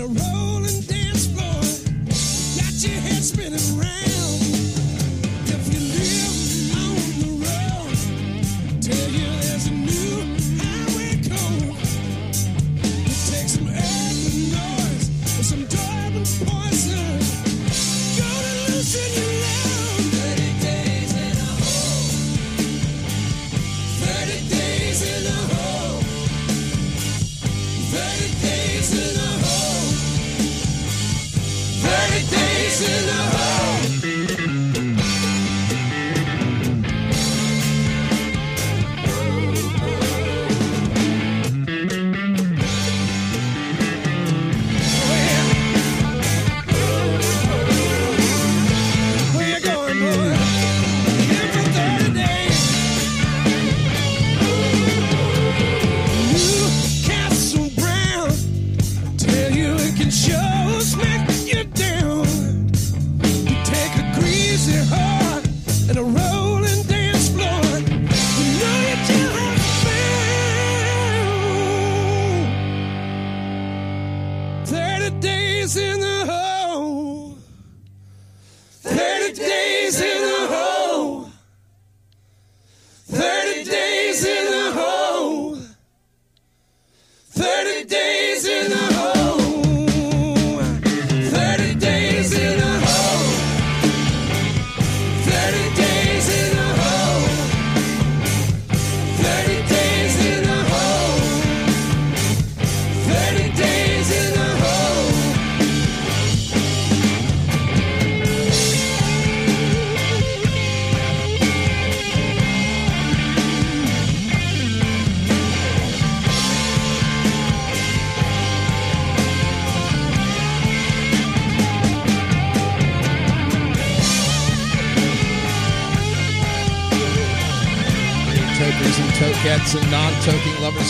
a rolling.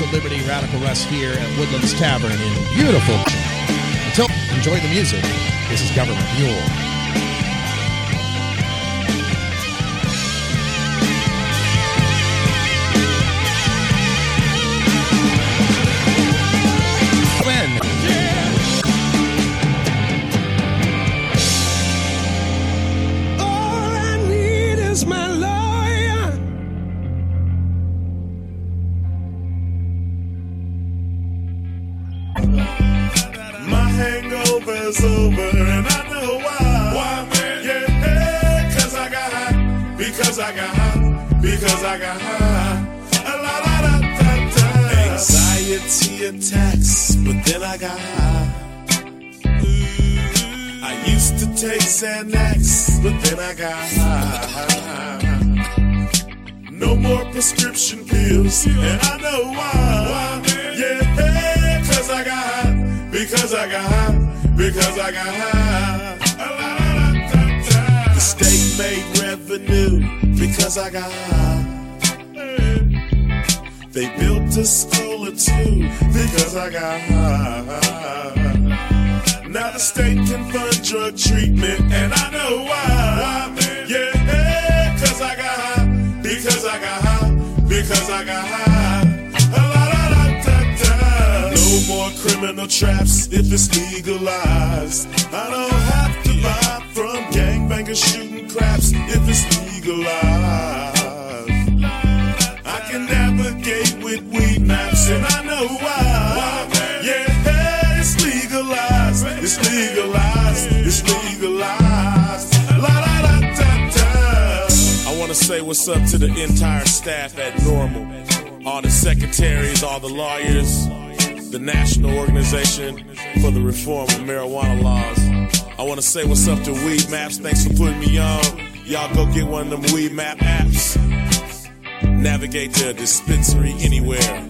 Of Liberty Radical Russ here at Woodlands Tavern in beautiful. Until enjoy the music. This is Government Mule. say what's up to Weed Maps. Thanks for putting me on. Y'all go get one of them Weed Map apps. Navigate to a dispensary anywhere.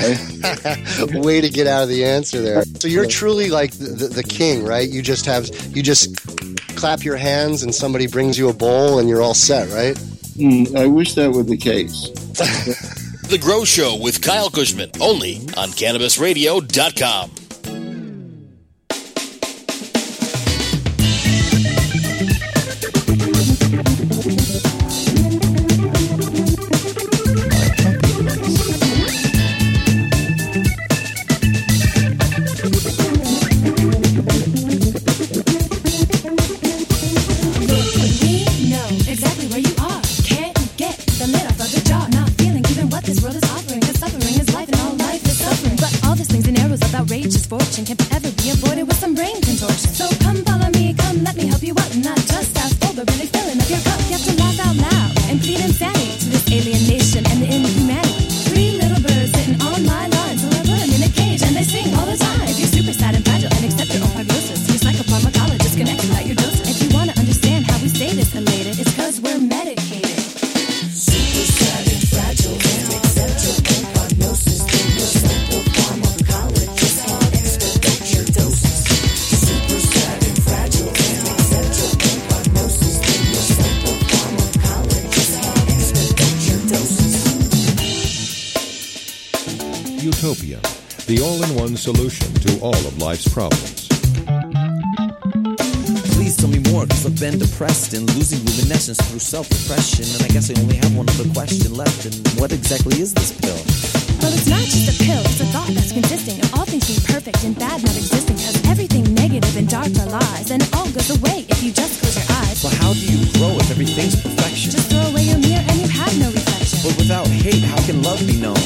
Way to get out of the answer there. So you're truly like the, the, the, king, right? You just have you just clap your hands and somebody brings you a bowl and you're all set, right? Mm, I wish that were the case. the Grow Show with Kyle Kushman, only on CannabisRadio.com. solution to all of life's problems. Please tell me more, cause I've been depressed and losing luminescence through self-repression. And I guess I only have one other question left. And what exactly is this pill? Well, it's not just a pill, it's a thought that's consisting of all things being perfect and bad not existing. Cause everything negative and dark are lies, and it all goes away if you just close your eyes. But how do you grow if everything's perfection? Just throw away your mirror and you have no reflection. But without hate, how can love be known?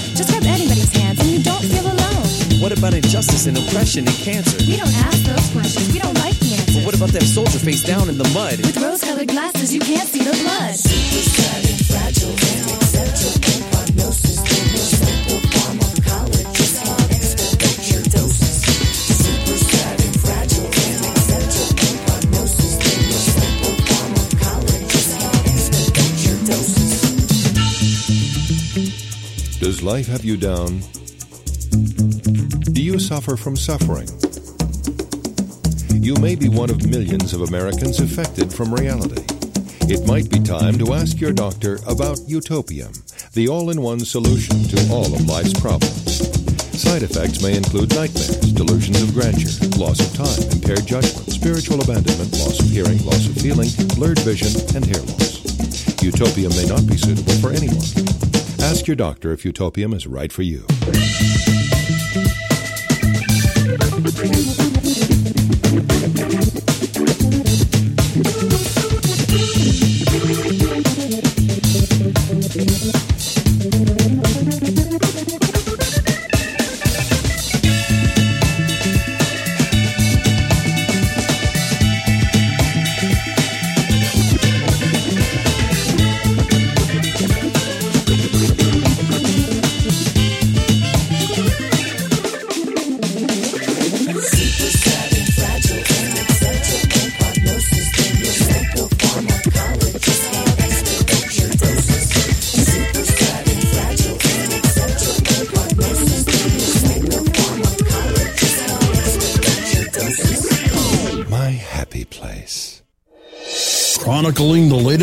What about injustice and oppression and cancer? We don't ask those questions, we don't like the answers. But what about that soldier face down in the mud? With rose colored glasses, you can't see the blood. Super and fragile, and accept your own prognosis. Your simple pharmacologist can expedite your doses. Super and fragile, and accept your own prognosis. Your simple pharmacologist can expedite your doses. Does life have you down? You suffer from suffering? You may be one of millions of Americans affected from reality. It might be time to ask your doctor about Utopium, the all in one solution to all of life's problems. Side effects may include nightmares, delusions of grandeur, loss of time, impaired judgment, spiritual abandonment, loss of hearing, loss of feeling, blurred vision, and hair loss. Utopium may not be suitable for anyone. Ask your doctor if Utopium is right for you. Thank you.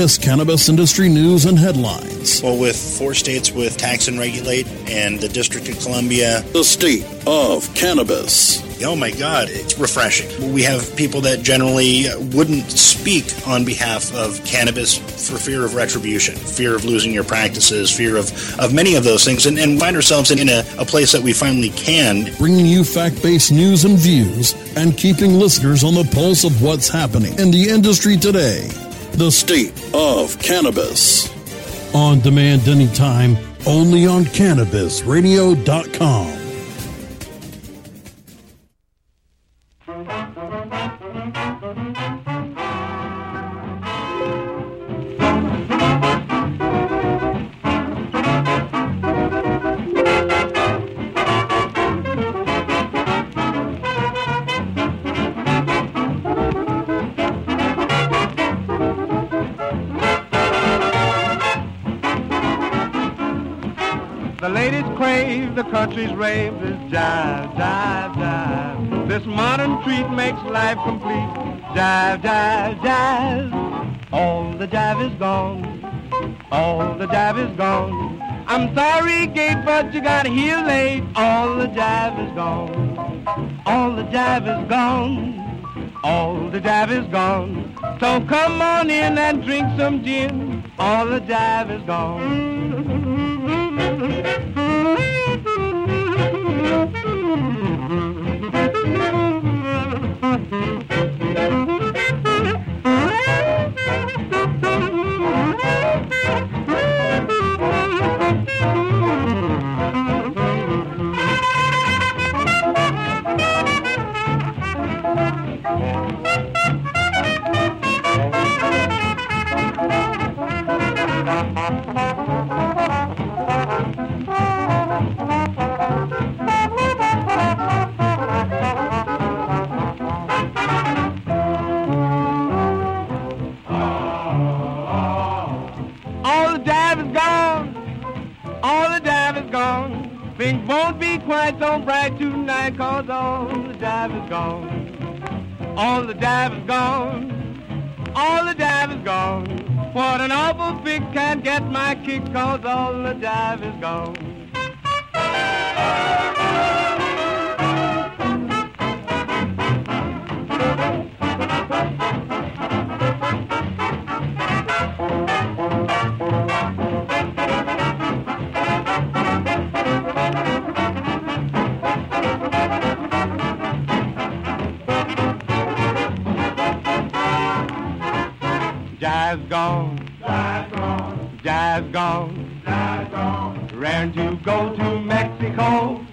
Latest cannabis industry news and headlines. Well, with four states with tax and regulate and the District of Columbia. The state of cannabis. Oh my God, it's refreshing. We have people that generally wouldn't speak on behalf of cannabis for fear of retribution, fear of losing your practices, fear of, of many of those things, and, and find ourselves in, in a, a place that we finally can. Bringing you fact based news and views and keeping listeners on the pulse of what's happening in the industry today. The state of cannabis. On demand anytime, only on CannabisRadio.com. Jive, jive, jive. All the jive is gone. All the jive is gone. I'm sorry, Gate, but you got here late. All the jive is gone. All the jive is gone. All the jive is gone. So come on in and drink some gin. All the jive is All gone. All the dive is gone. All the dive is gone. What an awful fix can't get my kick, cause all the dive is gone. Jive's gone. Jive's gone. Jive's gone. Jive's gone. Ran to go to Mexico.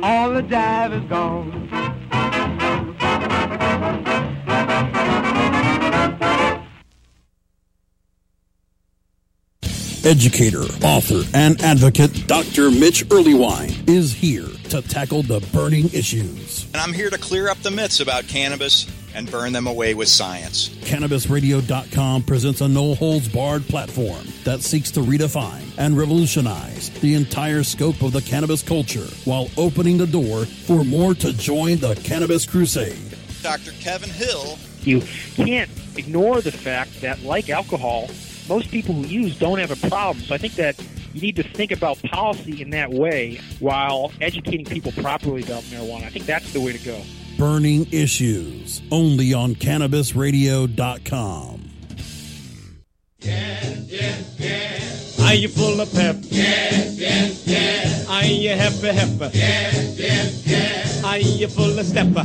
All the jive is gone. Educator, author, and advocate Dr. Mitch Earleywine is here to tackle the burning issues. And I'm here to clear up the myths about cannabis and burn them away with science. CannabisRadio.com presents a no holds barred platform that seeks to redefine and revolutionize the entire scope of the cannabis culture while opening the door for more to join the cannabis crusade. Dr. Kevin Hill. You can't ignore the fact that, like alcohol, most people who use don't have a problem. So I think that you need to think about policy in that way while educating people properly about marijuana. I think that's the way to go. Burning issues only on CannabisRadio.com. Are you full of pep? Yes, yes, yes. Are you happy, happy? Yes, yes, yes. Are you full of stepper?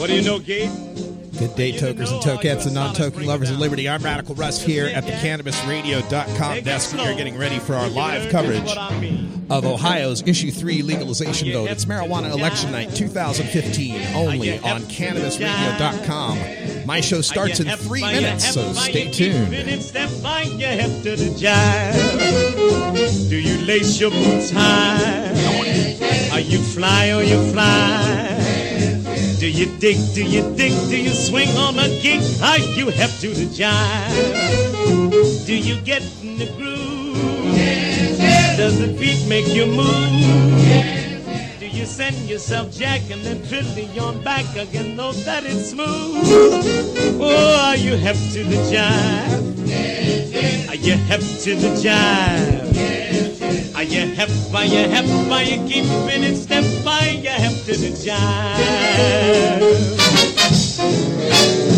What do you know, Gabe? Good day, tokers and tokettes and non-toking lovers of liberty. I'm Radical Russ here at the CannabisRadio.com desk. We are getting ready for our live coverage of Ohio's Issue 3 legalization vote. It's Marijuana Election Night 2015, only on CannabisRadio.com. My show starts in three minutes, so stay tuned. Step by you have to the jive. Do you lace your boots high? Are you fly or you fly? Do you dig, do you dig, do you swing on a gig? Are you hep to the jive? Do you get in the groove? Does the beat make you move? Do you send yourself jack and then fiddly on back again, though that is smooth? Oh, are you hep to the jive? Are you hep to the jive? Are you hep, are you hep, are you keeping it step by you hep to the Are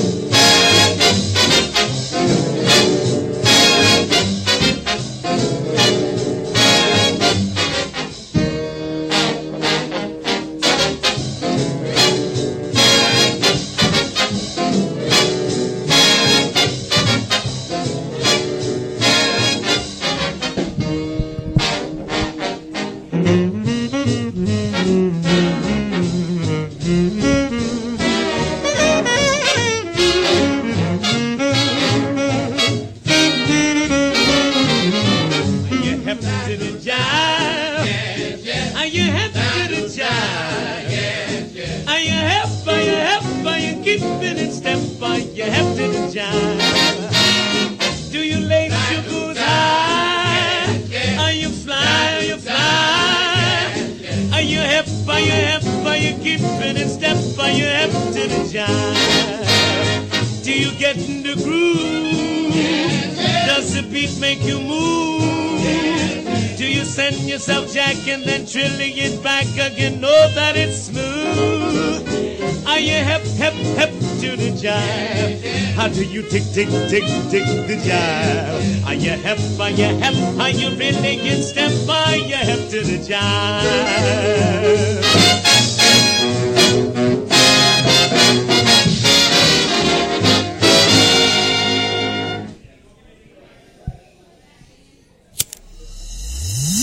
make you move? Do you send yourself jack and then trilling it back again? Know that it's smooth. Are you hep, hep, hep to the jive? How do you tick, tick, tick, tick the jive? Are you hep, are you hep? Are you really in step? Are you hep to the jive?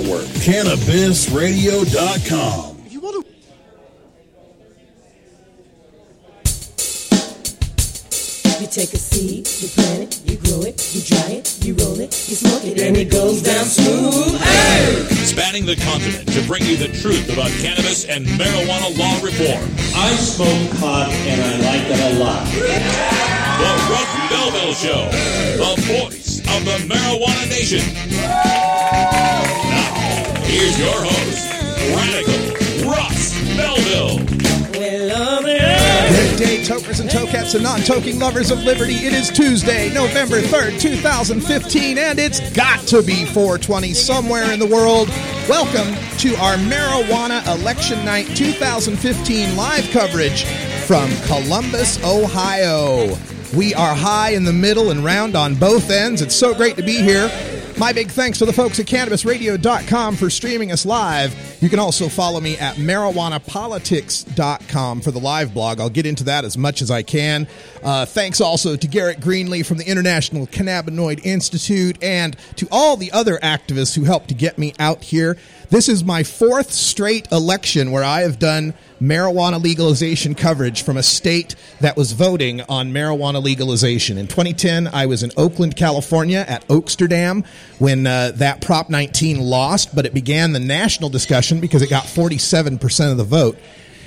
CannabisRadio.com. You take a seed, you plant it, you grow it, you dry it, you roll it, you smoke it, and it goes down smooth. Hey! Spanning the continent to bring you the truth about cannabis and marijuana law reform. I smoke pot and I like it a lot. The Russ Belville Show, the voice of the marijuana nation. Now, here's your host, Radical Russ Belville. Good day, tokers and tokets and non-toking lovers of liberty. It is Tuesday, November 3rd, 2015, and it's got to be 420 somewhere in the world. Welcome to our Marijuana Election Night 2015 live coverage from Columbus, Ohio. We are high in the middle and round on both ends. It's so great to be here. My big thanks to the folks at CannabisRadio.com for streaming us live. You can also follow me at MarijuanaPolitics.com for the live blog. I'll get into that as much as I can. Uh, thanks also to Garrett Greenlee from the International Cannabinoid Institute and to all the other activists who helped to get me out here. This is my fourth straight election where I have done marijuana legalization coverage from a state that was voting on marijuana legalization. In 2010, I was in Oakland, California at Oaksterdam when uh, that Prop 19 lost, but it began the national discussion because it got 47% of the vote.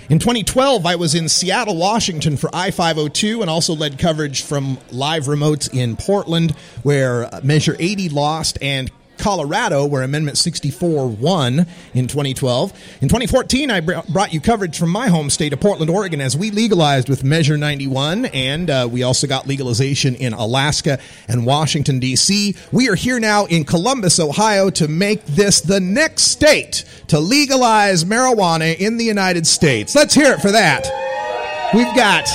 In 2012, I was in Seattle, Washington for I 502 and also led coverage from live remotes in Portland, where uh, Measure 80 lost, and Colorado, where Amendment 64 won in 2012. In 2014, I br- brought you coverage from my home state of Portland, Oregon, as we legalized with Measure 91, and uh, we also got legalization in Alaska and Washington, D.C. We are here now in Columbus, Ohio, to make this the next state to legalize marijuana in the United States. Let's hear it for that. We've got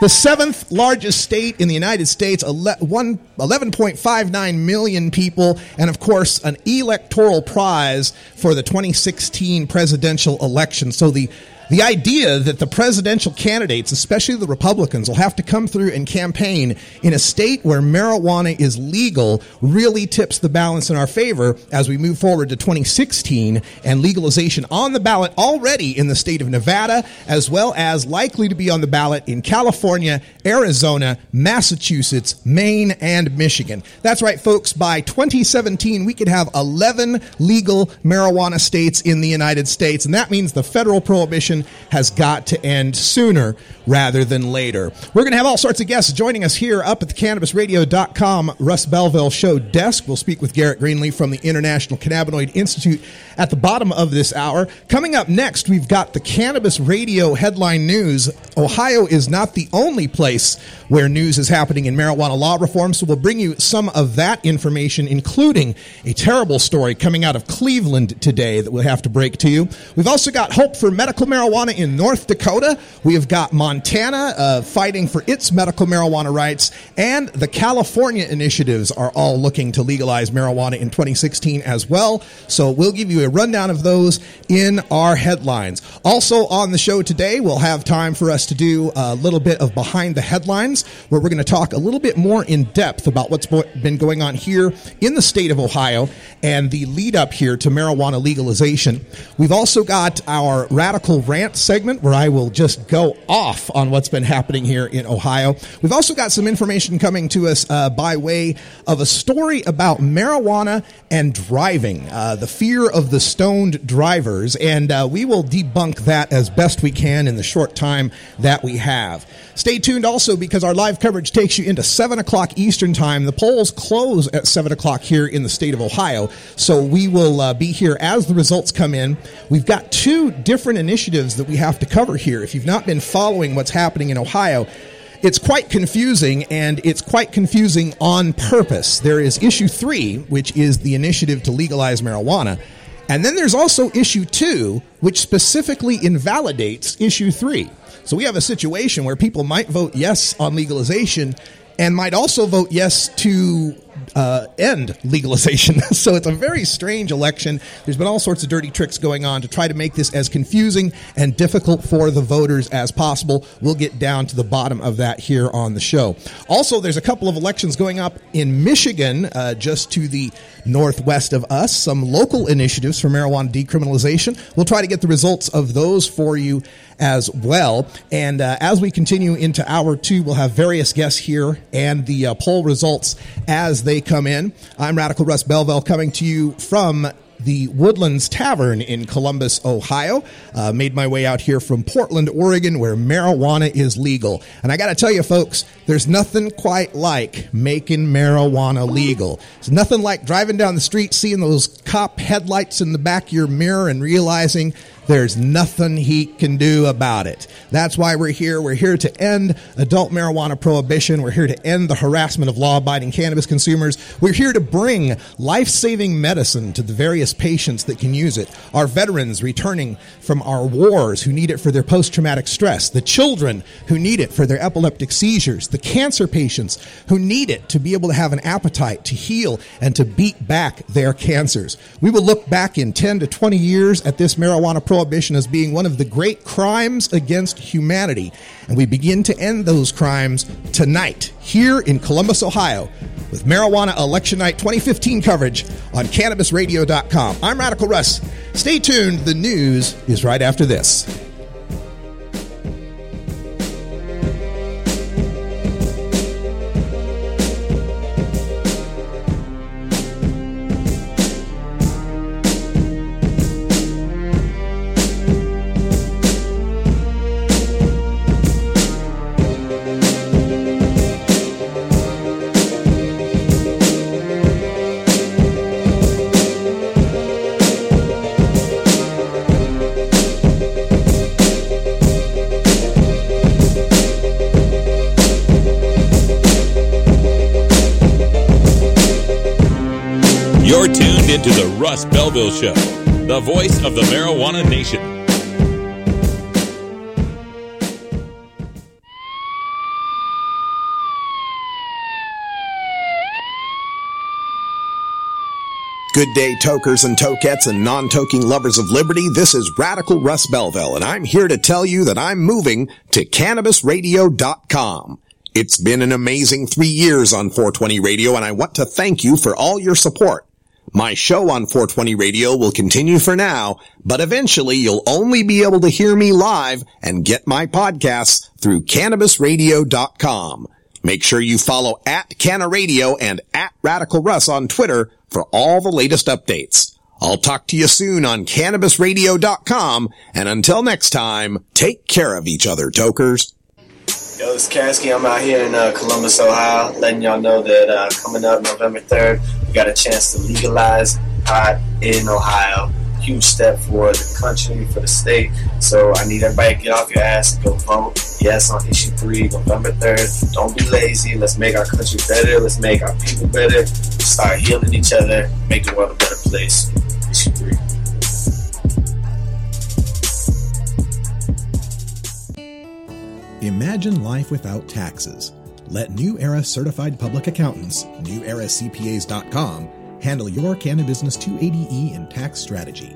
the seventh largest state in the United States, 11.59 million people, and of course, an electoral prize for the 2016 presidential election. So the the idea that the presidential candidates, especially the Republicans, will have to come through and campaign in a state where marijuana is legal really tips the balance in our favor as we move forward to 2016 and legalization on the ballot already in the state of Nevada, as well as likely to be on the ballot in California, Arizona, Massachusetts, Maine, and Michigan. That's right, folks. By 2017, we could have 11 legal marijuana states in the United States, and that means the federal prohibition has got to end sooner rather than later. We're going to have all sorts of guests joining us here up at the CannabisRadio.com Russ Belville show desk. We'll speak with Garrett Greenlee from the International Cannabinoid Institute at the bottom of this hour. Coming up next, we've got the Cannabis Radio headline news. Ohio is not the only place where news is happening in marijuana law reform, so we'll bring you some of that information, including a terrible story coming out of Cleveland today that we'll have to break to you. We've also got hope for medical marijuana in North Dakota. We have got Montana uh, fighting for its medical marijuana rights, and the California initiatives are all looking to legalize marijuana in 2016 as well. So we'll give you a rundown of those in our headlines. Also on the show today, we'll have time for us to do a little bit of behind the headlines, where we're going to talk a little bit more in depth about what's been going on here in the state of Ohio and the lead up here to marijuana legalization. We've also got our radical rant segment where I will just go off on what's been happening here in Ohio. We've also got some information coming to us uh, by way of a story about marijuana and driving, uh, the fear of the stoned drivers, and uh, we will debunk that as best we can in the short time that we have. Stay tuned also because our live coverage takes you into 7 o'clock Eastern Time. The polls close at 7 o'clock here in the state of Ohio, so we will uh, be here as the results come in. We've got two different initiatives that we have to cover here. If you've not been following what's happening in Ohio, it's quite confusing and it's quite confusing on purpose. There is issue three, which is the initiative to legalize marijuana. And then there's also issue two, which specifically invalidates issue three. So we have a situation where people might vote yes on legalization and might also vote yes to uh, end legalization. so it's a very strange election. There's been all sorts of dirty tricks going on to try to make this as confusing and difficult for the voters as possible. We'll get down to the bottom of that here on the show. Also, there's a couple of elections going up in Michigan, uh, just to the northwest of us. Some local initiatives for marijuana decriminalization. We'll try to get the results of those for you as well. And uh, as we continue into hour two, we'll have various guests here and the uh, poll results as they come in. I'm Radical Russ Belville coming to you from the Woodlands Tavern in Columbus, Ohio. Uh, made my way out here from Portland, Oregon, where marijuana is legal. And I got to tell you, folks, there's nothing quite like making marijuana legal. It's nothing like driving down the street, seeing those cop headlights in the back of your mirror, and realizing there's nothing he can do about it. That's why we're here. We're here to end adult marijuana prohibition. We're here to end the harassment of law abiding cannabis consumers. We're here to bring life saving medicine to the various patients that can use it. Our veterans returning from our wars who need it for their post traumatic stress, the children who need it for their epileptic seizures, the cancer patients who need it to be able to have an appetite to heal and to beat back their cancers. We will look back in 10 to 20 years at this marijuana prohibition as being one of the great crimes against humanity. And we begin to end those crimes tonight here in Columbus, Ohio, with Marijuana Election Night 2015 coverage on CannabisRadio.com. I'm Radical Russ. Stay tuned. The news is right after this. Russ Belville Show, the voice of the marijuana nation. Good day, tokers and tokettes and non-toking lovers of liberty. This is Radical Russ Belville, and I'm here to tell you that I'm moving to CannabisRadio.com. It's been an amazing three years on 420 Radio, and I want to thank you for all your support. My show on 420 Radio will continue for now, but eventually you'll only be able to hear me live and get my podcasts through CannabisRadio.com. Make sure you follow at Canna Radio and at Radical Russ on Twitter for all the latest updates. I'll talk to you soon on CannabisRadio.com, and until next time, take care of each other, tokers. Yo, it's Kansky. I'm out here in uh, Columbus, Ohio, letting y'all know that uh, coming up November 3rd, we got a chance to legalize pot in Ohio. Huge step for the country, for the state. So I need everybody to get off your ass and go vote. Yes, on issue three, November 3rd. Don't be lazy. Let's make our country better. Let's make our people better. Start healing each other. Make the world a better place. Issue three. Imagine life without taxes. Let New Era certified public accountants, neweracpas.com, handle your Cannabusiness 280E and tax strategy.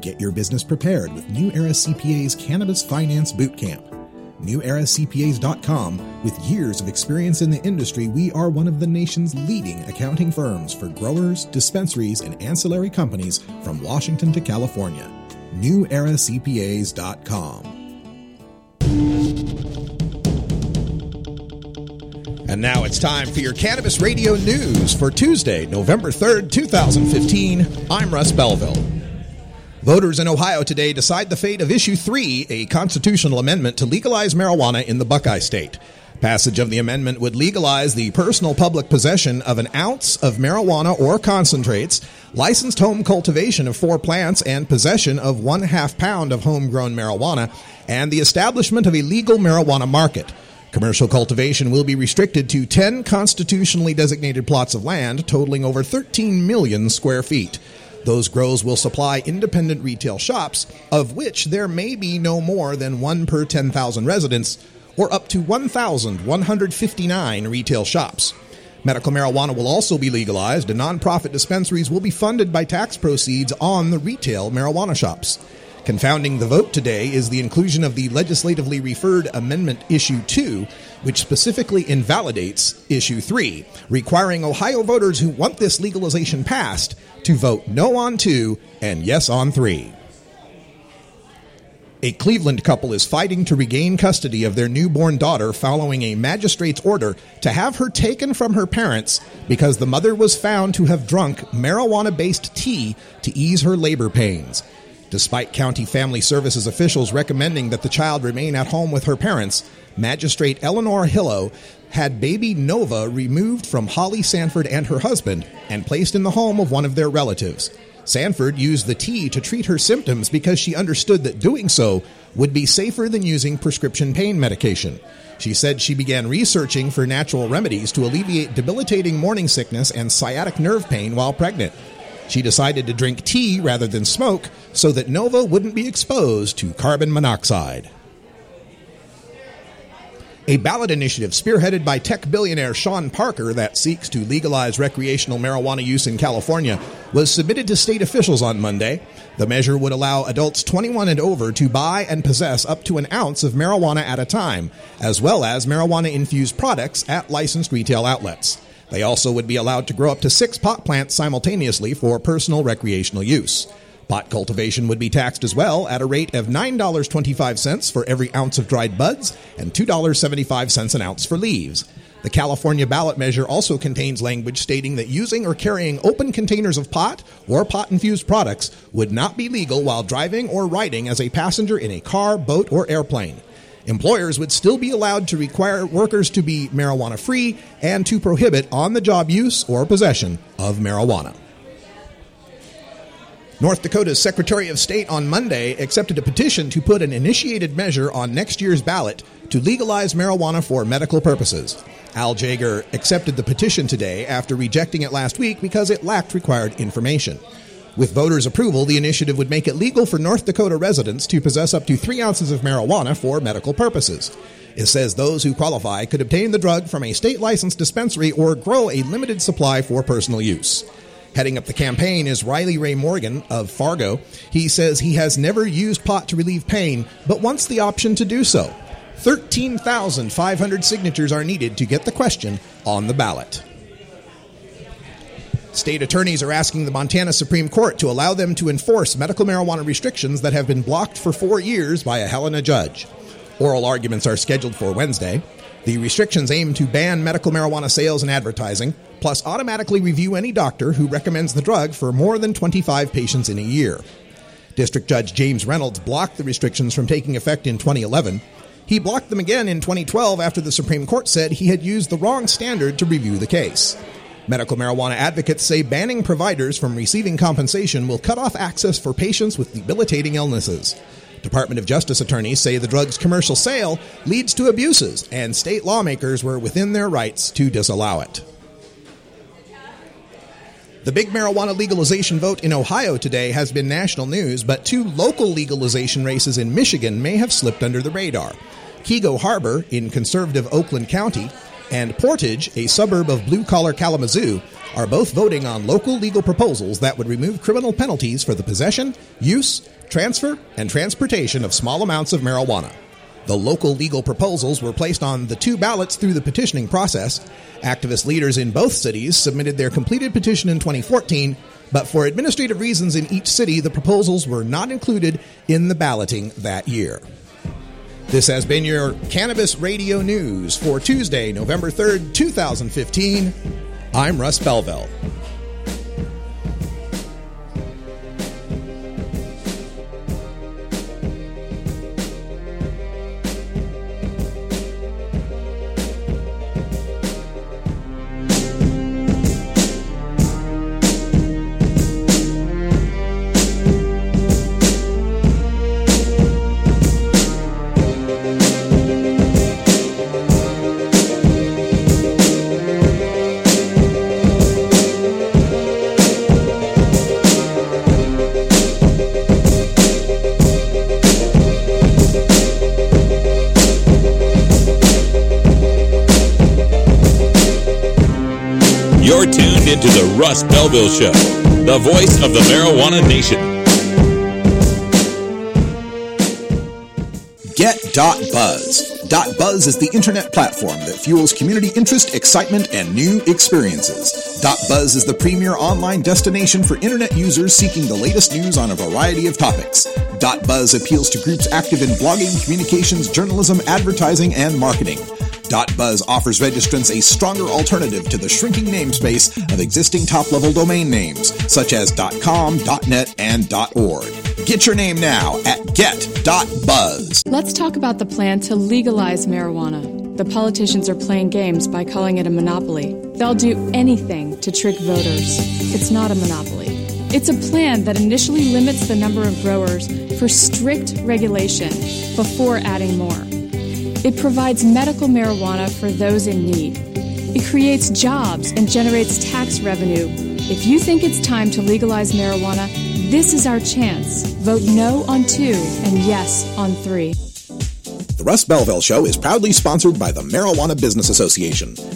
Get your business prepared with New Era CPA's Cannabis Finance Bootcamp. NewEraCPAs.com, with years of experience in the industry, we are one of the nation's leading accounting firms for growers, dispensaries, and ancillary companies from Washington to California. neweracpas.com. And now it's time for your Cannabis Radio News for Tuesday, November 3rd, 2015. I'm Russ Belville. Voters in Ohio today decide the fate of Issue 3, a constitutional amendment to legalize marijuana in the Buckeye State. Passage of the amendment would legalize the personal public possession of an ounce of marijuana or concentrates, licensed home cultivation of four plants, and possession of one half pound of homegrown marijuana, and the establishment of a legal marijuana market. Commercial cultivation will be restricted to 10 constitutionally designated plots of land totaling over 13 million square feet. Those grows will supply independent retail shops, of which there may be no more than one per 10,000 residents, or up to 1,159 retail shops. Medical marijuana will also be legalized, and nonprofit dispensaries will be funded by tax proceeds on the retail marijuana shops. Confounding the vote today is the inclusion of the legislatively referred Amendment Issue 2, which specifically invalidates Issue 3, requiring Ohio voters who want this legalization passed to vote no on 2 and yes on 3. A Cleveland couple is fighting to regain custody of their newborn daughter following a magistrate's order to have her taken from her parents because the mother was found to have drunk marijuana based tea to ease her labor pains. Despite County Family Services officials recommending that the child remain at home with her parents, Magistrate Eleanor Hilow had baby Nova removed from Holly Sanford and her husband and placed in the home of one of their relatives. Sanford used the tea to treat her symptoms because she understood that doing so would be safer than using prescription pain medication. She said she began researching for natural remedies to alleviate debilitating morning sickness and sciatic nerve pain while pregnant. She decided to drink tea rather than smoke so that Nova wouldn't be exposed to carbon monoxide. A ballot initiative spearheaded by tech billionaire Sean Parker that seeks to legalize recreational marijuana use in California was submitted to state officials on Monday. The measure would allow adults 21 and over to buy and possess up to an ounce of marijuana at a time, as well as marijuana infused products at licensed retail outlets. They also would be allowed to grow up to six pot plants simultaneously for personal recreational use. Pot cultivation would be taxed as well at a rate of $9.25 for every ounce of dried buds and $2.75 an ounce for leaves. The California ballot measure also contains language stating that using or carrying open containers of pot or pot infused products would not be legal while driving or riding as a passenger in a car, boat, or airplane. Employers would still be allowed to require workers to be marijuana free and to prohibit on the job use or possession of marijuana. North Dakota's Secretary of State on Monday accepted a petition to put an initiated measure on next year's ballot to legalize marijuana for medical purposes. Al Jaeger accepted the petition today after rejecting it last week because it lacked required information. With voters' approval, the initiative would make it legal for North Dakota residents to possess up to three ounces of marijuana for medical purposes. It says those who qualify could obtain the drug from a state licensed dispensary or grow a limited supply for personal use. Heading up the campaign is Rilie Ray Morgan of Fargo. He says he has never used pot to relieve pain, but wants the option to do so. 13,500 signatures are needed to get the question on the ballot. State attorneys are asking the Montana Supreme Court to allow them to enforce medical marijuana restrictions that have been blocked for four years by a Helena judge. Oral arguments are scheduled for Wednesday. The restrictions aim to ban medical marijuana sales and advertising, plus automatically review any doctor who recommends the drug for more than 25 patients in a year. District Judge James Reynolds blocked the restrictions from taking effect in 2011. He blocked them again in 2012 after the Supreme Court said he had used the wrong standard to review the case. Medical marijuana advocates say banning providers from receiving compensation will cut off access for patients with debilitating illnesses. Department of Justice attorneys say the drug's commercial sale leads to abuses, and state lawmakers were within their rights to disallow it. The big marijuana legalization vote in Ohio today has been national news, but two local legalization races in Michigan may have slipped under the radar. Keego Harbor in conservative Oakland County and Portage, a suburb of blue collar Kalamazoo, are both voting on local legal proposals that would remove criminal penalties for the possession, use, transfer, and transportation of small amounts of marijuana. The local legal proposals were placed on the two ballots through the petitioning process. Activist leaders in both cities submitted their completed petition in 2014, but for administrative reasons in each city, the proposals were not included in the balloting that year. This has been your Cannabis Radio News for Tuesday, November 3rd, 2015. I'm Russ Belville. Belville Show, the voice of the marijuana nation. Get.buzz. .buzz Dot Buzz is the internet platform that fuels community interest, excitement, and new experiences. Dot .buzz is the premier online destination for internet users seeking the latest news on a variety of topics. Dot .buzz appeals to groups active in blogging, communications, journalism, advertising, and marketing. .buzz offers registrants a stronger alternative to the shrinking namespace of existing top-level domain names such as .com, .net, and .org. Get your name now at get.buzz. Let's talk about the plan to legalize marijuana. The politicians are playing games by calling it a monopoly. They'll do anything to trick voters. It's not a monopoly. It's a plan that initially limits the number of growers for strict regulation before adding more. It provides medical marijuana for those in need. It creates jobs and generates tax revenue. If you think it's time to legalize marijuana, this is our chance. Vote no on two and yes on three. The Russ Belville Show is proudly sponsored by the Marijuana Business Association.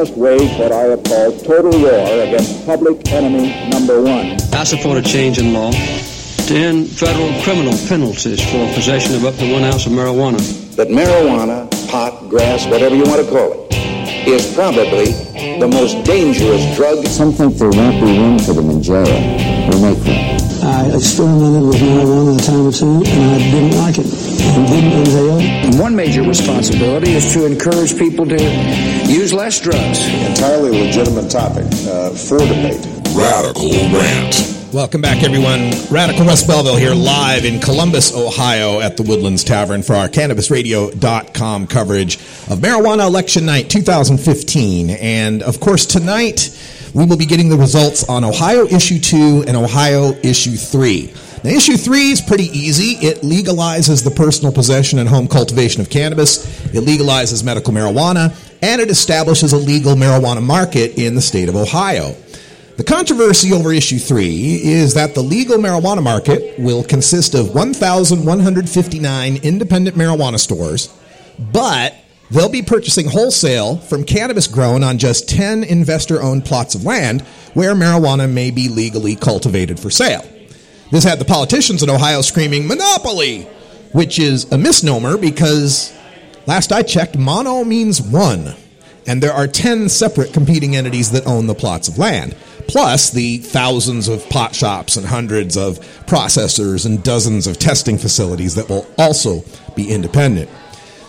Must wage what I have called total war against public enemy number one. I support a change in law to end federal criminal penalties for possession of up to one ounce of marijuana. That marijuana, pot, grass, whatever you want to call it, is probably the most dangerous drug. Some think there won't be room for them in jail. We'll make room. I experimented with marijuana a time or two, and I didn't like it. And didn't inhale. One major responsibility is to encourage people to use less drugs. Entirely legitimate topic uh, for debate. Radical Rant. Welcome back, everyone. Radical Russ Belville here live in Columbus, Ohio at the Woodlands Tavern for our CannabisRadio.com coverage of Marijuana Election Night 2015. And of course, tonight we will be getting the results on Ohio Issue 2 and Ohio Issue 3. Now, Issue 3 is pretty easy. It legalizes the personal possession and home cultivation of cannabis, it legalizes medical marijuana, and it establishes a legal marijuana market in the state of Ohio. The controversy over issue 3 is that the legal marijuana market will consist of 1,159 independent marijuana stores, but they'll be purchasing wholesale from cannabis grown on just 10 investor owned plots of land where marijuana may be legally cultivated for sale. This had the politicians in Ohio screaming, Monopoly! Which is a misnomer because last I checked, mono means one. And there are 10 separate competing entities that own the plots of land, plus the thousands of pot shops and hundreds of processors and dozens of testing facilities that will also be independent.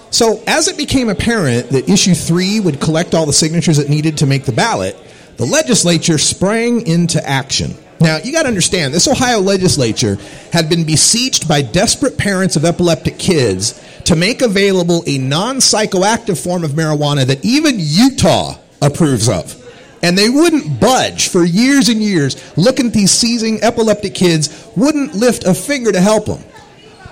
So, as it became apparent that issue 3 would collect all the signatures it needed to make the ballot, the legislature sprang into action. Now, you got to understand, this Ohio legislature had been besieged by desperate parents of epileptic kids to make available a non psychoactive form of marijuana that even Utah approves of. And they wouldn't budge for years and years, looking at these seizing epileptic kids, wouldn't lift a finger to help them.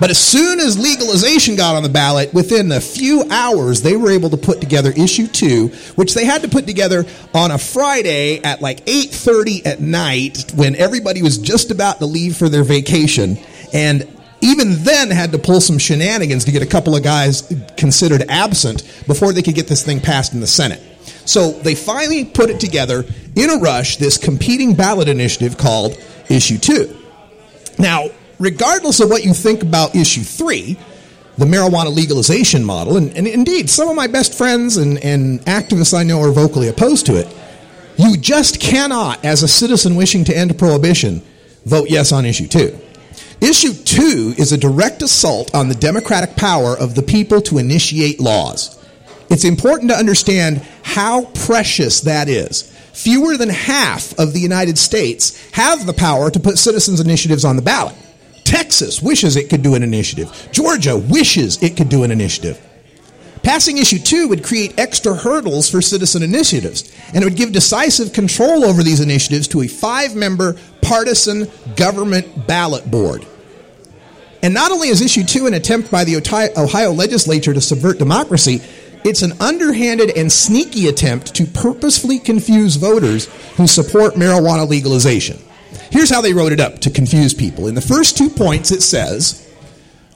But as soon as legalization got on the ballot, within a few hours, they were able to put together issue two, which they had to put together on a Friday at like 8.30 at night when everybody was just about to leave for their vacation. And even then had to pull some shenanigans to get a couple of guys considered absent before they could get this thing passed in the Senate. So they finally put it together in a rush, this competing ballot initiative called Issue 2. Now, regardless of what you think about issue three, the marijuana legalization model, and, and indeed, some of my best friends and, and activists I know are vocally opposed to it, you just cannot, as a citizen wishing to end prohibition, vote yes on issue two. Issue two is a direct assault on the democratic power of the people to initiate laws. It's important to understand how precious that is. Fewer than half of the United States have the power to put citizens' initiatives on the ballot. Texas wishes it could do an initiative. Georgia wishes it could do an initiative. Passing issue two would create extra hurdles for citizen initiatives, and it would give decisive control over these initiatives to a five member partisan government ballot board. And not only is issue two an attempt by the Ohio legislature to subvert democracy, it's an underhanded and sneaky attempt to purposefully confuse voters who support marijuana legalization. Here's how they wrote it up to confuse people. In the first two points, it says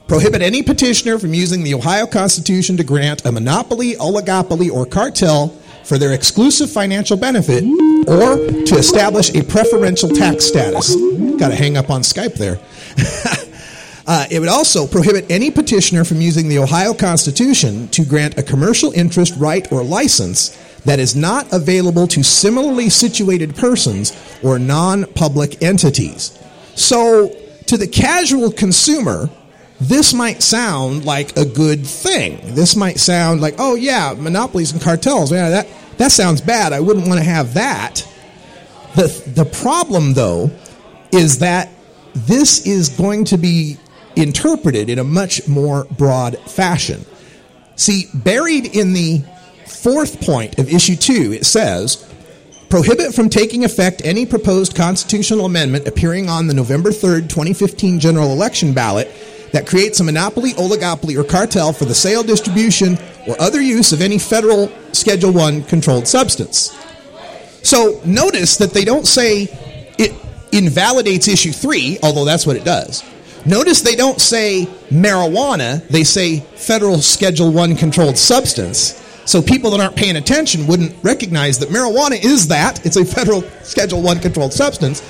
prohibit any petitioner from using the Ohio Constitution to grant a monopoly, oligopoly, or cartel for their exclusive financial benefit or to establish a preferential tax status. Got to hang up on Skype there. Uh, it would also prohibit any petitioner from using the Ohio Constitution to grant a commercial interest, right, or license that is not available to similarly situated persons or non public entities. So, to the casual consumer, this might sound like a good thing. This might sound like, oh, yeah, monopolies and cartels. Yeah, that, that sounds bad. I wouldn't want to have that. The, the problem, though, is that this is going to be interpreted in a much more broad fashion. See, buried in the fourth point of issue two, it says prohibit from taking effect any proposed constitutional amendment appearing on the November 3rd, 2015 general election ballot that creates a monopoly, oligopoly, or cartel for the sale, distribution, or other use of any federal Schedule 1 controlled substance. So notice that they don't say it invalidates issue 3, although that's what it does. Notice they don't say marijuana, they say federal Schedule 1 controlled substance. So people that aren't paying attention wouldn't recognize that marijuana is that. It's a federal Schedule 1 controlled substance.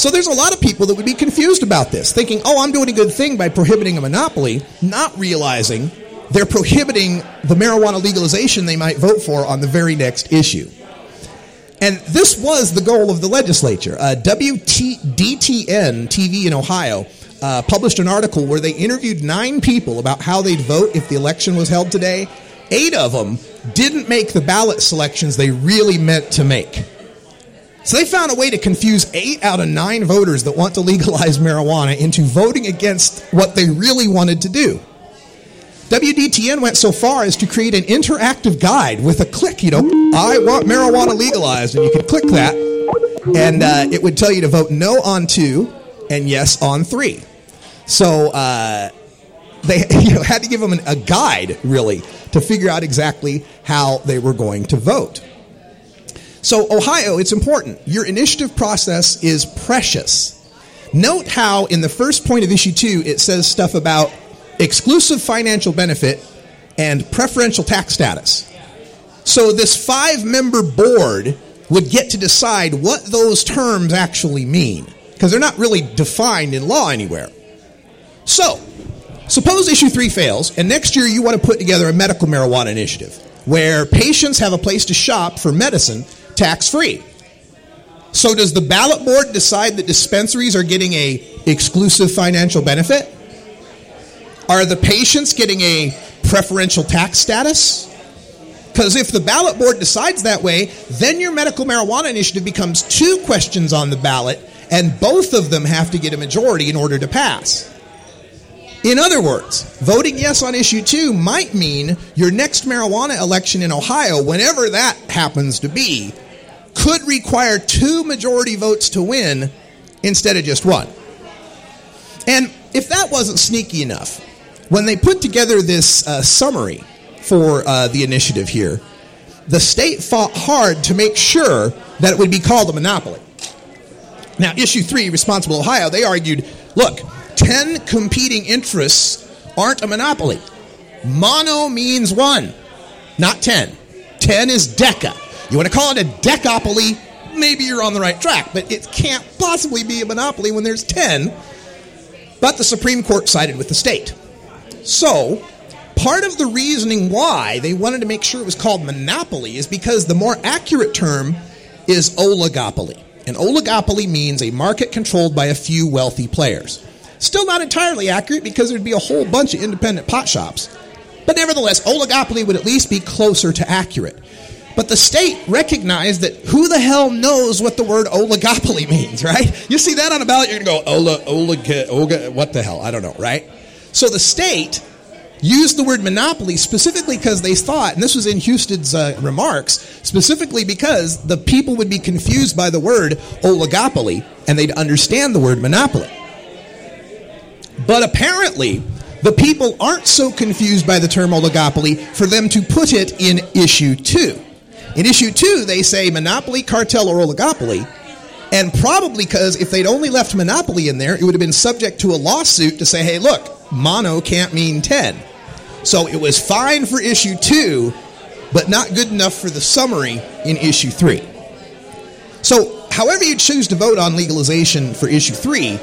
So there's a lot of people that would be confused about this, thinking, oh, I'm doing a good thing by prohibiting a monopoly, not realizing they're prohibiting the marijuana legalization they might vote for on the very next issue. And this was the goal of the legislature. Uh, WDTN TV in Ohio uh, published an article where they interviewed nine people about how they'd vote if the election was held today. Eight of them didn't make the ballot selections they really meant to make. So they found a way to confuse eight out of nine voters that want to legalize marijuana into voting against what they really wanted to do. WDTN went so far as to create an interactive guide with a click, you know, I want marijuana legalized, and you could click that, and uh, it would tell you to vote no on two and yes on three. So uh, they you know, had to give them an, a guide, really, to figure out exactly how they were going to vote. So, Ohio, it's important. Your initiative process is precious. Note how, in the first point of issue two, it says stuff about exclusive financial benefit and preferential tax status. So, this five member board would get to decide what those terms actually mean, because they're not really defined in law anywhere. So, suppose issue three fails, and next year you want to put together a medical marijuana initiative where patients have a place to shop for medicine tax free. So, does the ballot board decide that dispensaries are getting a exclusive financial benefit? Are the patients getting a preferential tax status? Because if the ballot board decides that way, then your medical marijuana initiative becomes two questions on the ballot, and both of them have to get a majority in order to pass. In other words, voting yes on issue two might mean your next marijuana election in Ohio, whenever that happens to be, could require two majority votes to win instead of just one. And if that wasn't sneaky enough, when they put together this uh, summary for uh, the initiative here, the state fought hard to make sure that it would be called a monopoly. Now, issue three, Responsible Ohio, they argued look, 10 competing interests aren't a monopoly. Mono means one, not 10. 10 is deca. You want to call it a decopoly? Maybe you're on the right track, but it can't possibly be a monopoly when there's 10. But the Supreme Court sided with the state. So, part of the reasoning why they wanted to make sure it was called monopoly is because the more accurate term is oligopoly. An oligopoly means a market controlled by a few wealthy players. Still not entirely accurate because there'd be a whole bunch of independent pot shops. But nevertheless, oligopoly would at least be closer to accurate. But the state recognized that who the hell knows what the word oligopoly means, right? You see that on a ballot, you're going to go, ola, oliga, oga, what the hell? I don't know, right? So the state used the word monopoly specifically because they thought, and this was in Husted's uh, remarks, specifically because the people would be confused by the word oligopoly and they'd understand the word monopoly. But apparently, the people aren't so confused by the term oligopoly for them to put it in issue two. In issue two, they say monopoly, cartel, or oligopoly. And probably because if they'd only left monopoly in there, it would have been subject to a lawsuit to say, hey, look, mono can't mean 10. So it was fine for issue two, but not good enough for the summary in issue three. So, however you choose to vote on legalization for issue three,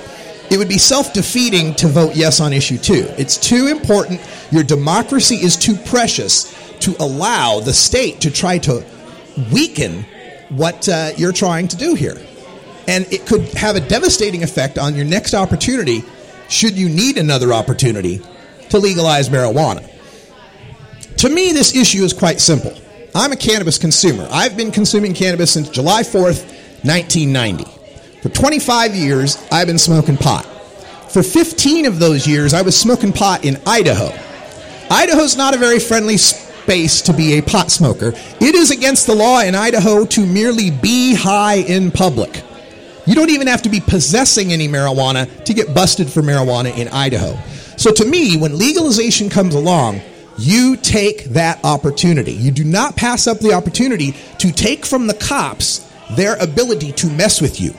it would be self defeating to vote yes on issue two. It's too important. Your democracy is too precious to allow the state to try to weaken what uh, you're trying to do here. And it could have a devastating effect on your next opportunity should you need another opportunity to legalize marijuana. To me, this issue is quite simple. I'm a cannabis consumer. I've been consuming cannabis since July 4th, 1990. For 25 years, I've been smoking pot. For 15 of those years, I was smoking pot in Idaho. Idaho's not a very friendly space to be a pot smoker. It is against the law in Idaho to merely be high in public. You don't even have to be possessing any marijuana to get busted for marijuana in Idaho. So to me, when legalization comes along, you take that opportunity. You do not pass up the opportunity to take from the cops their ability to mess with you.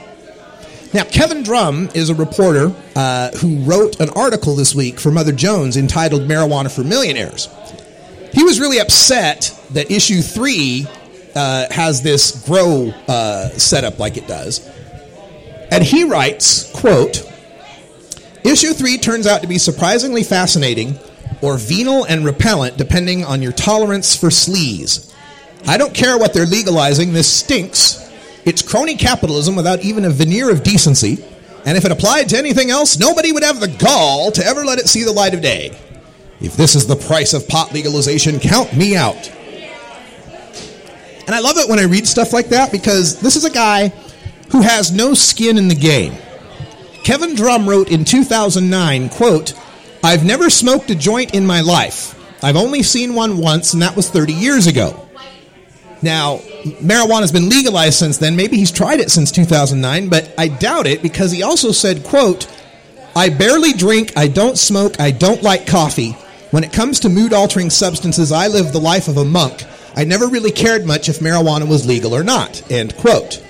Now, Kevin Drum is a reporter uh, who wrote an article this week for Mother Jones entitled Marijuana for Millionaires. He was really upset that issue three uh, has this grow uh, setup like it does. And he writes, quote, Issue 3 turns out to be surprisingly fascinating or venal and repellent depending on your tolerance for sleaze. I don't care what they're legalizing, this stinks. It's crony capitalism without even a veneer of decency, and if it applied to anything else, nobody would have the gall to ever let it see the light of day. If this is the price of pot legalization, count me out. And I love it when I read stuff like that because this is a guy who has no skin in the game. Kevin Drum wrote in 2009, quote, I've never smoked a joint in my life. I've only seen one once, and that was 30 years ago. Now, marijuana has been legalized since then. Maybe he's tried it since 2009, but I doubt it because he also said, quote, I barely drink, I don't smoke, I don't like coffee. When it comes to mood altering substances, I live the life of a monk. I never really cared much if marijuana was legal or not. End quote.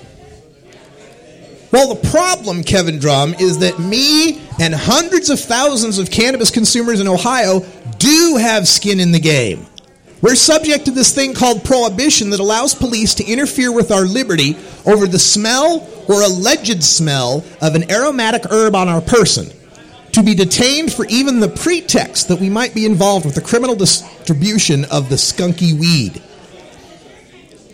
Well, the problem, Kevin Drum, is that me and hundreds of thousands of cannabis consumers in Ohio do have skin in the game. We're subject to this thing called prohibition that allows police to interfere with our liberty over the smell or alleged smell of an aromatic herb on our person. To be detained for even the pretext that we might be involved with the criminal distribution of the skunky weed.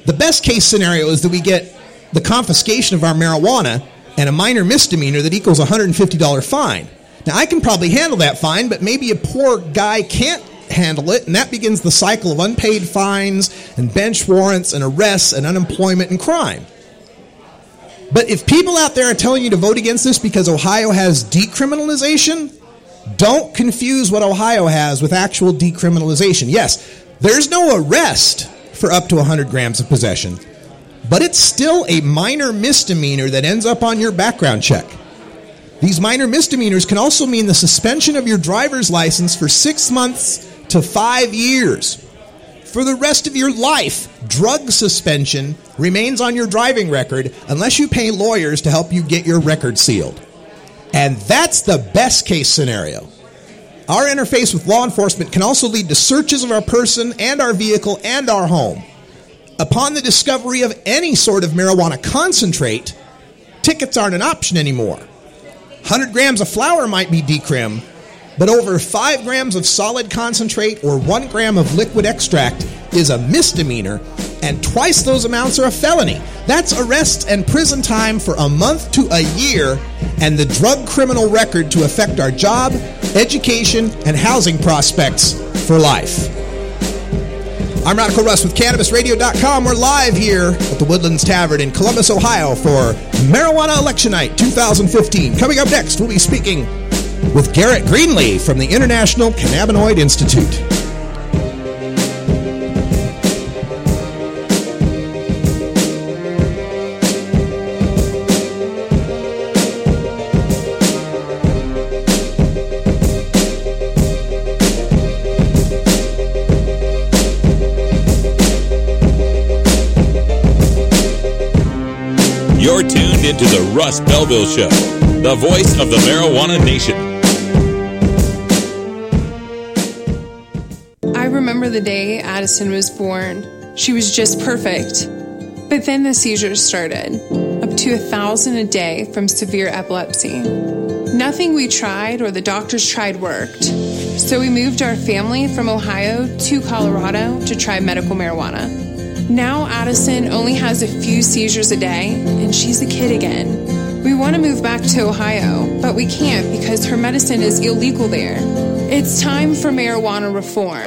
The best case scenario is that we get the confiscation of our marijuana and a minor misdemeanor that equals a $150 fine. Now, I can probably handle that fine, but maybe a poor guy can't handle it, and that begins the cycle of unpaid fines and bench warrants and arrests and unemployment and crime. But if people out there are telling you to vote against this because Ohio has decriminalization, don't confuse what Ohio has with actual decriminalization. Yes, there's no arrest for up to 100 grams of possession, but it's still a minor misdemeanor that ends up on your background check. These minor misdemeanors can also mean the suspension of your driver's license for six months to five years. For the rest of your life, drug suspension remains on your driving record unless you pay lawyers to help you get your record sealed. And that's the best case scenario. Our interface with law enforcement can also lead to searches of our person and our vehicle and our home. Upon the discovery of any sort of marijuana concentrate, tickets aren't an option anymore. 100 grams of flower might be decrim, but over 5 grams of solid concentrate or 1 gram of liquid extract is a misdemeanor, and twice those amounts are a felony. That's arrest and prison time for a month to a year, and the drug criminal record to affect our job, education, and housing prospects for life. I'm Radical Russ with CannabisRadio.com. We're live here at the Woodlands Tavern in Columbus, Ohio for Marijuana Election Night 2015. Coming up next, we'll be speaking with Garrett Greenlee from the International Cannabinoid Institute. You're tuned into the Russ Belville Show, the voice of the marijuana nation. The day Addison was born. She was just perfect. But then the seizures started, up to a thousand a day from severe epilepsy. Nothing we tried or the doctors tried worked. So we moved our family from Ohio to Colorado to try medical marijuana. Now Addison only has a few seizures a day, and she's a kid again. We want to move back to Ohio, but we can't because her medicine is illegal there. It's time for marijuana reform.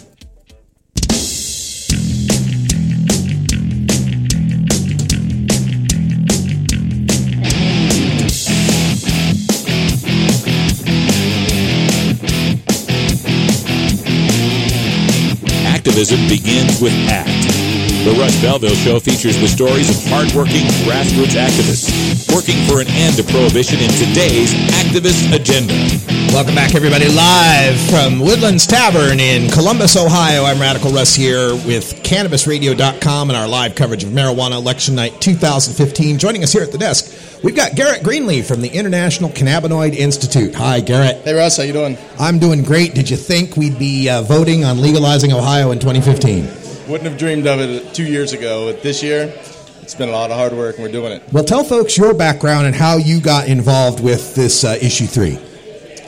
Activism begins with ACT. The Russ Belville Show features the stories of hardworking grassroots activists working for an end to prohibition in today's activist agenda. Welcome back, everybody, live from Woodlands Tavern in Columbus, Ohio. I'm Radical Russ here with CannabisRadio.com and our live coverage of Marijuana Election Night 2015. Joining us here at the desk, we've got Garrett Greenlee from the International Cannabinoid Institute. Hi, Garrett. Hey, Russ. How you doing? I'm doing great. Did you think we'd be uh, voting on legalizing Ohio in 2015? Wouldn't have dreamed of it two years ago. But this year, it's been a lot of hard work, and we're doing it. Well, tell folks your background and how you got involved with this uh, issue three.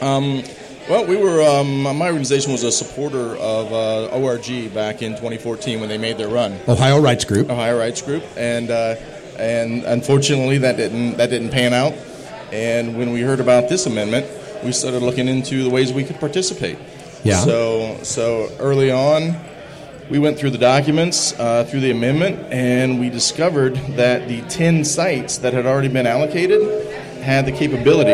Um, well, we were. Um, my organization was a supporter of uh, ORG back in 2014 when they made their run. Ohio Rights Group. Ohio Rights Group, and uh, and unfortunately that didn't that didn't pan out. And when we heard about this amendment, we started looking into the ways we could participate. Yeah. So so early on, we went through the documents uh, through the amendment, and we discovered that the 10 sites that had already been allocated had the capability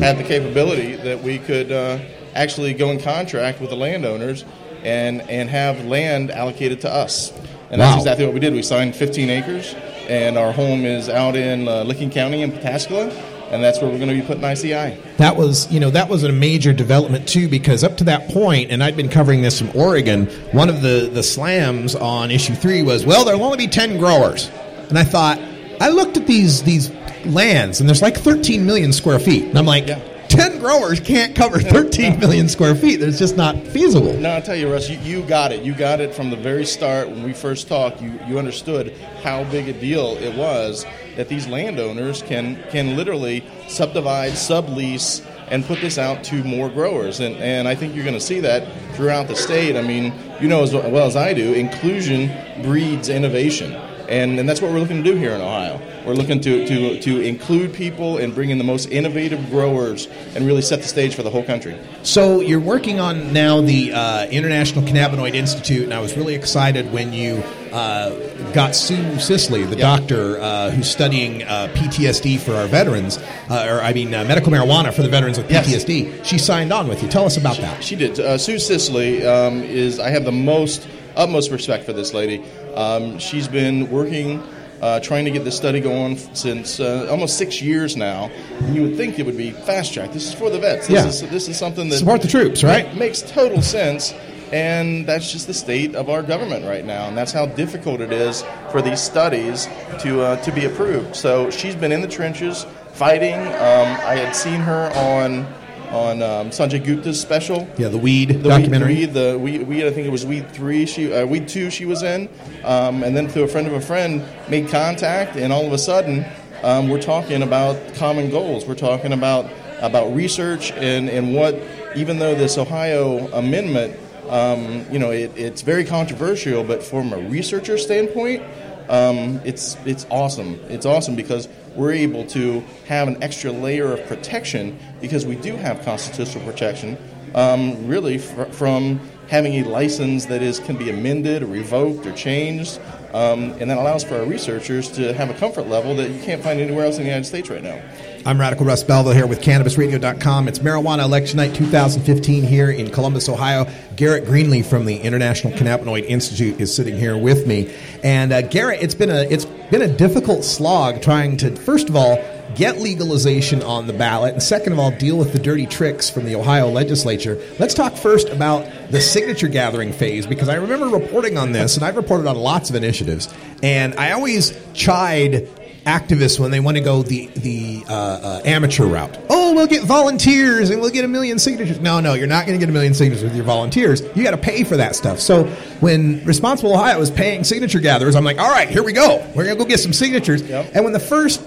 had the capability that we could uh, actually go in contract with the landowners and and have land allocated to us. And Wow. that's exactly what we did. We signed 15 acres, and our home is out in uh, Licking County in Pataskala, and that's where we're going to be putting ICI. That was, you know, that was a major development too, because up to that point, and I'd been covering this from Oregon. One of the the slams on issue three was, well, there'll only be ten growers, and I thought, I looked at these these lands, and there's like 13 million square feet, and I'm like, ten growers can't cover 13 million square feet. It's just not feasible. No, I'll tell you, Russ, you, you got it. You got it from the very start when we first talked. You, you understood how big a deal it was that these landowners can can literally subdivide, sublease, and put this out to more growers. And, and I think you're going to see that throughout the state. I mean, you know as well as I do, inclusion breeds innovation. And, and that's what we're looking to do here in Ohio. We're looking to, to, to include people and bring in the most innovative growers and really set the stage for the whole country. So you're working on now the uh, International Cannabinoid Institute, and I was really excited when you uh, got Sue Sisley, the doctor uh, who's studying uh, PTSD for our veterans, uh, or I mean uh, medical marijuana for the veterans with Yes. PTSD. She signed on with you. Tell us about that. She did. Uh, Sue Sisley um, is. I have the most utmost respect for this lady. Um, she's been working, uh, trying to get this study going since uh, almost six years now. And you would think it would be fast tracked. This is for the vets. This Yeah. is this is something that Support the troops, right? ma- makes total sense. And that's just the state of our government right now, and that's how difficult it is for these studies to uh, to be approved. So she's been in the trenches fighting. Um, I had seen her on on um, Sanjay Gupta's special. Yeah, the weed The documentary. Weed, the weed, weed, I think it was Weed Three. She uh, Weed Two. She was in, um, and then through a friend of a friend made contact, and all of a sudden, um, we're talking about common goals. We're talking about about research and and what, even though this Ohio amendment, um, you know, it, it's very controversial, but from a researcher standpoint, um, it's it's awesome. It's awesome because we're able to have an extra layer of protection because we do have constitutional protection, um, really fr- from having a license that is can be amended or revoked or changed, um, and that allows for our researchers to have a comfort level that you can't find anywhere else in the United States right now. I'm Radical Russ Belville here with CannabisRadio.com. It's Marijuana Election Night 2015 here in Columbus, Ohio. Garrett Greenlee from the International Cannabinoid Institute is sitting here with me. And uh, Garrett, it's been a it's been a difficult slog trying to first of all get legalization on the ballot, and second of all deal with the dirty tricks from the Ohio legislature. Let's talk first about the signature gathering phase because I remember reporting on this, and I've reported on lots of initiatives, and I always chide activists when they want to go the the uh, uh, amateur route. Oh, we'll get volunteers and we'll get a million signatures. No, no, you're not going to get a million signatures with your volunteers. You got to pay for that stuff. So when Responsible Ohio was paying signature gatherers, I'm like, all right, here we go. We're going to go get some signatures. And when the first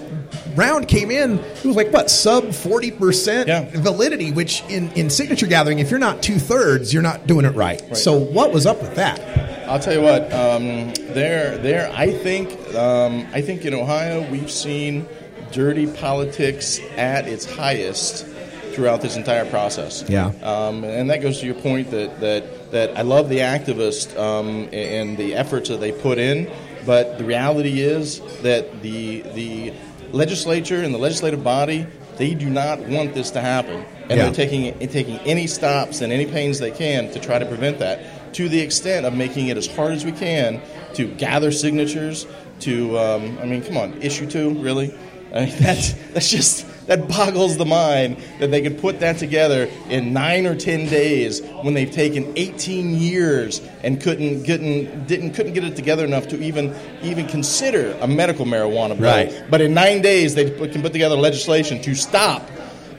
round came in, it was like what sub forty percent validity, which in in signature gathering, if you're not two thirds, you're not doing it right. So what was up with that? I'll tell you what. Um, there, there. I think. Um, I think in Ohio we've seen dirty politics at its highest throughout this entire process. Yeah. Um, and that goes to your point that that that I love the activists um, and the efforts that they put in, but the reality is that the the legislature and the legislative body they do not want this to happen, and Yeah. they're taking taking any stops and any pains they can to try to prevent that. To the extent of making it as hard as we can to gather signatures. To um, I mean, come on, issue two, really? I mean, that's that's just that boggles the mind that they could put that together in nine or ten days when they've taken 18 years and couldn't couldn't didn't couldn't get it together enough to even even consider a medical marijuana bill. Right. But in nine days, they put- can put together legislation to stop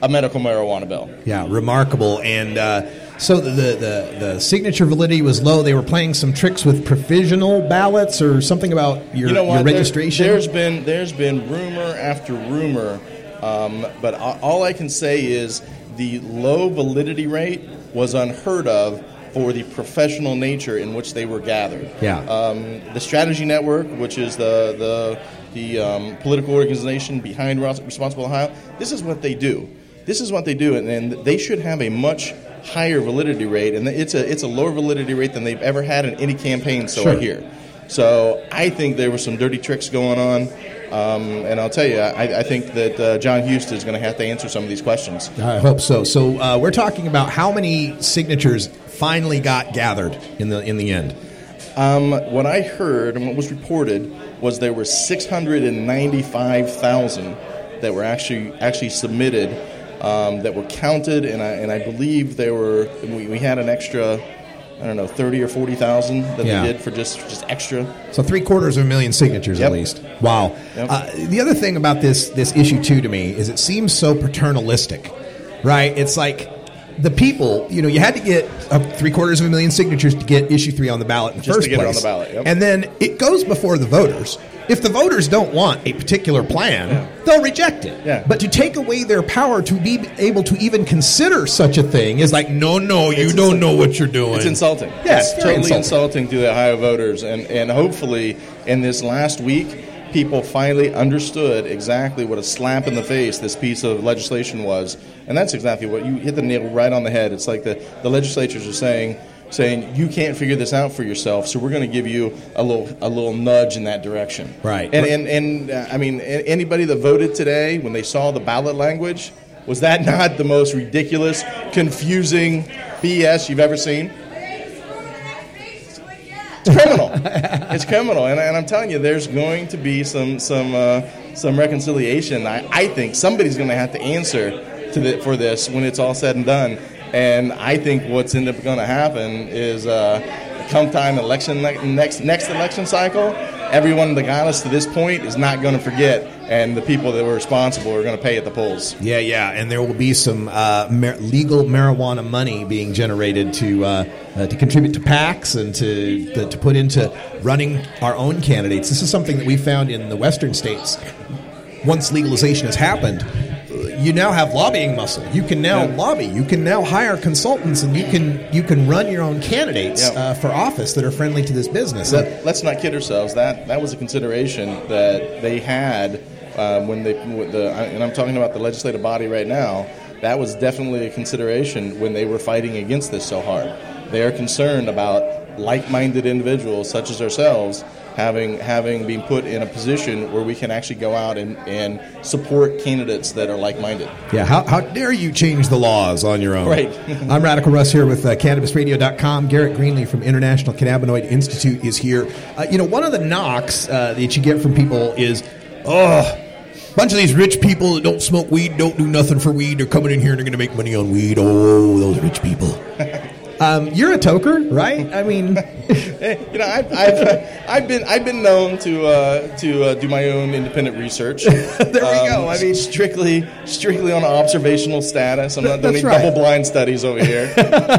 a medical marijuana bill. Yeah, remarkable. And uh, so the, the the signature validity was low. They were playing some tricks with provisional ballots or something about your, you know your registration. there's been there's been rumor after rumor, um, but all I can say is the low validity rate was unheard of for the professional nature in which they were gathered. Yeah. Um, the Strategy Network, which is the the the um, political organization behind Responsible Ohio, this is what they do. This is what they do, and, and they should have a much higher validity rate, and it's a it's a lower validity rate than they've ever had in any campaign. So I Sure. hear. So I think there were some dirty tricks going on, um, and I'll tell you, I, I think that uh, Jon Husted is going to have to answer some of these questions. I hope so. So uh, we're talking about how many signatures finally got gathered in the in the end. Um, what I heard and what was reported was there were 695,000 that were actually actually submitted um, that were counted, and I and I believe there were we, we had an extra. I don't know, thirty or forty thousand that Yeah. they did for just just extra. So three quarters of a million signatures Yep. at least. Wow. Yep. Uh, the other thing about this this issue two to me is it seems so paternalistic. right? It's like the people. You know, you had to get uh, three quarters of a million signatures to get issue three on the ballot in the Just to first get it on place. the ballot, yep. And then it goes before the voters. If the voters don't want a particular plan, they'll reject it. Yeah. But to take away their power to be able to even consider such a thing is like, no, no, you don't know what you're doing. It's insulting. Yeah, it's it's very totally insulting. insulting. to the Ohio voters, and and hopefully in this last week, people finally understood exactly what a slap in the face this piece of legislation was, and that's exactly what you hit the nail right on the head. It's like the the legislatures are saying. Saying you can't figure this out for yourself, so we're going to give you a little a little nudge in that direction. Right. And and, and uh, I mean, anybody that voted today when they saw the ballot language, was that not the most ridiculous, confusing BS you've ever seen? It's criminal. it's criminal, and, and I'm telling you, there's going to be some some uh, some reconciliation. I, I think somebody's going to have to answer to the, for this when it's all said and done. And I think what's end up going to happen is, uh, come time election ne- next next election cycle, everyone that got us to this point is not going to forget, and the people that were responsible are going to pay at the polls. Yeah, yeah, and there will be some uh, mar- legal marijuana money being generated to uh, uh, to contribute to PACs and to, to to put into running our own candidates. This is something that we found in the western states. Once legalization has happened, you now have lobbying muscle. You can now lobby. You can now hire consultants, and you can you can run your own candidates Yeah. uh, for office that are friendly to this business. Let, let's not kid ourselves. That that was a consideration that they had um, when they the and I'm talking about the legislative body right now. That was definitely a consideration when they were fighting against this so hard. They are concerned about like-minded individuals such as ourselves having having been put in a position where we can actually go out and, and support candidates that are like-minded. Yeah, how, how dare you change the laws on your own? Right. I'm Radical Russ here with uh, CannabisRadio.com. Garrett Greenlee from International Cannabinoid Institute is here. Uh, you know, one of the knocks uh, that you get from people is, oh, bunch of these rich people that don't smoke weed, don't do nothing for weed. They're coming in here and they're going to make money on weed. Oh, those rich people. Um, you're a toker, right? I mean, you know, I've, I've, I've been I've been known to uh, to uh, do my own independent research. there we go. I mean, strictly strictly on observational status. I'm not doing right. double blind studies over here.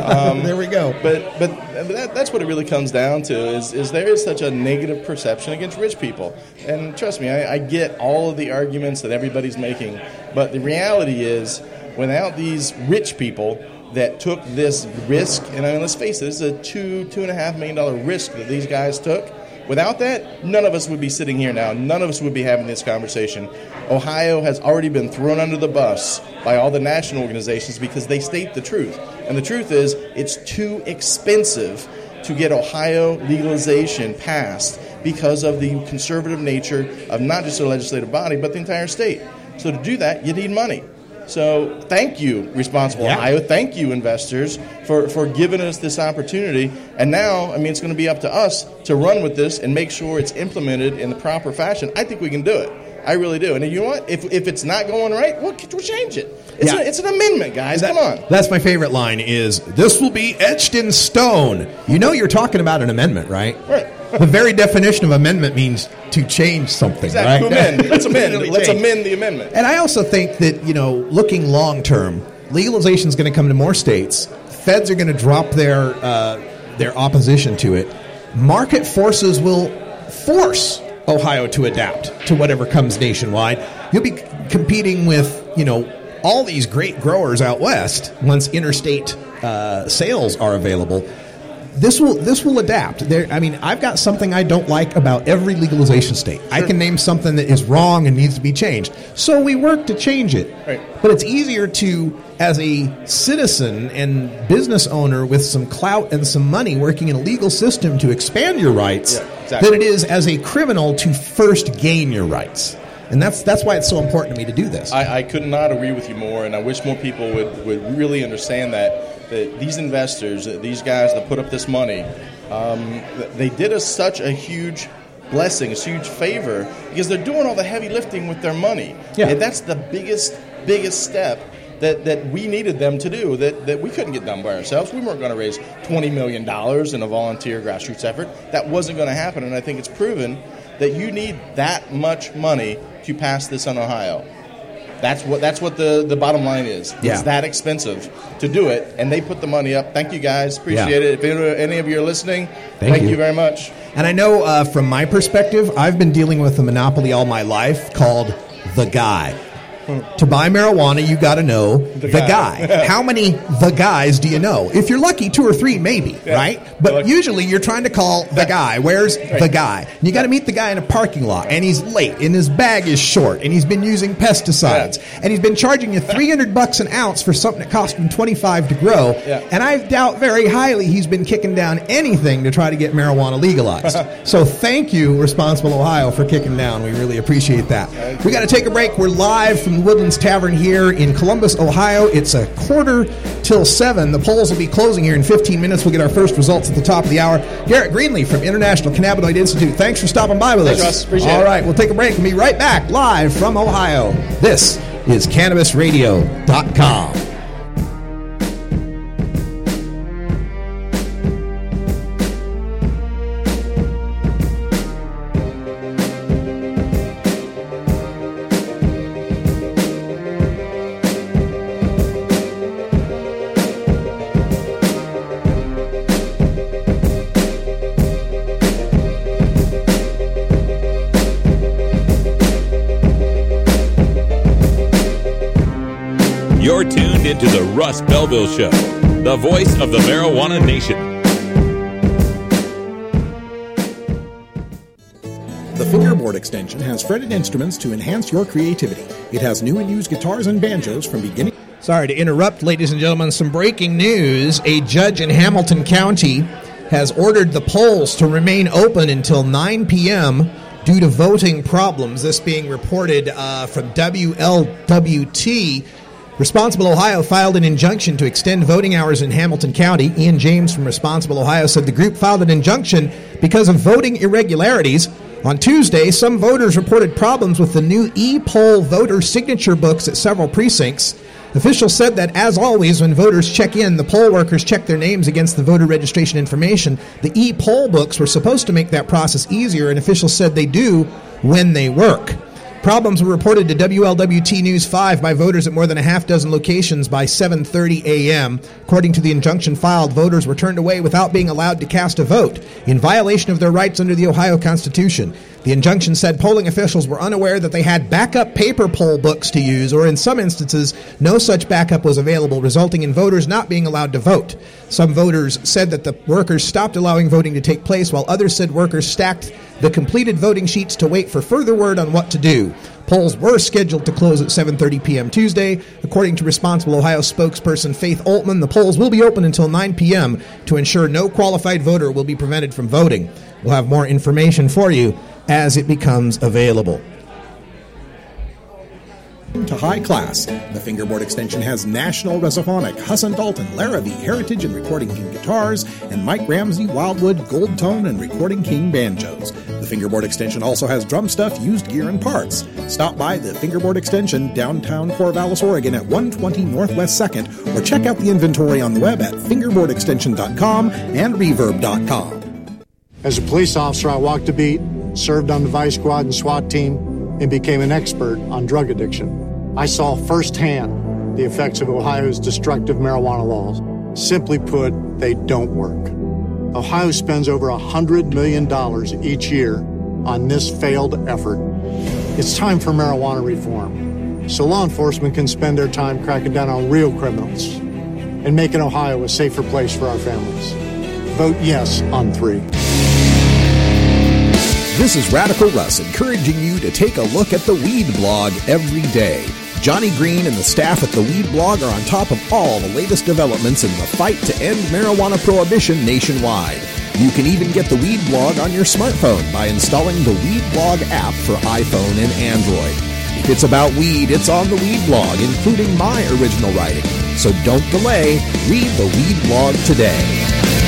Um, there we go. But but that, that's what it really comes down to is is there is such a negative perception against rich people. And trust me, I, I get all of the arguments that everybody's making, but the reality is, without these rich people that took this risk, and I mean, let's face it, this is a two two and a half million dollar risk that these guys took. Without that, none of us would be sitting here now. None of us would be having this conversation. Ohio has already been thrown under the bus by all the national organizations because they state the truth. And the truth is, it's too expensive to get Ohio legalization passed because of the conservative nature of not just the legislative body, but the entire state. So to do that, you need money. So thank you, Responsible Yeah. Ohio. Thank you, investors, for, for giving us this opportunity. And now, I mean, it's going to be up to us to run with this and make sure it's implemented in the proper fashion. I think we can do it. I really do. And you know what? If, if it's not going right, we'll, we'll change it. It's, Yeah. a, it's an amendment, guys. Come on. That's my favorite line is this will be etched in stone. You know you're talking about an amendment, right? Right. The very definition of amendment means to change something, Exactly. right? Amend. Let's amend. Let's change. amend the amendment. And I also think that, you know, looking long term, legalization is going to come to more states. Feds are going to drop their uh, their opposition to it. Market forces will force Ohio to adapt to whatever comes nationwide. You'll be competing with, you know, all these great growers out west once interstate uh, sales are available this will this will adapt. There, I mean, I've got something I don't like about every legalization state. I can name something that is wrong and needs to be changed. So we work to change it. Right. But it's easier to, as a citizen and business owner with some clout and some money, working in a legal system to expand your rights, Yeah, exactly. than it is as a criminal to first gain your rights. And that's that's why it's so important to me to do this. I, I could not agree with you more, and I wish more people would, would really understand that that these investors, these guys that put up this money, um, they did us such a huge blessing, a huge favor, because they're doing all the heavy lifting with their money. Yeah. And that's the biggest, biggest step that, that we needed them to do that, that we couldn't get done by ourselves. We weren't going to raise $20 million in a volunteer grassroots effort. That wasn't going to happen, and I think it's proven that you need that much money to pass this in Ohio. That's what that's what the, the bottom line is. Yeah. It's that expensive to do it, and they put the money up. Thank you guys, appreciate Yeah. it. If any- any of you are listening, Thank thank, you. you. very much. And I know uh, from my perspective, I've been dealing with a monopoly all my life called the guy. To buy marijuana, you got to know the, guy. guy. How many the guys do you know? If you're lucky, two or three, maybe, right? But usually you're trying to call the guy. Where's the guy? And you got to meet the guy in a parking lot, and he's late, and his bag is short, and he's been using pesticides, and he's been charging you 300 bucks an ounce for something that cost him 25 to grow. Yeah. And I doubt very highly he's been kicking down anything to try to get marijuana legalized. so thank you, Responsible Ohio, for kicking down. We really appreciate that. We got to take a break. We're live from Woodlands Tavern here in Columbus, Ohio. It's a quarter till seven. The polls will be closing here in 15 minutes. We'll get our first results at the top of the hour. Garrett Greenlee from International Cannabinoid Institute. Thanks for stopping by with Thanks, us. Russ. Appreciate All it. right, we'll take a break and be right back live from Ohio. This is CannabisRadio.com. You're tuned into the Russ Belville Show, the voice of the marijuana nation. The fingerboard extension has fretted instruments to enhance your creativity. It has new and used guitars and banjos from beginning. Sorry to interrupt, ladies and gentlemen. Some breaking news. A judge in Hamilton County has ordered the polls to remain open until 9 p.m. due to voting problems. This being reported uh, from WLWT. Responsible Ohio filed an injunction to extend voting hours in Hamilton County. Ian James from Responsible Ohio said the group filed an injunction because of voting irregularities. On Tuesday, some voters reported problems with the new e poll voter signature books at several precincts. Officials said that, as always, when voters check in, the poll workers check their names against the voter registration information. The e poll books were supposed to make that process easier, and officials said they do when they work. Problems were reported to WLWT News 5 by voters at more than a half dozen locations by 7:30 a.m. According to the injunction filed, voters were turned away without being allowed to cast a vote in violation of their rights under the Ohio Constitution. The injunction said polling officials were unaware that they had backup paper poll books to use, or in some instances, no such backup was available, resulting in voters not being allowed to vote. Some voters said that the workers stopped allowing voting to take place, while others said workers stacked the completed voting sheets to wait for further word on what to do. Polls were scheduled to close at 7:30 p.m. Tuesday. According to Responsible Ohio spokesperson Faith Altman, the polls will be open until 9 p.m. to ensure no qualified voter will be prevented from voting. We'll have more information for you as it becomes available. To high class, the fingerboard extension has National Resophonic, Huss and Dalton, Larrivée, Heritage and Recording King guitars, and Mike Ramsey, Wildwood, Gold Tone, and Recording King banjos. The fingerboard extension also has drum stuff, used gear, and parts. Stop by the fingerboard extension, downtown Corvallis, Oregon at 120 Northwest 2nd, or check out the inventory on the web at fingerboardextension.com and reverb.com. As a police officer, I walked a beat, served on the vice squad and SWAT team, and became an expert on drug addiction. I saw firsthand the effects of Ohio's destructive marijuana laws. Simply put, they don't work. Ohio spends over $100 million each year on this failed effort. It's time for marijuana reform so law enforcement can spend their time cracking down on real criminals and making Ohio a safer place for our families. Vote yes on three. This is Radical Russ encouraging you to take a look at the Weed blog every day. Johnny Green and the staff at the Weed blog are on top of all the latest developments in the fight to end marijuana prohibition nationwide. You can even get the Weed blog on your smartphone by installing the Weed blog app for iPhone and Android. If it's about weed, it's on the Weed blog, including my original writing. So don't delay. Read the Weed blog today.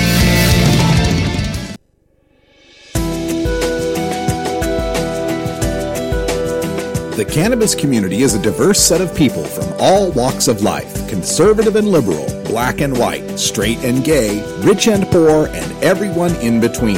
The cannabis community is a diverse set of people from all walks of life conservative and liberal, black and white, straight and gay, rich and poor, and everyone in between.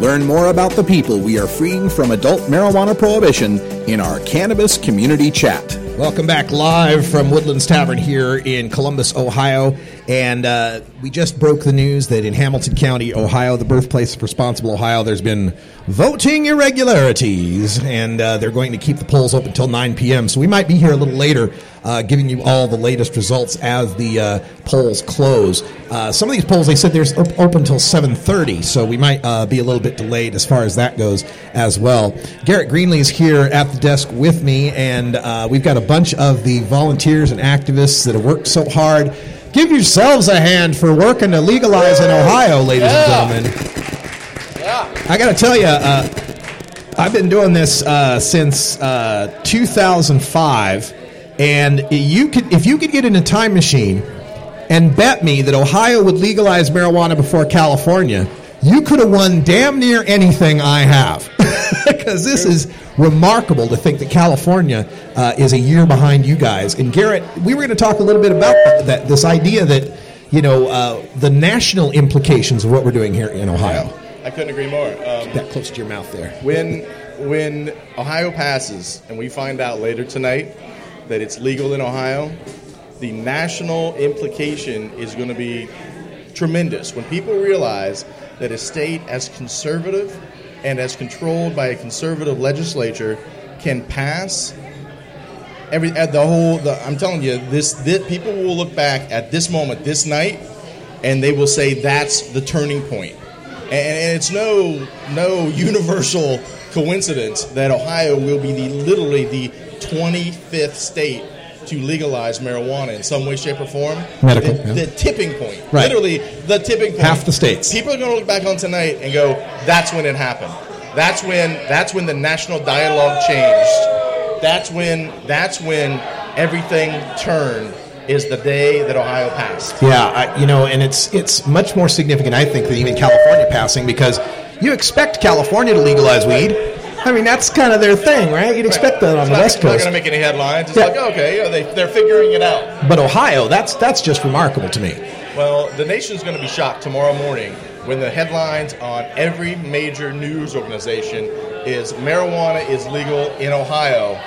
Learn more about the people we are freeing from adult marijuana prohibition in our Cannabis Community Chat. Welcome back live from Woodlands Tavern here in Columbus, Ohio. And uh, we just broke the news that in Hamilton County, Ohio, the birthplace of responsible Ohio, there's been voting irregularities. And uh, they're going to keep the polls open until 9 p.m. So we might be here a little later uh, giving you all the latest results as the uh, polls close. Uh, some of these polls, they said there's op- open until 7.30. So we might uh, be a little bit delayed as far as that goes as well. Garrett Greenlee is here at the desk with me. And we've got a bunch of the volunteers and activists that have worked so hard. Give yourselves a hand for working to legalize in Ohio, ladies and gentlemen. Yeah. I got to tell you, uh, I've been doing this uh, since uh, 2005, and you could, if you could get in a time machine and bet me that Ohio would legalize marijuana before California, you could have won damn near anything I have. Because this is remarkable to think that California uh, is a year behind you guys. And Garrett, we were going to talk a little bit about that. This idea that you know uh, the national implications of what we're doing here in Ohio. I couldn't agree more. Um, that close to your mouth there. When when Ohio passes and we find out later tonight that it's legal in Ohio, the national implication is going to be tremendous. When people realize that a state as conservative and as controlled by a conservative legislature can pass every at the whole the, I'm telling you this, this people will look back at this moment this night and they will say that's the turning point. And, and it's no no universal coincidence that Ohio will be the literally the 25th state to legalize marijuana in some way, shape, or form. Medical, The, yeah. the tipping point. Right. Literally the tipping point. Half the states. People are going to look back on tonight and go, "That's when it happened. That's when. That's when the national dialogue changed. That's when. That's when everything turned. Is the day that Ohio passed. Yeah, I, you know, and it's it's much more significant, I think, than even California passing because you expect California to legalize weed. I mean, that's kind of their thing, right? You'd expect that on It's the not, West it's not Coast. going to make any headlines. It's Yeah. like, okay, yeah, they, they're figuring it out. But Ohio, that's that's just remarkable to me. Well, the nation's going to be shocked tomorrow morning when the headlines on every major news organization is marijuana is legal in Ohio.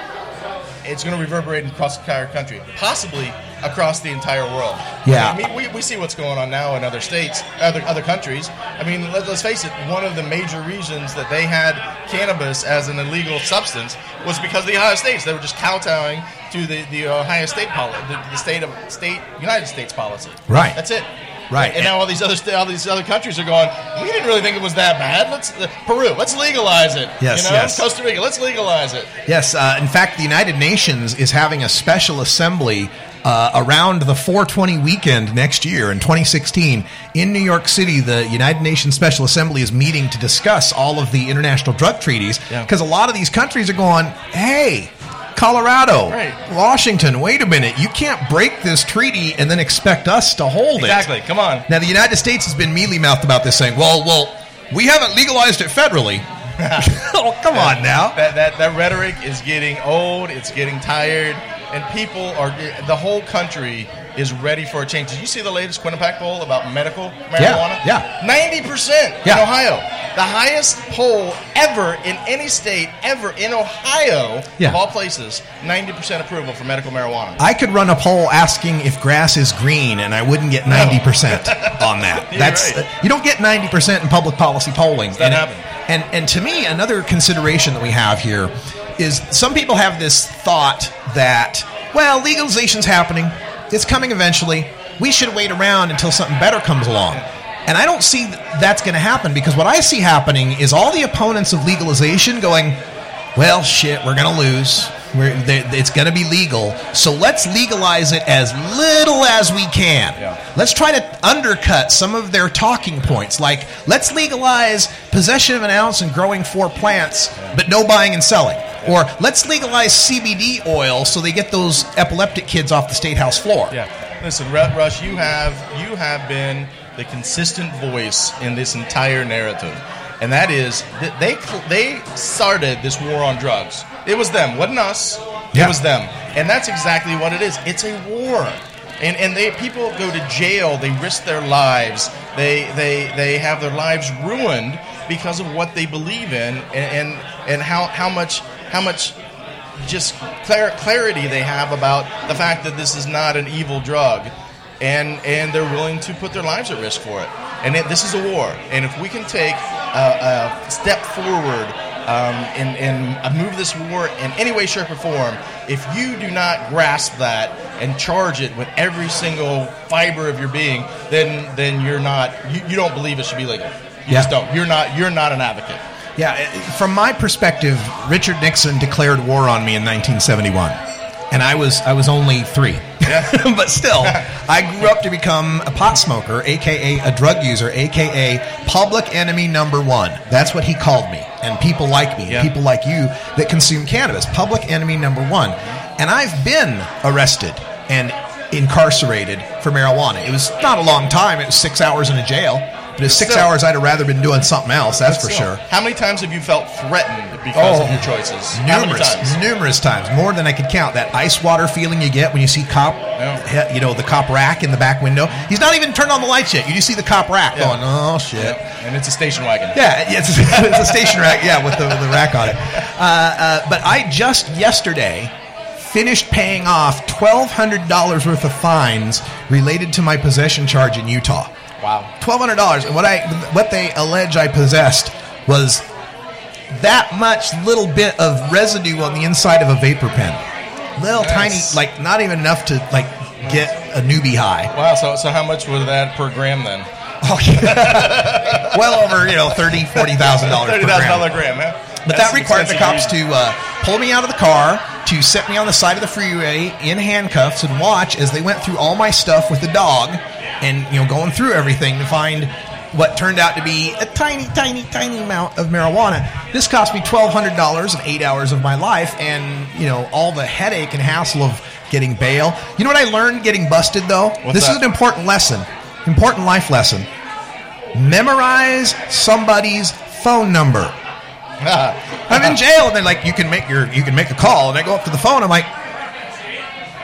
It's going to reverberate across the entire country, possibly across the entire world. Yeah. I mean, we, we see what's going on now in other states, other other countries. I mean, let, let's face it. One of the major reasons that they had cannabis as an illegal substance was because of the Ohio states. They were just kowtowing to the, the Ohio state policy, the, the state of state United States policy. Right. That's it. Right. And now all these other sta- all these other countries are going. We didn't really think it was that bad. Let's uh, Peru. Let's legalize it. Yes, You know, yes. Costa Rica. Let's legalize it. Yes, uh, in fact, the United Nations is having a special assembly uh, around the 420 weekend next year in 2016 in New York City. The United Nations Special Assembly is meeting to discuss all of the international drug treaties because a lot of these countries are going, hey, Colorado, Right. Washington, wait a minute, you can't break this treaty and then expect us to hold Exactly. it. Exactly. Come on. Now, the United States has been mealy mouthed about this, saying, well, well, we haven't legalized it federally. oh, come on now. That, that that rhetoric is getting old. It's getting tired, and people are. The whole country is ready for a change. Did you see the latest Quinnipiac poll about medical marijuana? yeah. Ninety percent in Yeah. Ohio. The highest poll ever in any state ever in Ohio, Yeah. of all places. Ninety percent approval for medical marijuana. I could run a poll asking if grass is green, and I wouldn't get ninety percent on that. That's right. Uh, you don't get ninety percent in public policy polling. not and, happening. and and to me, another consideration that we have here is some people have this thought that well, legalization's happening, it's coming eventually. We should wait around until something better comes along. And I don't see that that's going to happen because what I see happening is all the opponents of legalization going, well, shit, we're going to lose. They, it's going to be legal. So let's legalize it as little as we can. Let's try to undercut some of their talking points. Like, let's legalize possession of an ounce and growing four plants, but no buying and selling. Or let's legalize CBD oil so they get those epileptic kids off the state house floor. Yeah. Listen, Ru- Rush, you have you have been the consistent voice in this entire narrative, and that is that they they started this war on drugs. It was them, wasn't us. Yeah. It was them, and that's exactly what it is. It's a war. And, and they people go to jail. They risk their lives. They they they have their lives ruined because of what they believe in and and, and how, how much how much just clar- clarity they have about the fact that this is not an evil drug, and and they're willing to put their lives at risk for it. And it, this is a war, and if we can take a, a step forward um, and, and move this war in any way, shape, or form, if you do not grasp that and charge it with every single fiber of your being, then then you're not you, you don't believe it should be legal. You just don't. You're not you're not an advocate. Yeah, from my perspective, Richard Nixon declared war on me in 1971, and I was I was only three. Yeah. but still, I grew up to become a pot smoker, aka a drug user, aka public enemy number one. That's what he called me, and people like me, and people like you that consume cannabis, public enemy number one. And I've been arrested and incarcerated for marijuana. It was not a long time; it was six hours in a jail. But it's six Still. hours I'd have rather been doing something else. That's for sure. How many times have you felt threatened because of your choices? Numerous, times? numerous times, more than I could count. That ice water feeling you get when you see cop, he- you know, the cop rack in the back window. He's not even turned on the lights yet. You just see the cop rack going, "Oh shit!" And it's a station wagon. Yeah, yeah, it's, it's a station rack. Yeah, with the, the rack on it. Uh, uh, but I just yesterday finished paying off twelve hundred dollars worth of fines related to my possession charge in Utah. Wow. Twelve hundred dollars. And what I what they allege I possessed was that much little bit of residue on the inside of a vapor pen. Little Nice. tiny, like not even enough to like get a newbie high. Wow. So so how much was that per gram then? Oh, yeah. well over you know thirty, forty thousand dollars. Thirty thousand dollar gram, man. But that required the cops to uh, pull me out of the car, to set me on the side of the freeway in handcuffs, and watch as they went through all my stuff with the dog, and you know going through everything to find what turned out to be a tiny, tiny, tiny amount of marijuana. This cost me twelve hundred dollars and eight hours of my life, and you know all the headache and hassle of getting bail. You know what I learned getting busted though? What's this is an important lesson, important life lesson. Memorize somebody's phone number. I'm in jail, and they're like, "You can make your, you can make a call." And I go up to the phone. I'm like,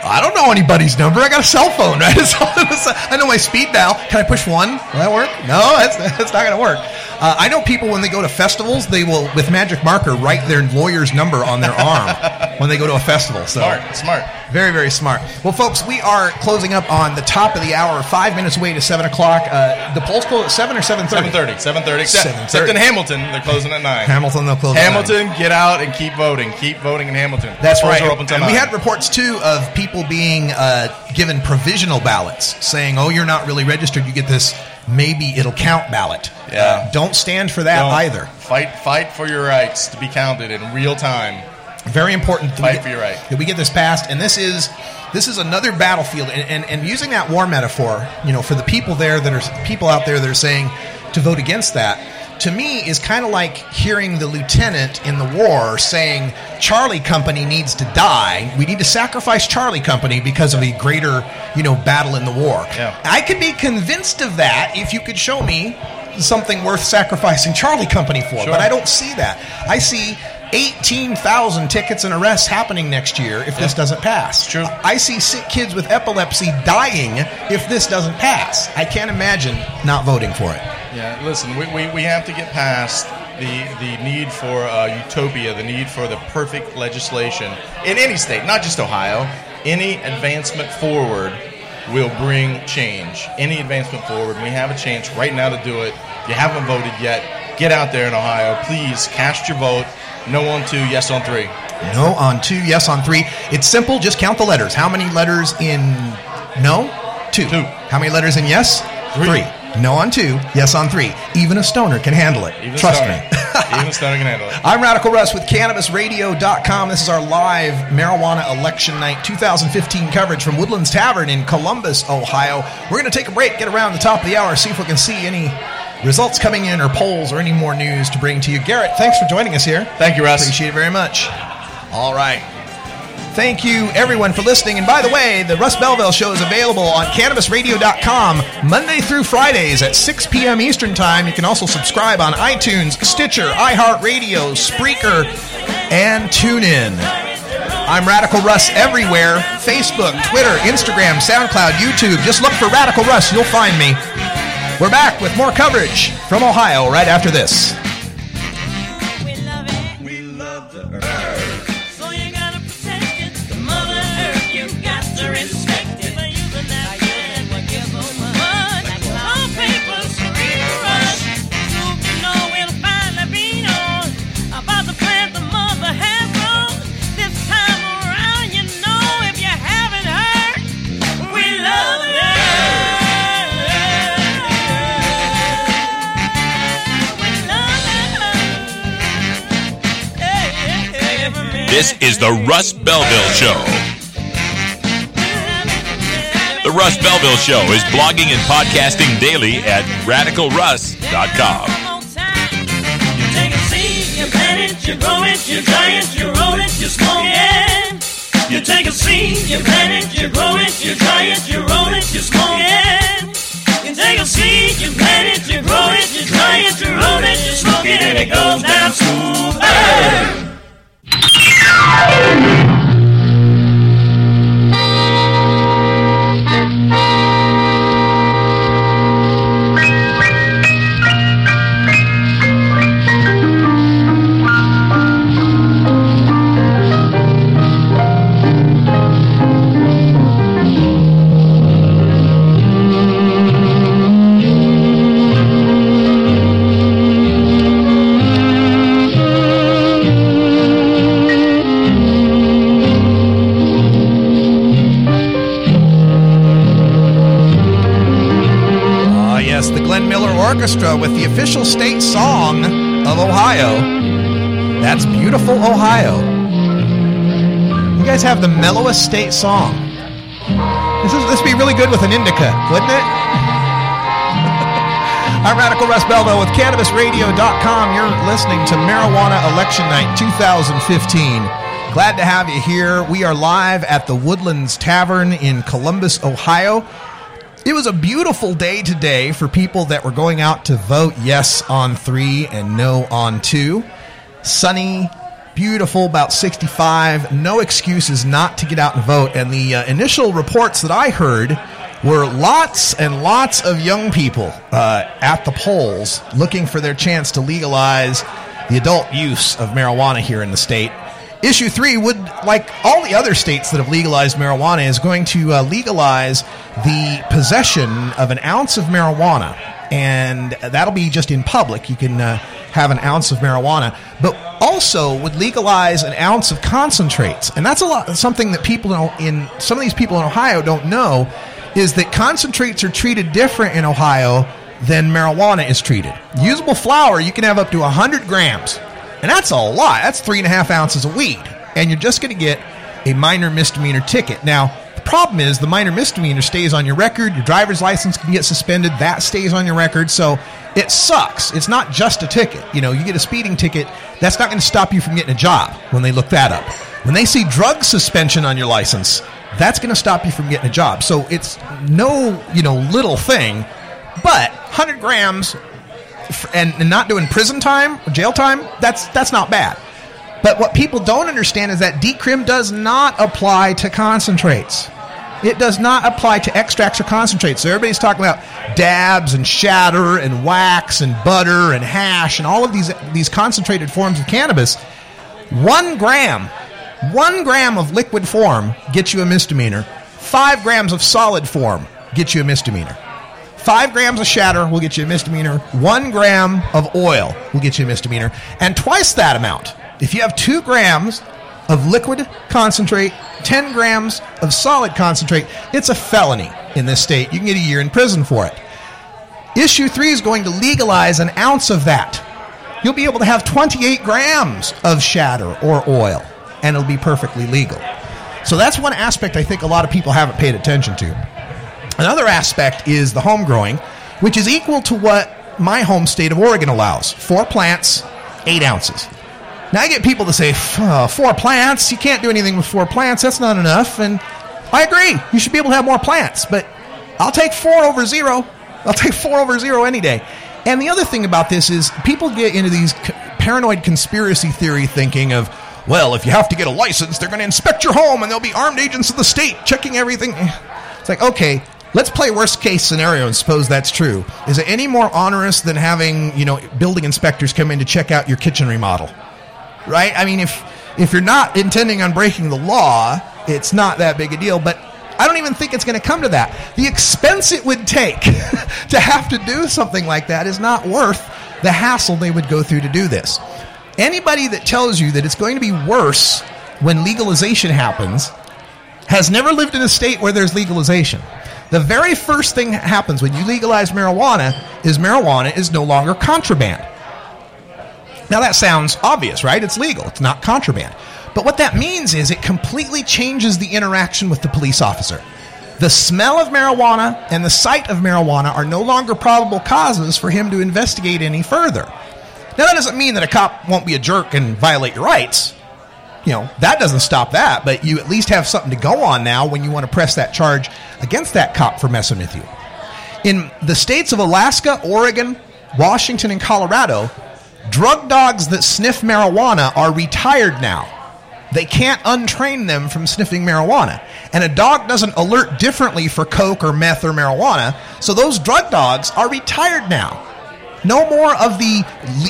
"I don't know anybody's number. I got a cell phone, right? I know my speed dial. Can I push one? Will that work? No, that's that's not going to work. Uh, I know people when they go to festivals, they will with magic marker write their lawyer's number on their arm when they go to a festival. So Smart, smart. very, very smart. Well, folks, we are closing up on the top of the hour, five minutes away to seven o'clock. Uh, the polls close at seven or seven thirty. 7:30, 7:30. Except, in Hamilton, they're closing at nine. Hamilton, they'll close. Hamilton, get out and keep voting. Keep voting in Hamilton. That's Polls right. Are open and we had reports too of people being uh, given provisional ballots, saying, "Oh, you're not really registered. You get this maybe it'll count ballot." Yeah. Don't stand for that Don't. either. Fight, fight for your rights to be counted in real time. Very important. Fight get- for your right. That we get this passed, and this is this is another battlefield. And, and and using that war metaphor, you know, for the people there that are people out there that are saying to vote against that. To me, is kind of like hearing the lieutenant in the war saying, "Charlie Company needs to die. We need to sacrifice Charlie Company because of a greater, you know, battle in the war." Yeah. I could be convinced of that if you could show me something worth sacrificing Charlie Company for, Sure. but I don't see that. I see 18,000 tickets and arrests happening next year if this doesn't pass. True. I see sick kids with epilepsy dying if this doesn't pass. I can't imagine not voting for it. Yeah, listen, we, we, we have to get past the the need for uh, utopia, the need for the perfect legislation in any state, not just Ohio. Any advancement forward will bring change. Any advancement forward, we have a chance right now to do it. If you haven't voted yet, get out there in Ohio. Please cast your vote. No on two, yes on three. No on two, yes on three. It's simple. Just count the letters. How many letters in no? Two. Two. How many letters in yes? Three. No on two, yes on three. Even a stoner can handle it. Even Trust Stoner. me. Even a stoner can handle it. I'm Radical Russ with CannabisRadio.com. This is our live marijuana election night 2015 coverage from Woodlands Tavern in Columbus, Ohio. We're going to take a break, get around the top of the hour, see if we can see any results coming in or polls or any more news to bring to you. Garrett, thanks for joining us here. Thank you, Russ. Appreciate it very much. All right. Thank you, everyone, for listening. And by the way, the Russ Belville Show is available on CannabisRadio.com Monday through Fridays at 6 p.m. Eastern Time. You can also subscribe on iTunes, Stitcher, iHeartRadio, Spreaker, and TuneIn. I'm Radical Russ everywhere Facebook, Twitter, Instagram, SoundCloud, YouTube. Just look for Radical Russ, you'll find me. We're back with more coverage from Ohio right after this. This is the Russ Belville Show. The Russ Belville Show is blogging and podcasting daily at radicalruss.com. You take a seed, you plant it, you grow it, you dry it, you roll it, you smoke it. You take a seed, you plant it, you grow it, you dry it, you roll it, you smoke it. You take a seed, you plant it, you grow it, you dry it, you roll it, you smoke it, and it goes down smooth. Hey! Glenn Miller Orchestra with the official state song of Ohio. That's beautiful, Ohio. You guys have the mellowest state song. This is this would be really good with an indica, wouldn't it? I'm Radical Russ Belville with CannabisRadio.com. You're listening to Marijuana Election Night 2015. Glad to have you here. We are live at the Woodlands Tavern in Columbus, Ohio. It was a beautiful day today for people that were going out to vote yes on three and no on two. Sunny, beautiful, about 65. No excuses not to get out and vote. And the uh, initial reports that I heard were lots and lots of young people uh, at the polls looking for their chance to legalize the adult use of marijuana here in the state. Issue three would, like all the other states that have legalized marijuana, is going to uh, legalize the possession of an ounce of marijuana, and that'll be just in public. You can uh, have an ounce of marijuana, but also would legalize an ounce of concentrates, and that's a lot something that people in, some of these people in Ohio don't know is that concentrates are treated different in Ohio than marijuana is treated. Usable flower, you can have up to 100 grams. And that's a lot. That's three and a half ounces of weed. And you're just going to get a minor misdemeanor ticket. Now, the problem is the minor misdemeanor stays on your record. Your driver's license can get suspended. That stays on your record. So it sucks. It's not just a ticket. You know, you get a speeding ticket. That's not going to stop you from getting a job when they look that up. When they see drug suspension on your license, that's going to stop you from getting a job. So it's no, you know, little thing. But 100 grams and, not doing prison time, jail time, that's that's not bad. But what people don't understand is that decrim does not apply to concentrates. It does not apply to extracts or concentrates. So everybody's talking about dabs and shatter and wax and butter and hash and all of these these concentrated forms of cannabis. One gram, one gram of liquid form gets you a misdemeanor. Five grams of solid form gets you a misdemeanor. Five grams of shatter will get you a misdemeanor. One gram of oil will get you a misdemeanor. And twice that amount, if you have two grams of liquid concentrate, 10 grams of solid concentrate, it's a felony in this state. You can get a year in prison for it. Issue three is going to legalize an ounce of that. You'll be able to have 28 grams of shatter or oil, and it'll be perfectly legal. So that's one aspect I think a lot of people haven't paid attention to. Another aspect is the home growing, which is equal to what my home state of Oregon allows four plants, eight ounces. Now I get people to say, "Uh, four plants, you can't do anything with four plants, that's not enough. And I agree, you should be able to have more plants, but I'll take four over zero. I'll take four over zero any day. And the other thing about this is people get into these paranoid conspiracy theory thinking of, well, if you have to get a license, they're going to inspect your home and there'll be armed agents of the state checking everything. It's like, okay, let's play worst case scenario and suppose that's true. Is it any more onerous than having, you know, building inspectors come in to check out your kitchen remodel? Right? I mean, if if you're not intending on breaking the law, it's not that big a deal, but I don't even think it's going to come to that. The expense it would take to have to do something like that is not worth the hassle they would go through to do this. Anybody that tells you that it's going to be worse when legalization happens has never lived in a state where there's legalization. The very first thing that happens when you legalize marijuana is marijuana is no longer contraband. Now that sounds obvious, right? It's legal. It's not contraband. But what that means is it completely changes the interaction with the police officer. The smell of marijuana and the sight of marijuana are no longer probable causes for him to investigate any further. Now, that doesn't mean that a cop won't be a jerk and violate your rights. You know, that doesn't stop that, but you at least have something to go on now when you want to press that charge against that cop for messing with you. In the states of Alaska, Oregon, Washington, and Colorado, drug dogs that sniff marijuana are retired now. They can't untrain them from sniffing marijuana. And a dog doesn't alert differently for coke or meth or marijuana, so those drug dogs are retired now. No more of the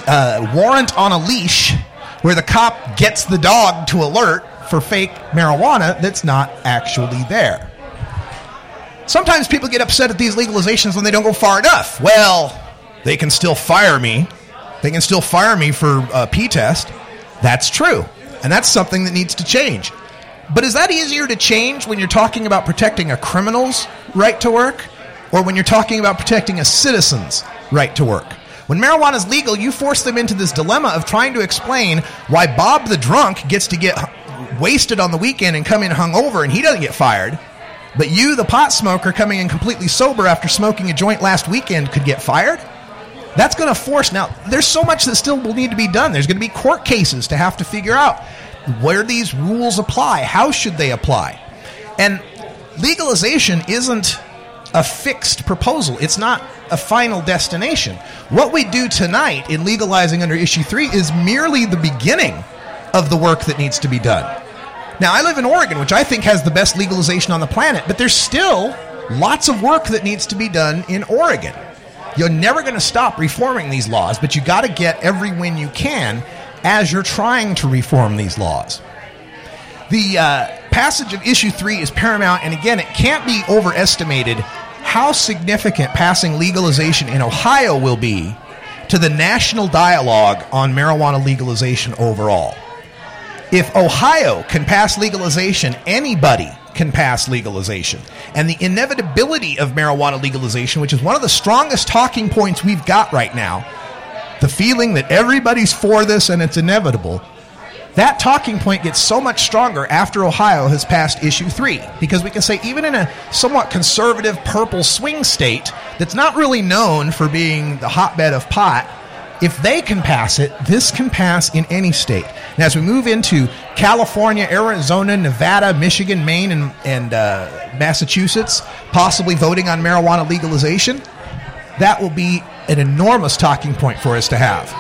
uh, warrant on a leash where the cop gets the dog to alert for fake marijuana that's not actually there. Sometimes people get upset at these legalizations when they don't go far enough. Well, they can still fire me. They can still fire me for a P test. That's true. And that's something that needs to change. But is that easier to change when you're talking about protecting a criminal's right to work or when you're talking about protecting a citizen's right to work? When marijuana is legal, you force them into this dilemma of trying to explain why Bob the drunk gets to get wasted on the weekend and come in hungover and he doesn't get fired. But you, the pot smoker, coming in completely sober after smoking a joint last weekend, could get fired? That's going to force. Now, there's so much that still will need to be done. There's going to be court cases to have to figure out where these rules apply. How should they apply? And legalization isn't a fixed proposal, it's not a final destination. What we do tonight in legalizing under issue three is merely the beginning of the work that needs to be done. Now, I live in Oregon, which I think has the best legalization on the planet, but there's still lots of work that needs to be done in Oregon. You're never going to stop reforming these laws, but you got to get every win you can as you're trying to reform these laws. The uh, passage of issue three is paramount, and again, it can't be overestimated how significant passing legalization in Ohio will be to the national dialogue on marijuana legalization overall. If Ohio can pass legalization, anybody can pass legalization. And the inevitability of marijuana legalization, which is one of the strongest talking points we've got right now, the feeling that everybody's for this and it's inevitable, that talking point gets so much stronger after Ohio has passed issue three. Because we can say, even in a somewhat conservative purple swing state that's not really known for being the hotbed of pot, if they can pass it, this can pass in any state. And as we move into California, Arizona, Nevada, Michigan, Maine, and, and uh, Massachusetts, possibly voting on marijuana legalization, that will be an enormous talking point for us to have.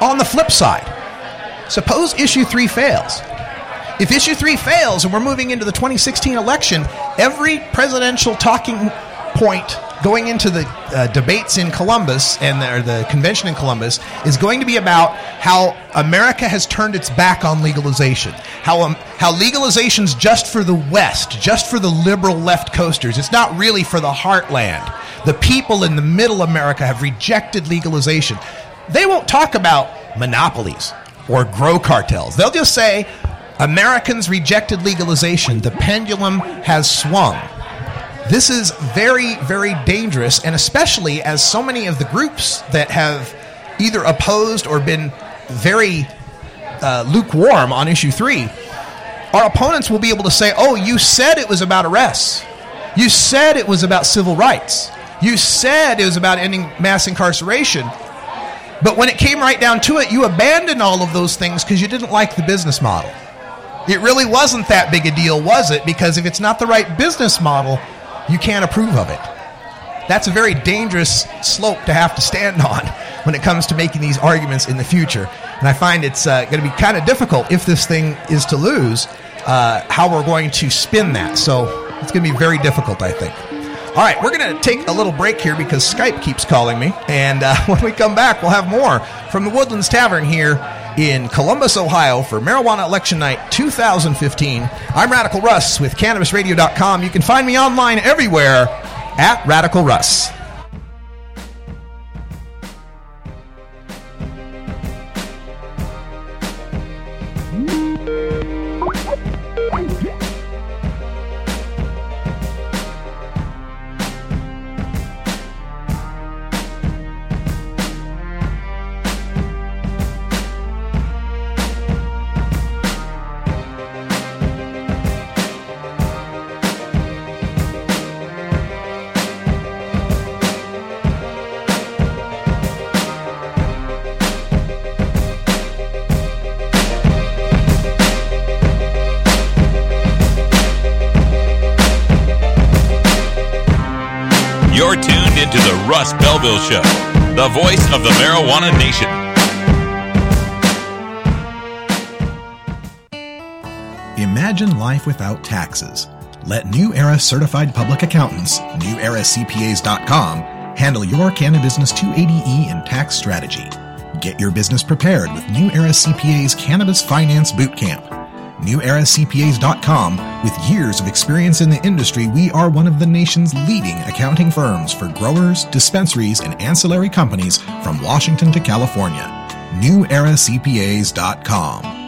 On the flip side, suppose issue three fails. If issue three fails and we're moving into the 2016 election, every presidential talking point going into the uh, debates in Columbus and the, the convention in Columbus is going to be about how America has turned its back on legalization. How um, how legalization's just for the West, just for the liberal left coasters. It's not really for the heartland. The people in the middle America have rejected legalization. They won't talk about monopolies or grow cartels. They'll just say Americans rejected legalization. The pendulum has swung. This is very, very dangerous, and especially as so many of the groups that have either opposed or been very uh, lukewarm on issue three, our opponents will be able to say, oh, you said it was about arrests. You said it was about civil rights. You said it was about ending mass incarceration. But when it came right down to it, you abandoned all of those things because you didn't like the business model. It really wasn't that big a deal, was it? Because if it's not the right business model, you can't approve of it. That's a very dangerous slope to have to stand on when it comes to making these arguments in the future. And I find it's uh, going to be kind of difficult if this thing is to lose, uh, how we're going to spin that. So it's going to be very difficult, I think. All right, we're going to take a little break here because Skype keeps calling me. And uh, when we come back, we'll have more from the Woodlands Tavern here in Columbus, Ohio for Marijuana Election Night 2015. I'm Radical Russ with CannabisRadio.com. You can find me online everywhere at Radical Russ. Belville Show, the voice of the marijuana nation. Imagine life without taxes. Let New Era certified public accountants, neweraCPAs.com, handle your cannabis 280E and tax strategy. Get your business prepared with New Era CPA's Cannabis Finance Bootcamp. NewEraCPAs.com, with years of experience in the industry, we are one of the nation's leading accounting firms for growers, dispensaries, and ancillary companies from Washington to California. NewEraCPAs.com.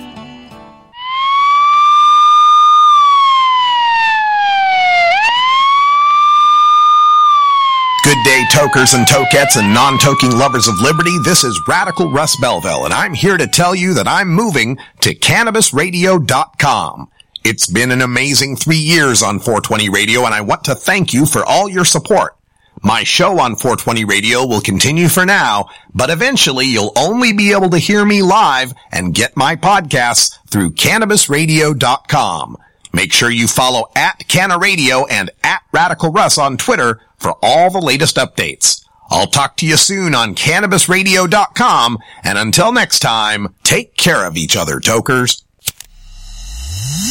Good day, tokers and tokettes and non-toking lovers of liberty. This is Radical Russ Belville, and I'm here to tell you that I'm moving to CannabisRadio.com. It's been an amazing three years on 420 Radio, and I want to thank you for all your support. My show on 420 Radio will continue for now, but eventually you'll only be able to hear me live and get my podcasts through CannabisRadio.com. Make sure you follow at Canna Radio and at Radical Russ on Twitter for all the latest updates. I'll talk to you soon on CannabisRadio.com, and until next time, take care of each other, tokers.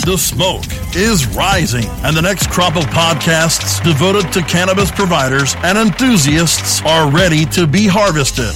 The smoke is rising, and the next crop of podcasts devoted to cannabis providers and enthusiasts are ready to be harvested.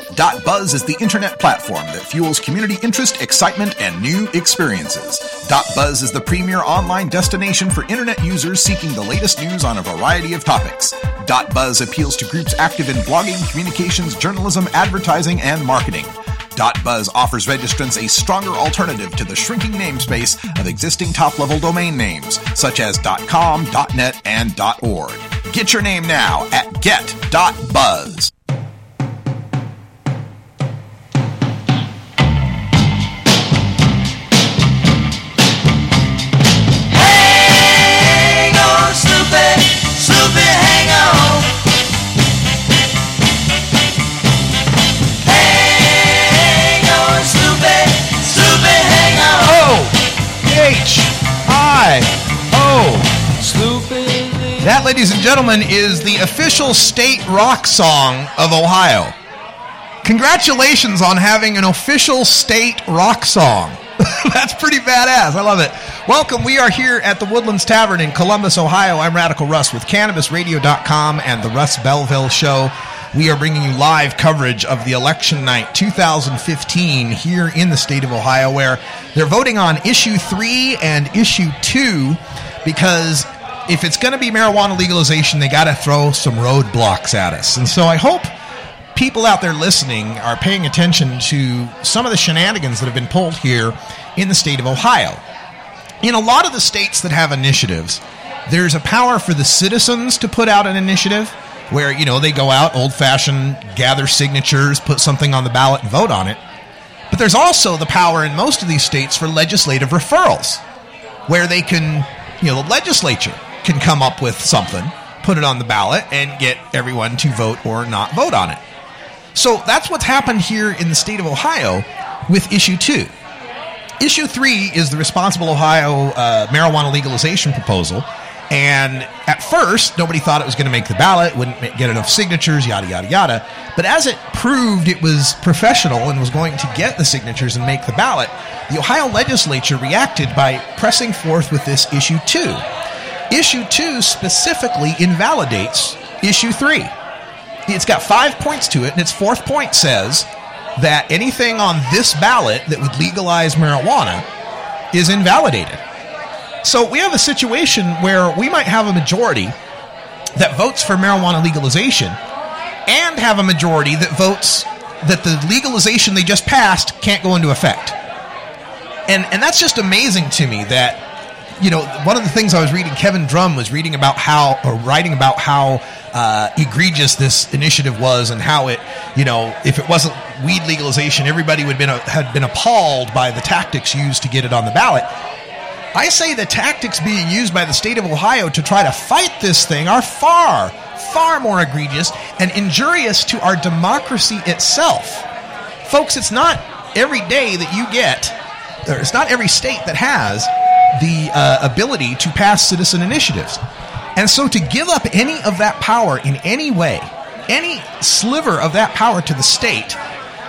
.buzz is the internet platform that fuels community interest, excitement, and new experiences. .buzz is the premier online destination for internet users seeking the latest news on a variety of topics. .buzz appeals to groups active in blogging, communications, journalism, advertising, and marketing. .buzz offers registrants a stronger alternative to the shrinking namespace of existing top-level domain names, such as .com, .net, and .org. Get your name now at get.buzz. That, ladies and gentlemen, is the official state rock song of Ohio. Congratulations on having an official state rock song. That's pretty badass. I love it. Welcome. We are here at the Woodlands Tavern in Columbus, Ohio. I'm Radical Russ with CannabisRadio.com and the Russ Belville Show. We are bringing you live coverage of the election night 2015 here in the state of Ohio, where they're voting on issue three and issue two because if it's going to be marijuana legalization, they got to throw some roadblocks at us. And so I hope people out there listening are paying attention to some of the shenanigans that have been pulled here in the state of Ohio. In a lot of the states that have initiatives, there's a power for the citizens to put out an initiative where, you know, they go out old fashioned, gather signatures, put something on the ballot, and vote on it. But there's also the power in most of these states for legislative referrals where they can, you know, the legislature can come up with something, put it on the ballot, and get everyone to vote or not vote on it. So that's what's happened here in the state of Ohio with issue two. Issue three is the responsible Ohio uh, marijuana legalization proposal. And at first, nobody thought it was going to make the ballot, wouldn't get enough signatures, yada, yada, yada. But as it proved it was professional and was going to get the signatures and make the ballot, the Ohio legislature reacted by pressing forth with this issue two. Issue two specifically invalidates issue three. It's got five points to it, and its fourth point says that anything on this ballot that would legalize marijuana is invalidated. So we have a situation where we might have a majority that votes for marijuana legalization and have a majority that votes that the legalization they just passed can't go into effect. And and that's just amazing to me that you know, one of the things I was reading, Kevin Drum was reading about how, or writing about how uh, egregious this initiative was, and how it, you know, if it wasn't weed legalization, everybody would been had been appalled by the tactics used to get it on the ballot. I say the tactics being used by the state of Ohio to try to fight this thing are far, far more egregious and injurious to our democracy itself. Folks, it's not every day that you get, or it's not every state that has the uh, ability to pass citizen initiatives. And so to give up any of that power in any way, any sliver of that power to the state,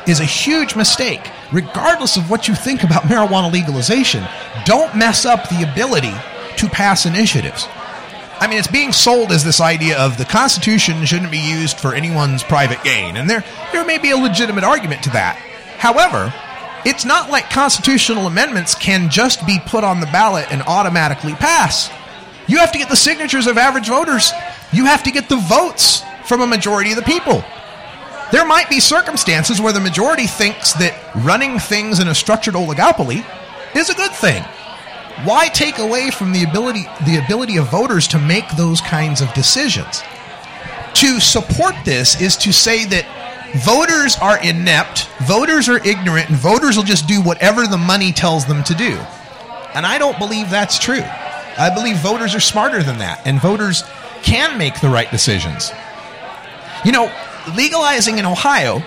is a huge mistake. Regardless of what you think about marijuana legalization, don't mess up the ability to pass initiatives. I mean, it's being sold as this idea of the Constitution shouldn't be used for anyone's private gain, and there there may be a legitimate argument to that. However, it's not like constitutional amendments can just be put on the ballot and automatically pass. You have to get the signatures of average voters. You have to get the votes from a majority of the people. There might be circumstances where the majority thinks that running things in a structured oligopoly is a good thing. Why take away from the ability the ability of voters to make those kinds of decisions? To support this is to say that voters are inept, voters are ignorant, and voters will just do whatever the money tells them to do. And I don't believe that's true. I believe voters are smarter than that, and voters can make the right decisions. You know, legalizing in Ohio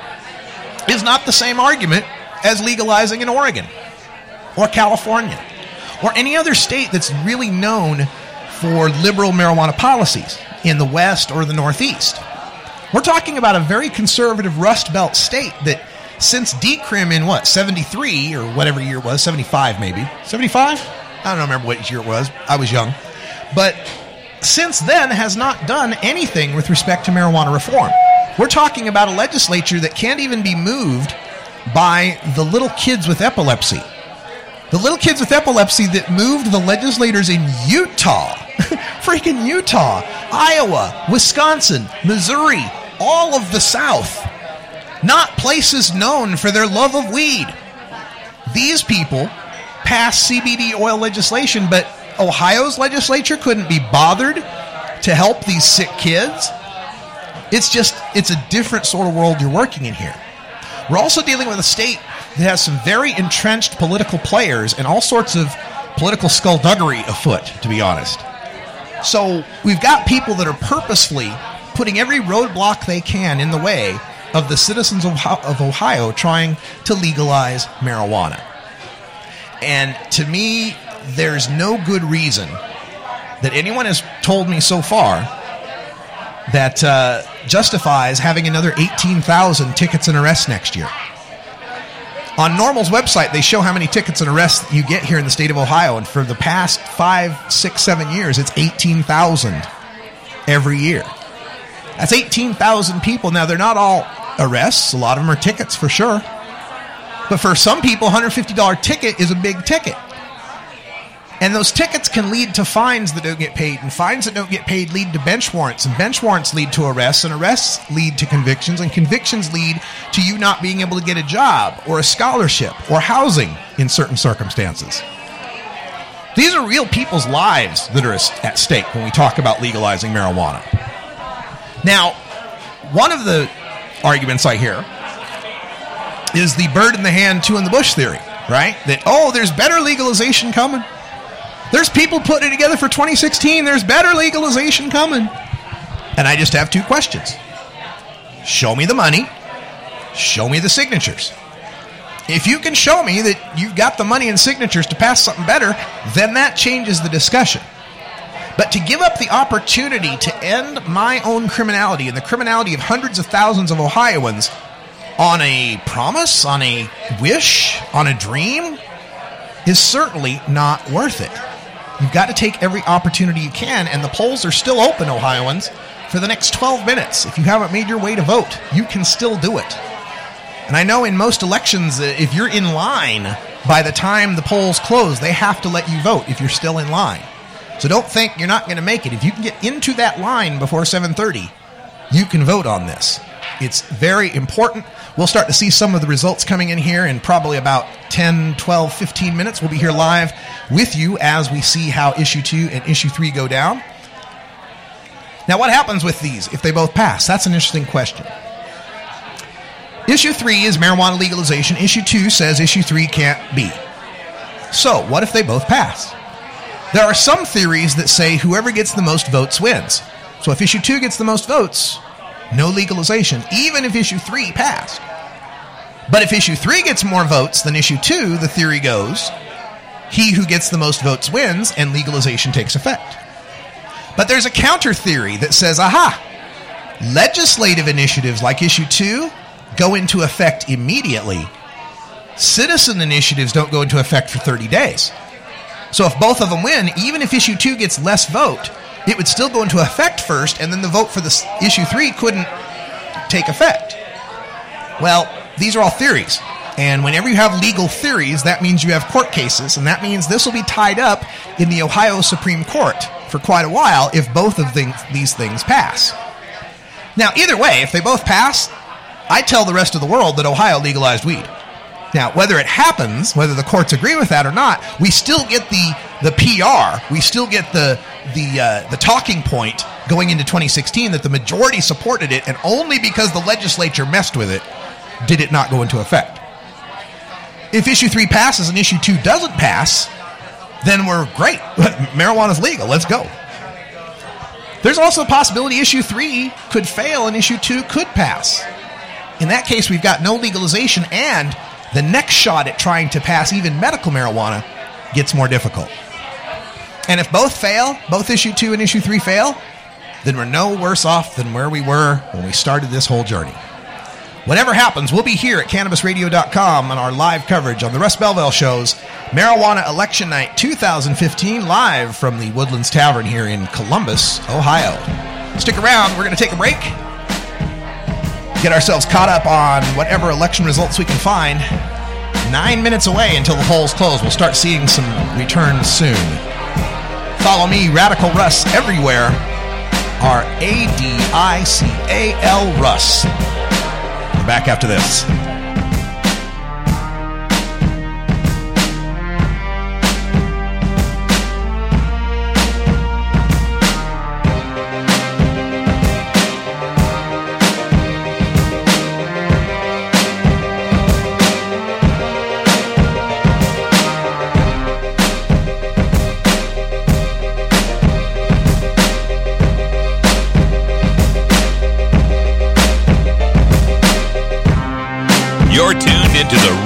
is not the same argument as legalizing in Oregon or California or any other state that's really known for liberal marijuana policies in the West or the Northeast. We're talking about a very conservative Rust Belt state that since decrim in what, 73 or whatever year it was, 75 maybe. 75? I don't remember what year it was. I was young. But since then has not done anything with respect to marijuana reform. We're talking about a legislature that can't even be moved by the little kids with epilepsy. The little kids with epilepsy that moved the legislators in Utah, freaking Utah, Iowa, Wisconsin, Missouri, all of the South, not places known for their love of weed. These people passed CBD oil legislation, but Ohio's legislature couldn't be bothered to help these sick kids. It's just, it's a different sort of world you're working in here. We're also dealing with a state that has some very entrenched political players and all sorts of political skullduggery afoot, to be honest. So we've got people that are purposefully putting every roadblock they can in the way of the citizens of Ohio trying to legalize marijuana. And to me, there's no good reason that anyone has told me so far that uh, justifies having another 18,000 tickets and arrests next year. On Normal's website, they show how many tickets and arrests you get here in the state of Ohio, and for the past five, six, seven years, it's 18,000 every year. That's 18,000 people. Now, they're not all arrests, a lot of them are tickets for sure. But for some people, $150 ticket is a big ticket. And those tickets can lead to fines that don't get paid, and fines that don't get paid lead to bench warrants, and bench warrants lead to arrests, and arrests lead to convictions, and convictions lead to you not being able to get a job, or a scholarship, or housing in certain circumstances. These are real people's lives that are at stake when we talk about legalizing marijuana. Now, one of the arguments I hear is the bird in the hand, two in the bush theory, right? That, oh, there's better legalization coming. There's people putting it together for 2016. There's better legalization coming. And I just have two questions Show me the money, show me the signatures. If you can show me that you've got the money and signatures to pass something better, then that changes the discussion. But to give up the opportunity to end my own criminality and the criminality of hundreds of thousands of Ohioans on a promise, on a wish, on a dream, is certainly not worth it. You've got to take every opportunity you can, and the polls are still open, Ohioans, for the next 12 minutes. If you haven't made your way to vote, you can still do it. And I know in most elections, uh, if you're in line by the time the polls close, they have to let you vote if you're still in line. So don't think you're not going to make it. If you can get into that line before 7:30, you can vote on this. It's very important. We'll start to see some of the results coming in here in probably about 10, 12, 15 minutes. We'll be here live with you as we see how issue 2 and issue 3 go down. Now, what happens with these if they both pass? That's an interesting question. Issue 3 is marijuana legalization. Issue 2 says issue 3 can't be. So, what if they both pass? There are some theories that say whoever gets the most votes wins. So, if issue 2 gets the most votes, no legalization, even if issue 3 passed. But if issue 3 gets more votes than issue 2, the theory goes he who gets the most votes wins and legalization takes effect. But there's a counter theory that says, aha, legislative initiatives like issue 2 go into effect immediately. Citizen initiatives don't go into effect for 30 days. So if both of them win, even if issue 2 gets less vote, it would still go into effect first, and then the vote for the issue 3 couldn't take effect. Well, these are all theories. And whenever you have legal theories, that means you have court cases, and that means this will be tied up in the Ohio Supreme Court for quite a while if both of things, these things pass. Now, either way, if they both pass, I tell the rest of the world that Ohio legalized weed. Now, whether it happens, whether the courts agree with that or not, we still get the the PR. We still get the the uh, the talking point going into 2016 that the majority supported it, and only because the legislature messed with it did it not go into effect. If issue three passes and issue two doesn't pass, then we're great. Marijuana's legal. Let's go. There's also a possibility issue three could fail and issue two could pass. In that case, we've got no legalization, and the next shot at trying to pass even medical marijuana gets more difficult. And if both fail, both issue two and issue three fail, then we're no worse off than where we were when we started this whole journey. Whatever happens, we'll be here at CannabisRadio.com on our live coverage on the Russ Belville shows Marijuana Election Night 2015 live from the Woodlands Tavern here in Columbus, Ohio. Stick around, we're going to take a break, get ourselves caught up on whatever election results we can find. Nine minutes away until the polls close. We'll start seeing some returns soon. Follow me, Radical Russ, everywhere. R A D I C A L Russ. We're back after this.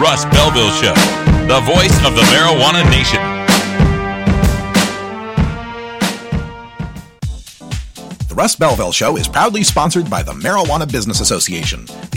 Russ Belville Show, the voice of the marijuana nation. The Russ Belville Show is proudly sponsored by the Marijuana Business Association.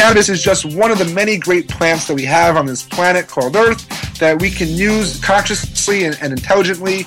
Cannabis is just one of the many great plants that we have on this planet called Earth that we can use consciously and, and intelligently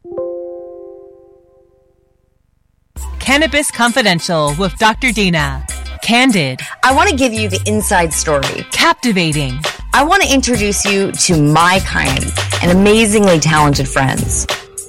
Cannabis Confidential with Dr. Dina. Candid. I want to give you the inside story. Captivating. I want to introduce you to my kind and amazingly talented friends.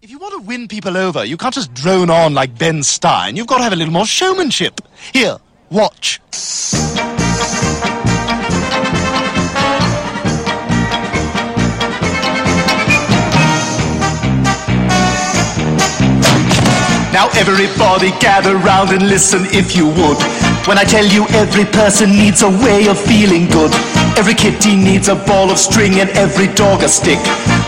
If you want to win people over, you can't just drone on like Ben Stein. You've got to have a little more showmanship. Here, watch. Now everybody gather round and listen if you would. When I tell you every person needs a way of feeling good. Every kitty needs a ball of string and every dog a stick.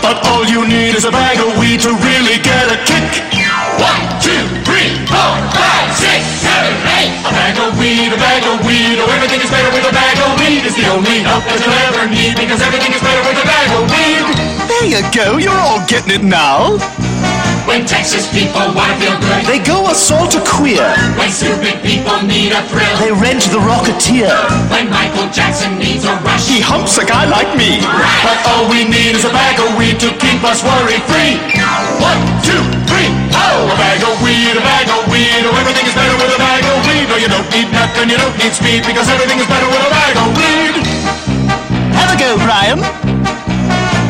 But all you need is a bag of weed to really get a kick. One, two, three, four, five, six, seven, eight. A bag of weed, a bag of weed. Oh, everything is better with a bag of weed. It's the only help that you'll ever need because everything is better with a bag of weed. There you go, you're all getting it now. When Texas people wanna feel good. They go assault a queer. When stupid people need a thrill. They rent the Rocketeer. When Michael Jackson needs a rush. He humps a guy like me. But all we need is a bag of weed to keep us worry free. One, two, three, oh! A bag of weed, a bag of weed. Oh, everything is better with a bag of weed. No, you don't need nothing, you don't need speed because everything is better with a bag of weed. Have a go, Brian.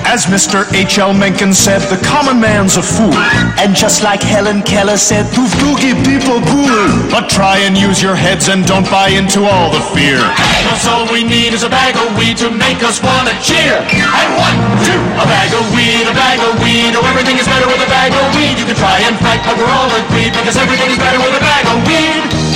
As Mr. H.L. Mencken said, the common man's a fool. And just like Helen Keller said, proof do give people cool. But try and use your heads and don't buy into all the fear. Cause all we need is a bag of weed to make us wanna cheer. And one, two, a bag of weed, a bag of weed. Oh, everything is better with a bag of weed. You can try and fight, but we're all agreed because everything is better with a bag of weed.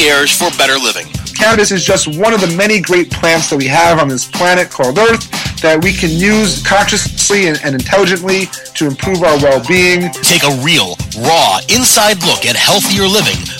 Concierge for better living. Cannabis is just one of the many great plants that we have on this planet called Earth that we can use consciously and, and intelligently to improve our well-being. Take a real, raw, inside look at healthier living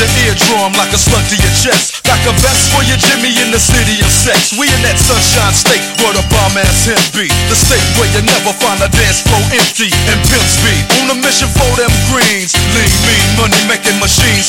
your eardrum like a slug to your chest. Like a vest for your Jimmy in the city of sex. We in that sunshine state where the bomb ass him be. The state where you never find a dance floor empty and pimp speed. On a mission for them greens. Lean, mean, money making machines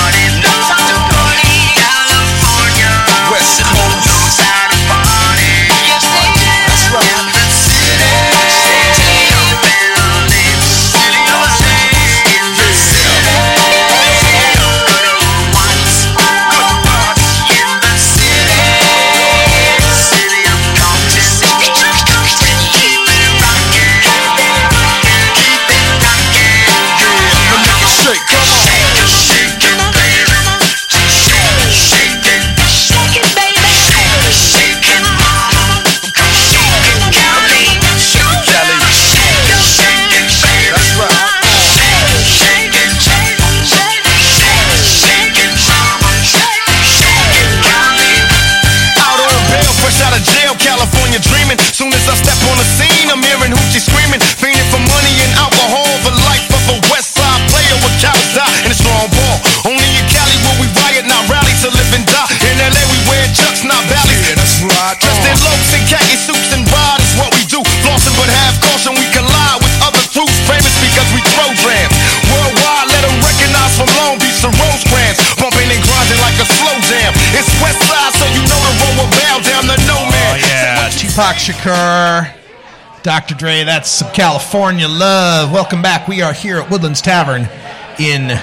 Tupac Shakur, Dr. Dre, that's some California love. Welcome back. We are here at Woodlands Tavern in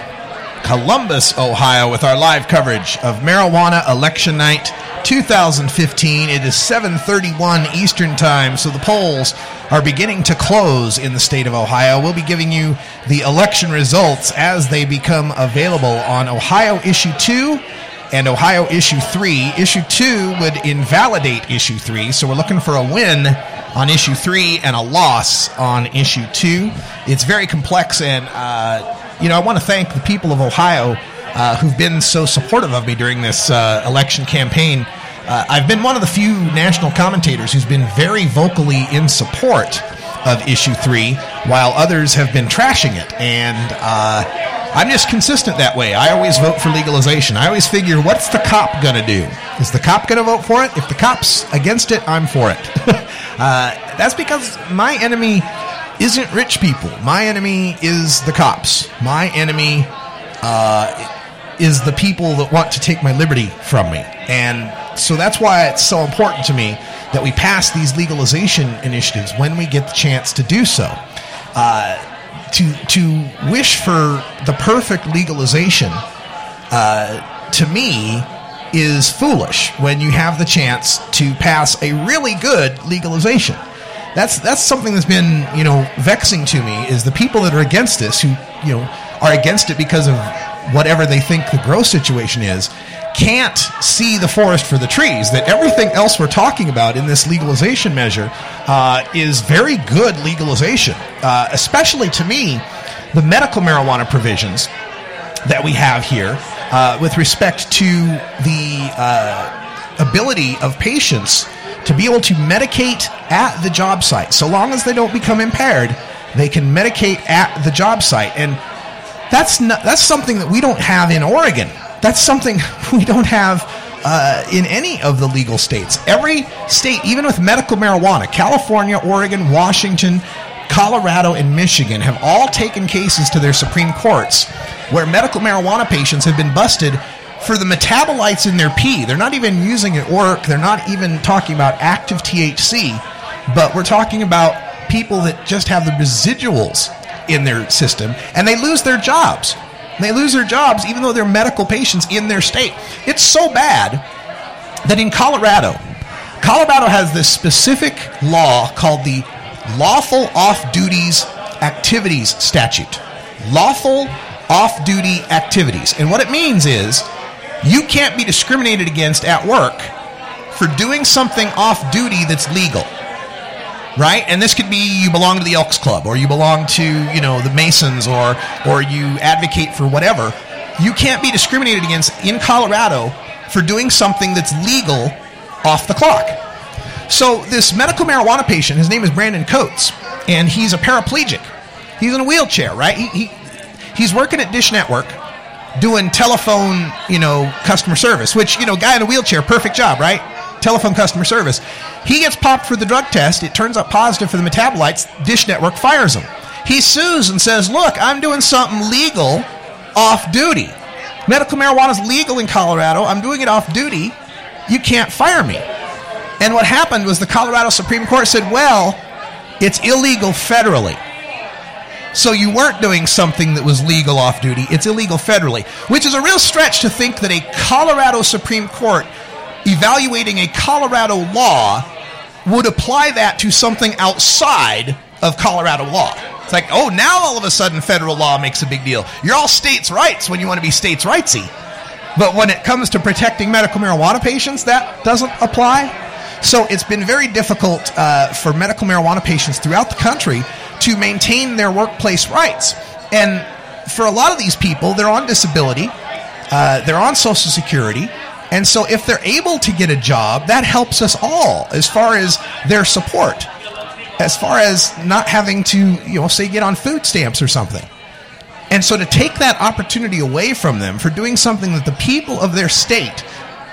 Columbus, Ohio, with our live coverage of marijuana election night 2015. It is 7:31 Eastern Time, so the polls are beginning to close in the state of Ohio. We'll be giving you the election results as they become available on Ohio Issue 2 and Ohio Issue 3. Issue 2 would invalidate Issue 3, so we're looking for a win on Issue 3 and a loss on Issue 2. It's very complex, and, uh, you know, I want to thank the people of Ohio uh, who've been so supportive of me during this uh, election campaign. Uh, I've been one of the few national commentators who's been very vocally in support of issue three, while others have been trashing it. And uh, I'm just consistent that way. I always vote for legalization. I always figure, what's the cop going to do? Is the cop going to vote for it? If the cop's against it, I'm for it. uh, that's because my enemy isn't rich people. My enemy is the cops. My enemy uh, is the people that want to take my liberty from me. And so that's why it's so important to me that we pass these legalization initiatives when we get the chance to do so. Uh, to to wish for the perfect legalization, uh, to me, is foolish when you have the chance to pass a really good legalization. That's that's something that's been you know vexing to me is the people that are against this who you know are against it because of whatever they think the growth situation is can't see the forest for the trees. That everything else we're talking about in this legalization measure uh, is very good legalization, uh, especially to me, the medical marijuana provisions that we have here uh, with respect to the uh, ability of patients to be able to medicate at the job site. So long as they don't become impaired, they can medicate at the job site. And that's not, that's something that we don't have in Oregon. That's something we don't have uh, in any of the legal states. Every state, even with medical marijuana, California, Oregon, Washington, Colorado, and Michigan have all taken cases to their Supreme Courts where medical marijuana patients have been busted for the metabolites in their pee. They're not even using it work. They're not even talking about active THC, but we're talking about people that just have the residuals in their system and they lose their jobs. They lose their jobs even though they're medical patients in their state. It's so bad that in Colorado, Colorado has this specific law called the Lawful Off Duties Activities Statute. Lawful off duty activities. And what it means is you can't be discriminated against at work for doing something off duty that's legal. Right? And this could be you belong to the Elks Club or you belong to, you know, the Masons or or you advocate for whatever. You can't be discriminated against in Colorado for doing something that's legal off the clock. So this medical marijuana patient, his name is Brandon Coates, and he's a paraplegic. He's in a wheelchair, right? He, he he's working at Dish Network doing telephone, you know, customer service, which, you know, guy in a wheelchair, perfect job, right? Telephone customer service. He gets popped for the drug test. It turns out positive for the metabolites. Dish Network fires him. He sues and says, Look, I'm doing something legal off duty. Medical marijuana is legal in Colorado. I'm doing it off duty. You can't fire me. And what happened was the Colorado Supreme Court said, Well, it's illegal federally. So you weren't doing something that was legal off duty. It's illegal federally, which is a real stretch to think that a Colorado Supreme Court evaluating a Colorado law would apply that to something outside of Colorado law. It's like, oh, now all of a sudden federal law makes a big deal. You're all states' rights when you want to be states' rightsy. But when it comes to protecting medical marijuana patients, that doesn't apply. So it's been very difficult uh, for medical marijuana patients throughout the country to maintain their workplace rights. And for a lot of these people, they're on disability, uh, they're on Social Security. And so if they're able to get a job, that helps us all as far as their support, as far as not having to, you know, say get on food stamps or something. And so to take that opportunity away from them for doing something that the people of their state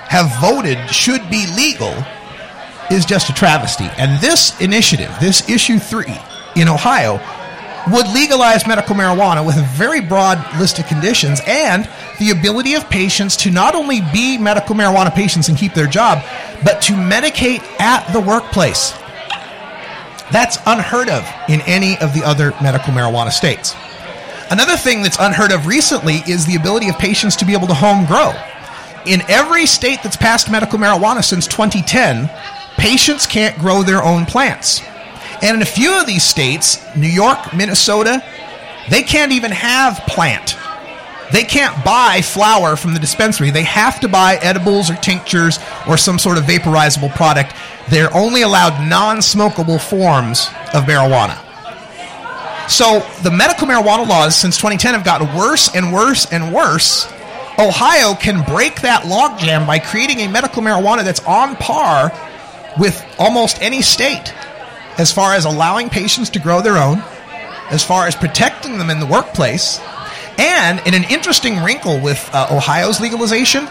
have voted should be legal is just a travesty. And this initiative, this issue three in Ohio, would legalize medical marijuana with a very broad list of conditions and the ability of patients to not only be medical marijuana patients and keep their job, but to medicate at the workplace. That's unheard of in any of the other medical marijuana states. Another thing that's unheard of recently is the ability of patients to be able to home grow. In every state that's passed medical marijuana since 2010, patients can't grow their own plants. And in a few of these states, New York, Minnesota, they can't even have plant. They can't buy flour from the dispensary. They have to buy edibles or tinctures or some sort of vaporizable product. They're only allowed non smokable forms of marijuana. So the medical marijuana laws since 2010 have gotten worse and worse and worse. Ohio can break that logjam by creating a medical marijuana that's on par with almost any state as far as allowing patients to grow their own, as far as protecting them in the workplace, and in an interesting wrinkle with uh, Ohio's legalization,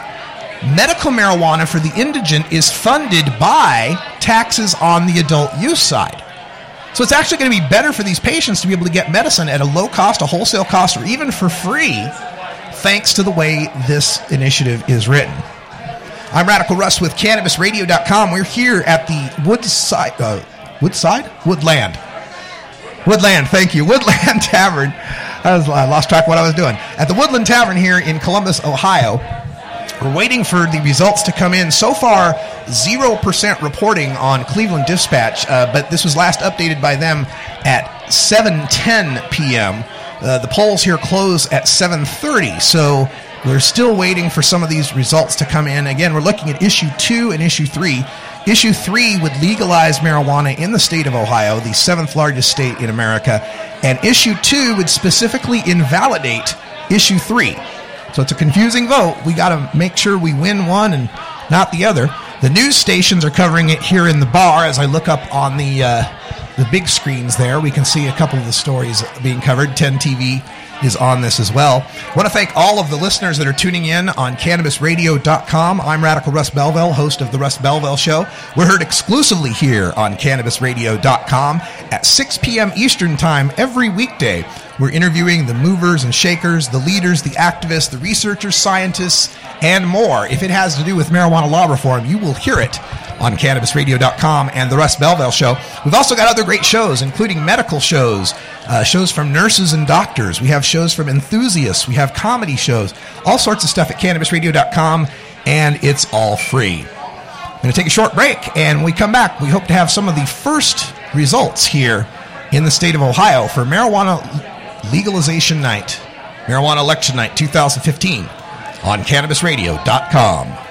medical marijuana for the indigent is funded by taxes on the adult use side. So it's actually going to be better for these patients to be able to get medicine at a low cost, a wholesale cost, or even for free, thanks to the way this initiative is written. I'm Radical Russ with CannabisRadio.com. We're here at the Woodside, uh, Woodside, Woodland, Woodland. Thank you, Woodland Tavern. I, was, I lost track of what I was doing at the Woodland Tavern here in Columbus, Ohio. We're waiting for the results to come in. So far, 0% reporting on Cleveland Dispatch, uh, but this was last updated by them at 7:10 p.m. Uh, the polls here close at 7:30, so we're still waiting for some of these results to come in. Again, we're looking at issue 2 and issue 3. Issue 3 would legalize marijuana in the state of Ohio, the seventh largest state in America, and issue 2 would specifically invalidate issue 3. So it's a confusing vote. We got to make sure we win one and not the other. The news stations are covering it here in the bar. As I look up on the uh, the big screens there, we can see a couple of the stories being covered. 10 TV is on this as well. I want to thank all of the listeners that are tuning in on CannabisRadio.com. I'm Radical Russ Belville, host of The Russ Belville Show. We're heard exclusively here on CannabisRadio.com at 6 p.m. Eastern Time every weekday. We're interviewing the movers and shakers, the leaders, the activists, the researchers, scientists, and more. If it has to do with marijuana law reform, you will hear it on CannabisRadio.com and the Russ Belville Show. We've also got other great shows, including medical shows, uh, shows from nurses and doctors. We have shows from enthusiasts. We have comedy shows, all sorts of stuff at CannabisRadio.com, and it's all free. I'm going to take a short break, and when we come back, we hope to have some of the first results here in the state of Ohio for marijuana legalization night, marijuana election night 2015. On CannabisRadio.com.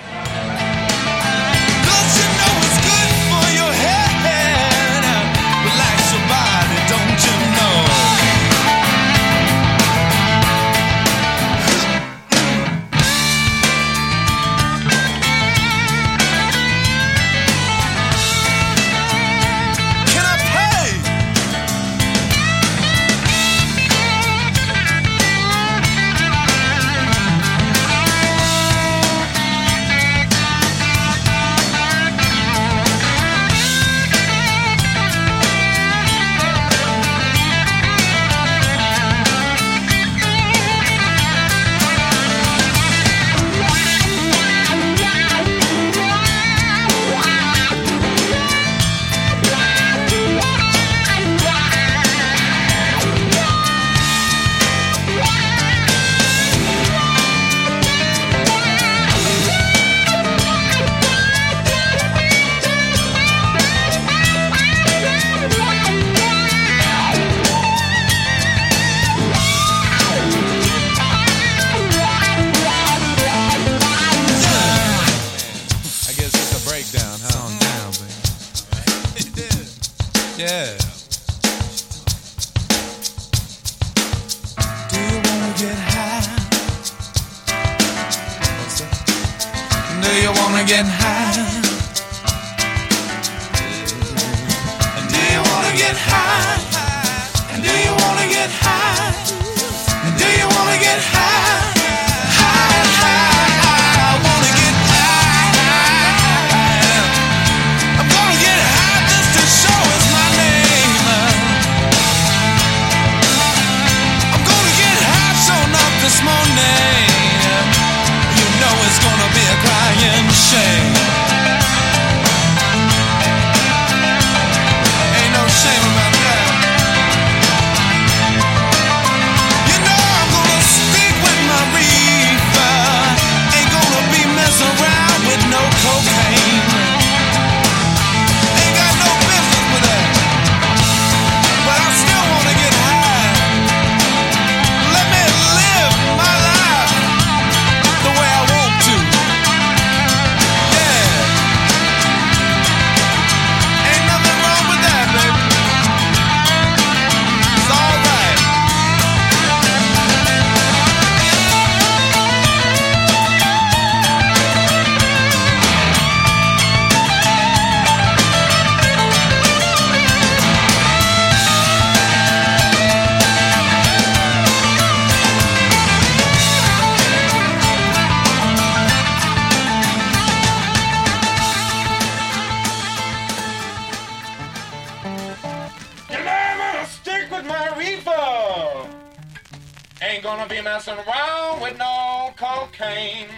messing around with no cocaine.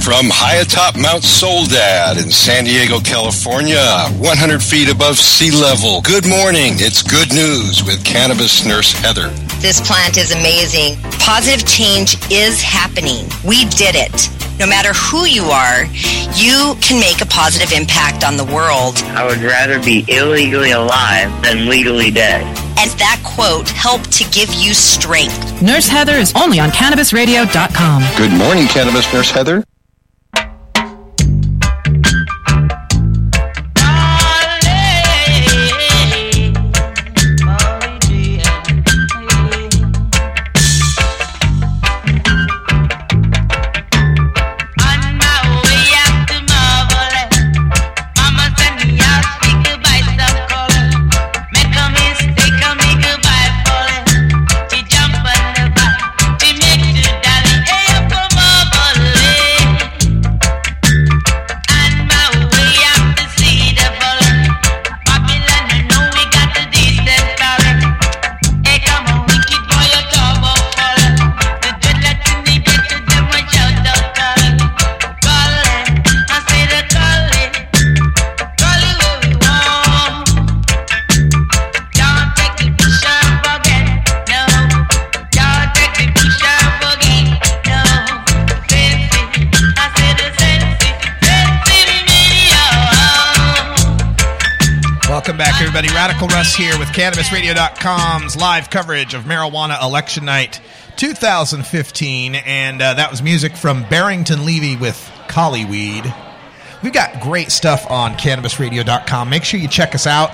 From high atop Mount Soldad in San Diego, California, 100 feet above sea level. Good morning. It's good news with cannabis nurse Heather. This plant is amazing. Positive change is happening. We did it. No matter who you are, you can make a positive impact on the world. I would rather be illegally alive than legally dead. And that quote helped to give you strength. Nurse Heather is only on CannabisRadio.com. Good morning, cannabis nurse Heather. CannabisRadio.com's live coverage of marijuana election night 2015. And uh, that was music from Barrington Levy with Collie Weed. We've got great stuff on CannabisRadio.com. Make sure you check us out.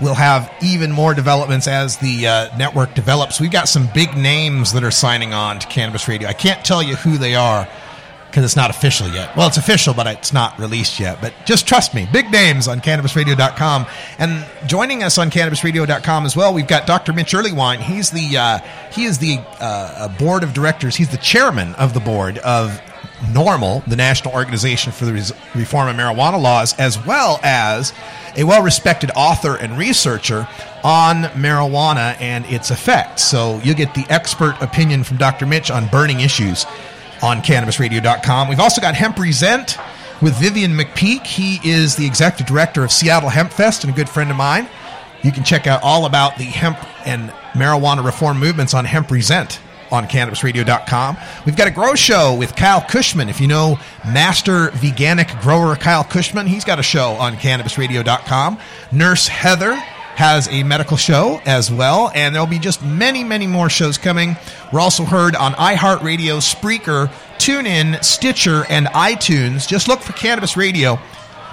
We'll have even more developments as the uh, network develops. We've got some big names that are signing on to Cannabis Radio. I can't tell you who they are because it's not official yet. Well, it's official, but it's not released yet. But just trust me, big names on CannabisRadio.com. And joining us on CannabisRadio.com as well, we've got Dr. Mitch Earleywine. He's the uh, he is the uh, board of directors. He's the chairman of the board of NORML, the National Organization for the Reform of Marijuana Laws, as well as a well-respected author and researcher on marijuana and its effects. So you'll get the expert opinion from Dr. Mitch on burning issues on cannabisradio.com. We've also got Hemp Present with Vivian McPeak. He is the executive director of Seattle Hemp Fest and a good friend of mine. You can check out all about the hemp and marijuana reform movements on Hemp Present on cannabisradio.com. We've got a grow show with Kyle Kushman. If you know master veganic grower Kyle Kushman, he's got a show on cannabisradio.com. Nurse Heather has a medical show as well, and there'll be just many, many more shows coming. We're also heard on iHeartRadio, Spreaker, TuneIn, Stitcher, and iTunes. Just look for Cannabis Radio.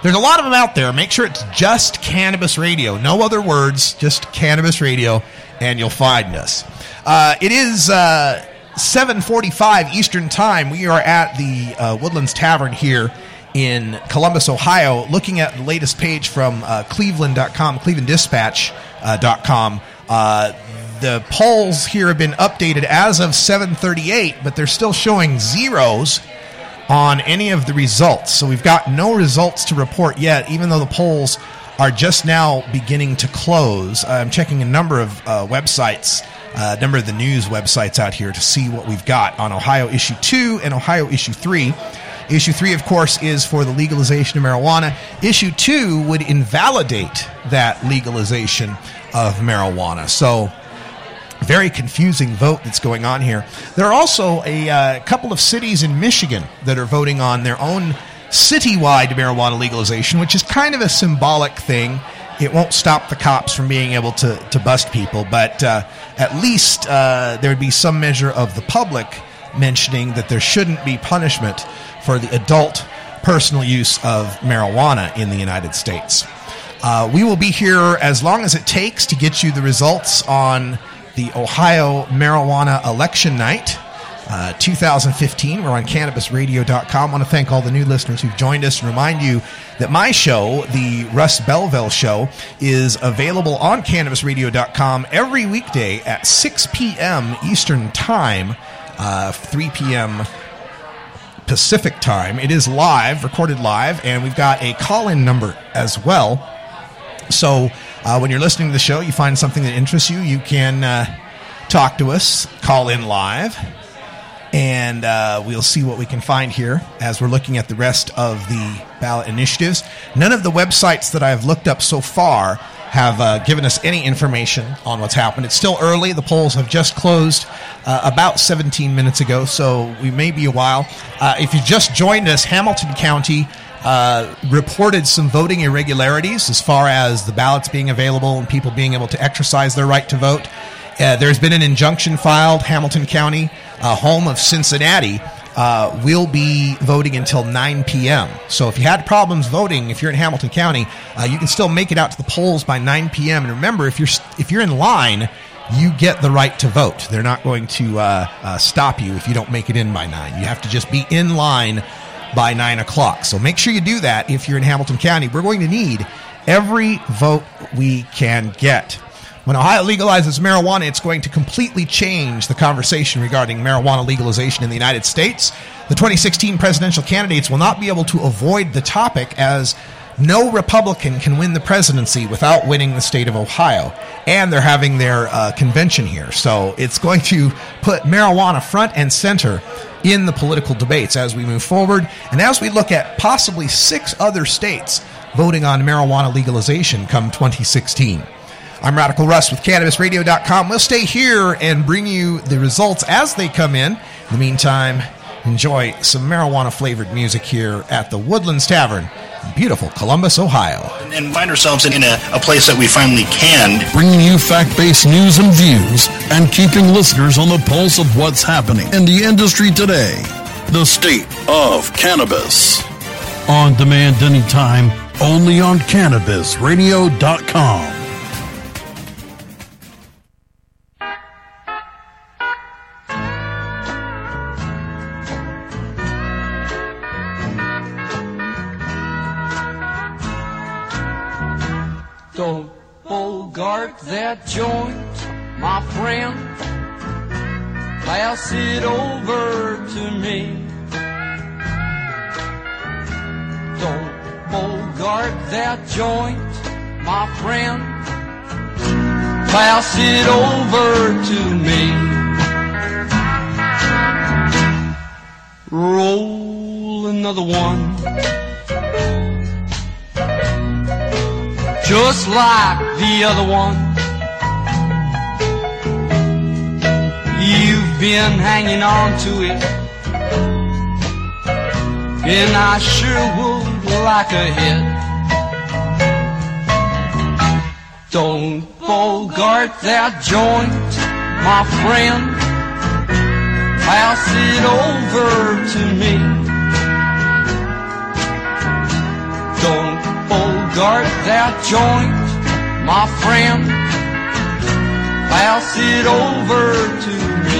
There's a lot of them out there. Make sure it's just Cannabis Radio. No other words, just Cannabis Radio, and you'll find us. Uh, it is uh, 7:45 Eastern Time. We are at the uh, Woodlands Tavern here in Columbus, Ohio, looking at the latest page from uh, Cleveland.com, ClevelandDispatch.com. Uh, the polls here have been updated as of 7:38, but they're still showing zeros on any of the results. So we've got no results to report yet, even though the polls are just now beginning to close. I'm checking a number of uh, websites, a number of the news websites out here to see what we've got on Ohio issue 2 and Ohio issue 3. Issue 3, of course, is for the legalization of marijuana. Issue 2 would invalidate that legalization of marijuana. So very confusing vote that's going on here. There are also a uh, couple of cities in Michigan that are voting on their own citywide marijuana legalization, which is kind of a symbolic thing. It won't stop the cops from being able to, to bust people, but uh, at least uh, there would be some measure of the public mentioning that there shouldn't be punishment for the adult personal use of marijuana in the United States. Uh, we will be here as long as it takes to get you the results on the Ohio marijuana election night. Uh, 2015. We're on cannabisradio.com. I want to thank all the new listeners who've joined us and remind you that my show, the Russ Belville Show, is available on cannabisradio.com every weekday at 6 p.m. Eastern Time, uh, 3 p.m. Pacific Time. It is live, recorded live, and we've got a call in number as well. So uh, when you're listening to the show, you find something that interests you, you can uh, talk to us, call in live, and uh, we'll see what we can find here as we're looking at the rest of the ballot initiatives. None of the websites that I've looked up so far have uh, given us any information on what's happened. It's still early. The polls have just closed uh, about 17 minutes ago, so we may be a while. Uh, if you just joined us, Hamilton County uh, reported some voting irregularities as far as the ballots being available and people being able to exercise their right to vote. Uh, there's been an injunction filed. Hamilton County, uh, home of Cincinnati, uh, will be voting until 9 p.m. So if you had problems voting, if you're in Hamilton County, uh, you can still make it out to the polls by 9 p.m. And remember, if you're if you're in line, you get the right to vote. They're not going to uh, uh, stop you if you don't make it in by nine. You have to just be in line by nine o'clock. So make sure you do that if you're in Hamilton County. We're going to need every vote we can get. When Ohio legalizes marijuana, it's going to completely change the conversation regarding marijuana legalization in the United States. The 2016 presidential candidates will not be able to avoid the topic as no Republican can win the presidency without winning the state of Ohio. And they're having their uh, convention here. So it's going to put marijuana front and center in the political debates as we move forward. And as we look at possibly six other states voting on marijuana legalization come 2016. I'm Radical Russ with CannabisRadio.com. We'll stay here and bring you the results as they come in. In the meantime, enjoy some marijuana flavored music here at the Woodlands Tavern beautiful Columbus, Ohio. and find ourselves in a, a place that we finally can. Bringing you fact based news and views and keeping listeners on the pulse of what's happening in the industry today. The state of cannabis. On demand anytime, only on CannabisRadio.com. that joint, my friend. Pass it over to me. Don't bogart that joint, my friend. Pass it over to me. Roll another one. Just like the other one. You've been hanging on to it, and I sure would like a hit. Don't bogart that joint, my friend. Pass it over to me. Bogart that joint, my friend. Pass it over to me.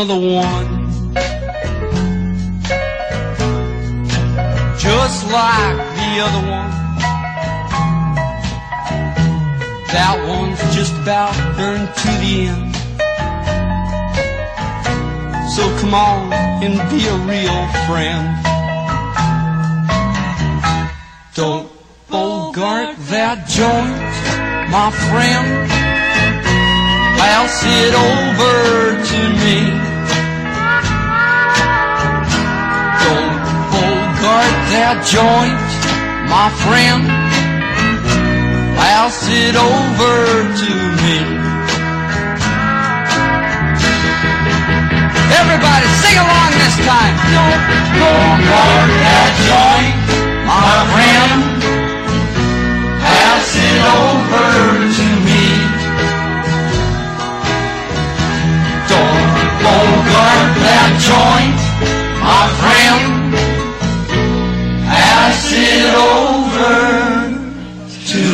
Another one. Just like the other one. That one's just about burned to the end. So come on and be a real friend. Don't bogart that joint, my friend. Pass it over to me. Don't bogart that joint, my friend. Pass it over to me. Everybody sing along this time. Don't bogart that joint, my friend. Pass it over to me. Don't bogart that joint, my friend. Pass it over to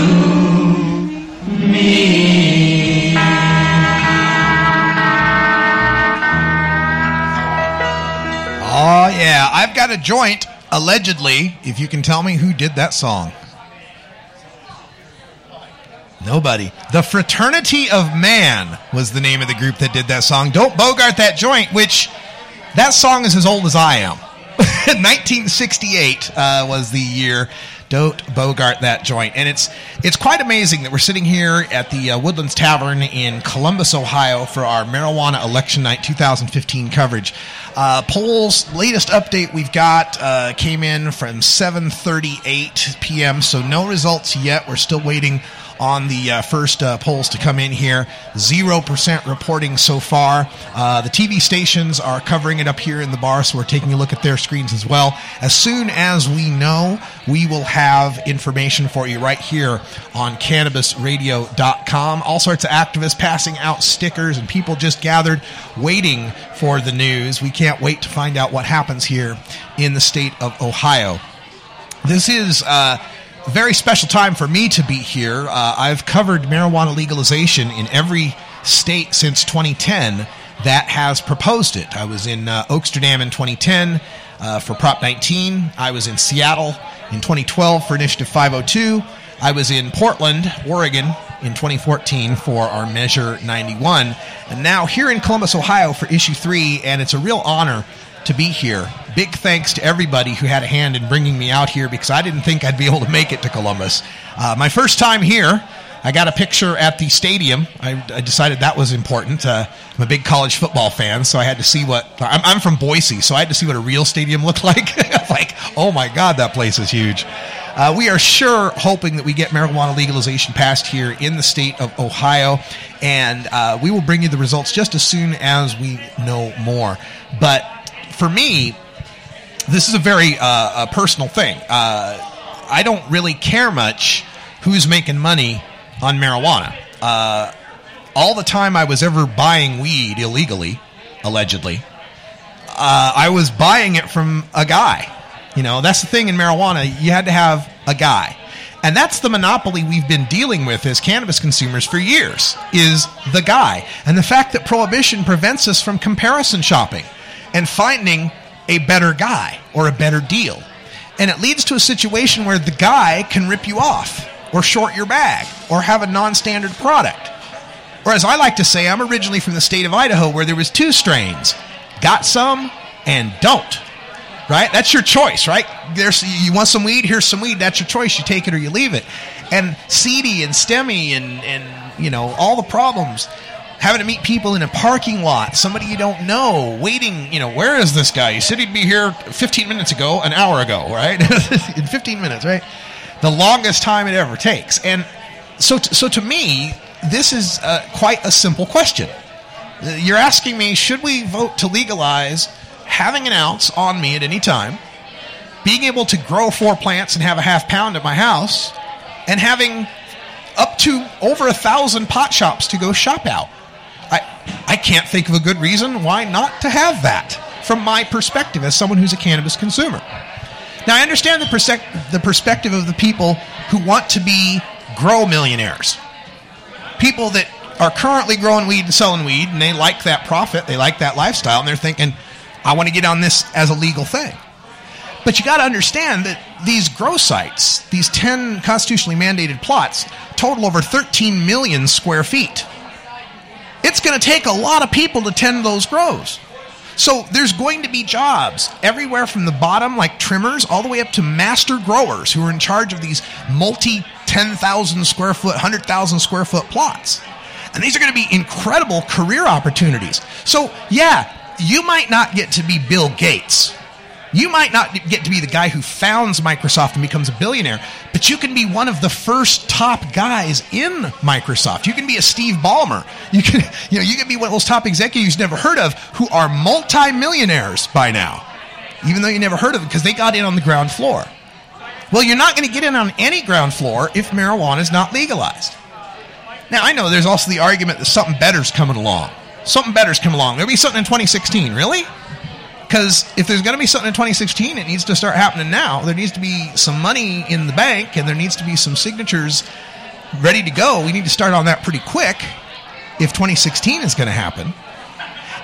me. Oh, yeah. I've got a joint, allegedly, if you can tell me who did that song. Nobody. The Fraternity of Man was the name of the group that did that song. Don't Bogart That Joint, which that song is as old as I am. 1968 uh, was the year. Don't Bogart That Joint. And it's it's quite amazing that we're sitting here at the uh, Woodlands Tavern in Columbus, Ohio for our Marijuana Election Night 2015 coverage. Uh, polls, latest update we've got uh, came in from 7:38 p.m. So no results yet. We're still waiting on the uh, first uh, polls to come in here. Zero percent reporting so far. Uh, the TV stations are covering it up here in the bar, so we're taking a look at their screens as well. As soon as we know, we will have information for you right here on CannabisRadio.com. All sorts of activists passing out stickers and people just gathered waiting for the news. We can't wait to find out what happens here in the state of Ohio. This is uh, very special time for me to be here. Uh, I've covered marijuana legalization in every state since 2010 that has proposed it. I was in uh, Oaksterdam in 2010 uh, for Prop 19. I was in Seattle in 2012 for Initiative 502. I was in Portland, Oregon in 2014 for our Measure 91. And now here in Columbus, Ohio for Issue 3, and it's a real honor to be here. Big thanks to everybody who had a hand in bringing me out here because I didn't think I'd be able to make it to Columbus. Uh, my first time here, I got a picture at the stadium. I, I decided that was important. Uh, I'm a big college football fan, so I had to see what. I'm, I'm from Boise, so I had to see what a real stadium looked like. like, oh my God, that place is huge. Uh, we are sure hoping that we get marijuana legalization passed here in the state of Ohio, and uh, we will bring you the results just as soon as we know more. But for me, this is a very uh, a personal thing. Uh, I don't really care much who's making money on marijuana. Uh, all the time I was ever buying weed illegally, allegedly, uh, I was buying it from a guy. You know, that's the thing in marijuana. You had to have a guy. And that's the monopoly we've been dealing with as cannabis consumers for years is the guy. And the fact that prohibition prevents us from comparison shopping and finding a better guy or a better deal. And it leads to a situation where the guy can rip you off or short your bag or have a non-standard product. Or as I like to say, I'm originally from the state of Idaho where there was two strains. Got some and don't. Right? That's your choice, right? There's you want some weed, here's some weed, that's your choice. You take it or you leave it. And seedy and stemmy and and you know, all the problems. Having to meet people in a parking lot, somebody you don't know, waiting, you know, where is this guy? You said he'd be here 15 minutes ago, an hour ago, right? in 15 minutes, right? The longest time it ever takes. And so, t- so to me, this is uh, quite a simple question. Uh, You're asking me, should we vote to legalize having an ounce on me at any time, being able to grow four plants and have a half pound at my house, and having up to over a thousand pot shops to go shop out? I, can't think of a good reason why not to have that from my perspective as someone who's a cannabis consumer. Now, I understand the, persec- the perspective of the people who want to be grow millionaires. People that are currently growing weed and selling weed, and they like that profit, they like that lifestyle, and they're thinking, I want to get on this as a legal thing. But you got to understand that these grow sites, these 10 constitutionally mandated plots, total over 13 million square feet. It's going to take a lot of people to tend those grows. So there's going to be jobs everywhere from the bottom, like trimmers, all the way up to master growers who are in charge of these multi 10,000 square foot, 100,000 square foot plots. And these are going to be incredible career opportunities. So, yeah, you might not get to be Bill Gates. You might not get to be the guy who founds Microsoft and becomes a billionaire, but you can be one of the first top guys in Microsoft. You can be a Steve Ballmer. You can, you know, you can be one of those top executives you've never heard of who are multimillionaires by now, even though you never heard of them because they got in on the ground floor. Well, you're not going to get in on any ground floor if marijuana is not legalized. Now, I know there's also the argument that something better's coming along. Something better's coming along. There'll be something in 2016. Really? Because if there's going to be something in 2016, it needs to start happening now. There needs to be some money in the bank, and there needs to be some signatures ready to go. We need to start on that pretty quick if 2016 is going to happen.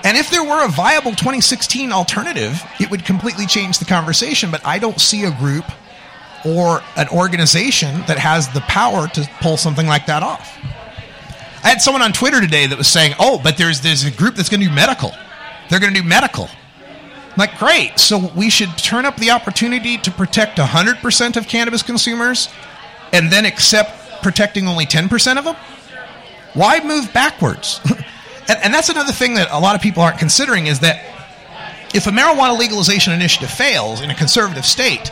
And if there were a viable 2016 alternative, it would completely change the conversation. But I don't see a group or an organization that has the power to pull something like that off. I had someone on Twitter today that was saying, "Oh, but there's there's a group that's going to do medical. They're going to do medical." Like, great. So we should turn up the opportunity to protect 100% of cannabis consumers and then accept protecting only 10% of them? Why move backwards? and, and that's another thing that a lot of people aren't considering is that if a marijuana legalization initiative fails in a conservative state,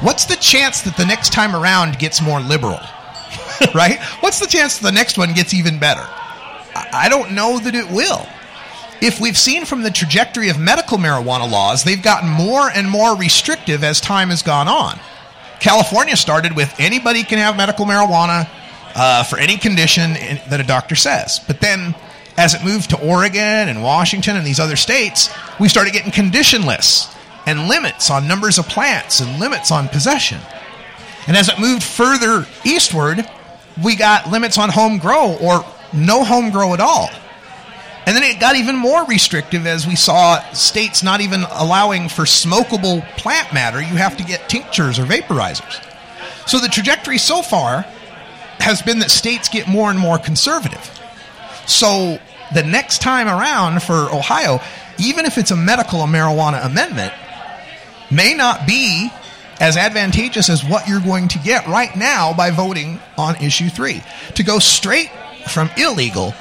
what's the chance that the next time around gets more liberal? right? What's the chance the next one gets even better? I I don't know that it will. If we've seen from the trajectory of medical marijuana laws, they've gotten more and more restrictive as time has gone on. California started with anybody can have medical marijuana uh, for any condition in, that a doctor says. But then, as it moved to Oregon and Washington and these other states, we started getting conditionless and limits on numbers of plants and limits on possession. And as it moved further eastward, we got limits on home grow or no home grow at all. And then it got even more restrictive as we saw states not even allowing for smokable plant matter. You have to get tinctures or vaporizers. So the trajectory so far has been that states get more and more conservative. So the next time around for Ohio, even if it's a medical marijuana amendment, may not be as advantageous as what you're going to get right now by voting on issue three. To go straight from illegal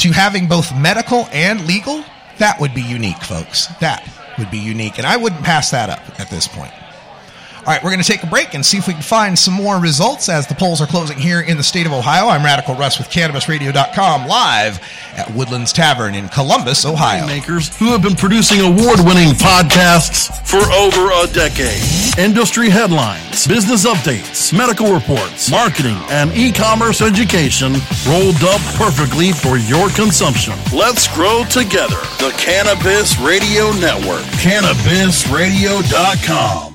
to having both medical and legal, that would be unique, folks. That would be unique. And I wouldn't pass that up at this point. All right, we're going to take a break and see if we can find some more results as the polls are closing here in the state of Ohio. I'm Radical Russ with CannabisRadio.com live at Woodlands Tavern in Columbus, Ohio. Makers who have been producing award winning podcasts for over a decade. Industry headlines, business updates, medical reports, marketing, and e commerce education rolled up perfectly for your consumption. Let's grow together. The Cannabis Radio Network. CannabisRadio.com.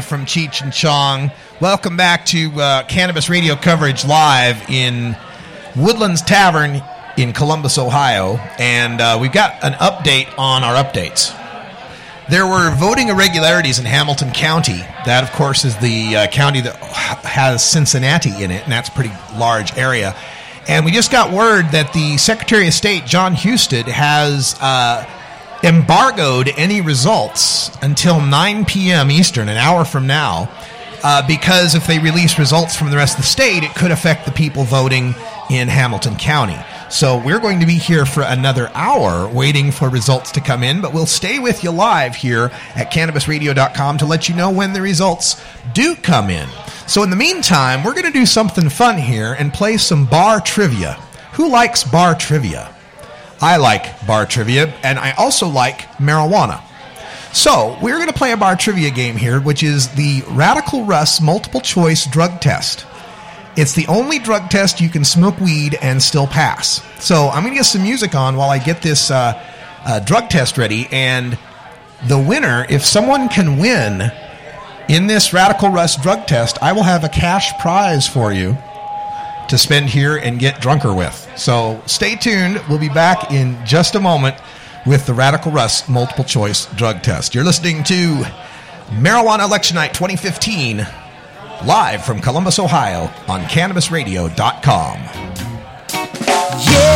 Eye from Cheech and Chong. Welcome back to uh, Cannabis Radio coverage live in Woodlands Tavern in Columbus, Ohio. And uh, we've got an update on our updates. There were voting irregularities in Hamilton County. That, of course, is the uh, county that has Cincinnati in it, and that's a pretty large area. And we just got word that the Secretary of State, Jon Husted, has uh, embargoed any results until 9 p.m. Eastern, an hour from now, uh, because if they release results from the rest of the state, it could affect the people voting in Hamilton County. So we're going to be here for another hour waiting for results to come in, but we'll stay with you live here at cannabisradio.com to let you know when the results do come in. So in the meantime, we're going to do something fun here and play some bar trivia. Who likes bar trivia? I like bar trivia, and I also like marijuana. So, we're going to play a bar trivia game here, which is the Radical Russ multiple choice drug test. It's the only drug test you can smoke weed and still pass. So, I'm going to get some music on while I get this uh, uh, drug test ready, and the winner, if someone can win in this Radical Russ drug test, I will have a cash prize for you to spend here and get drunker with. So stay tuned. We'll be back in just a moment with the Radical Russ multiple choice drug test. You're listening to Marijuana Election Night 2015 live from Columbus, Ohio on cannabisradio.com. Easy.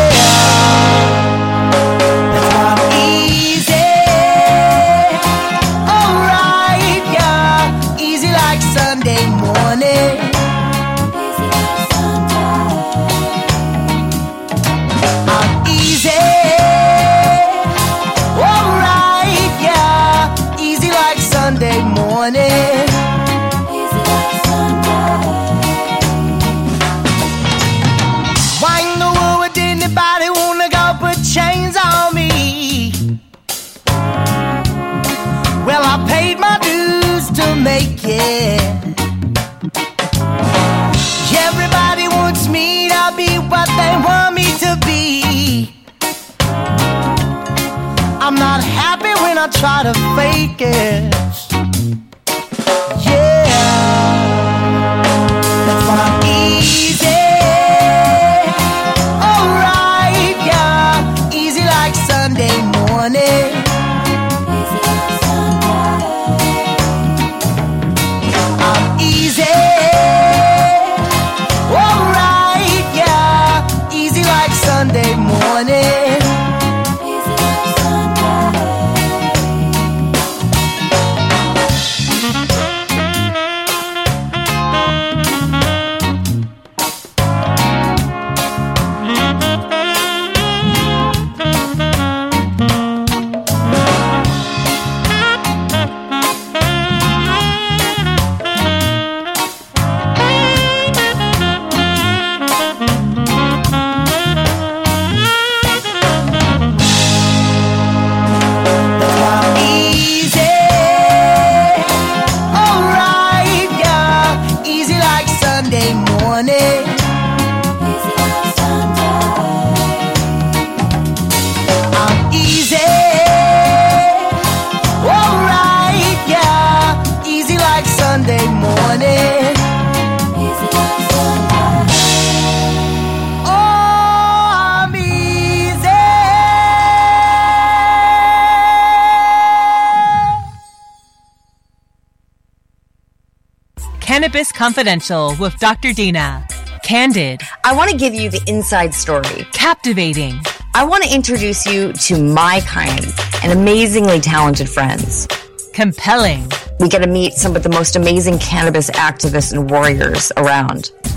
I try to fake it. Cannabis Confidential with Dr. Dina. Candid. I want to give you the inside story. Captivating. I want to introduce you to my kind and amazingly talented friends. Compelling. We get to meet some of the most amazing cannabis activists and warriors around.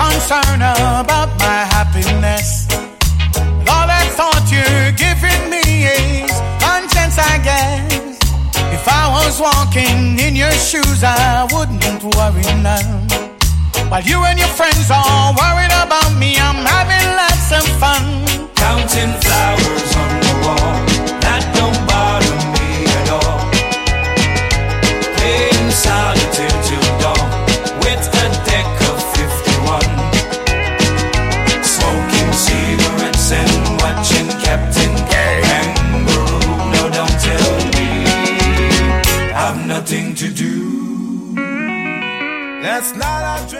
concern about my happiness. All that thought you're giving me is conscience, I guess. If I was walking in your shoes, I wouldn't worry none. While you and your friends are worried about me, I'm having lots of fun. Counting flowers on the wall, That's not.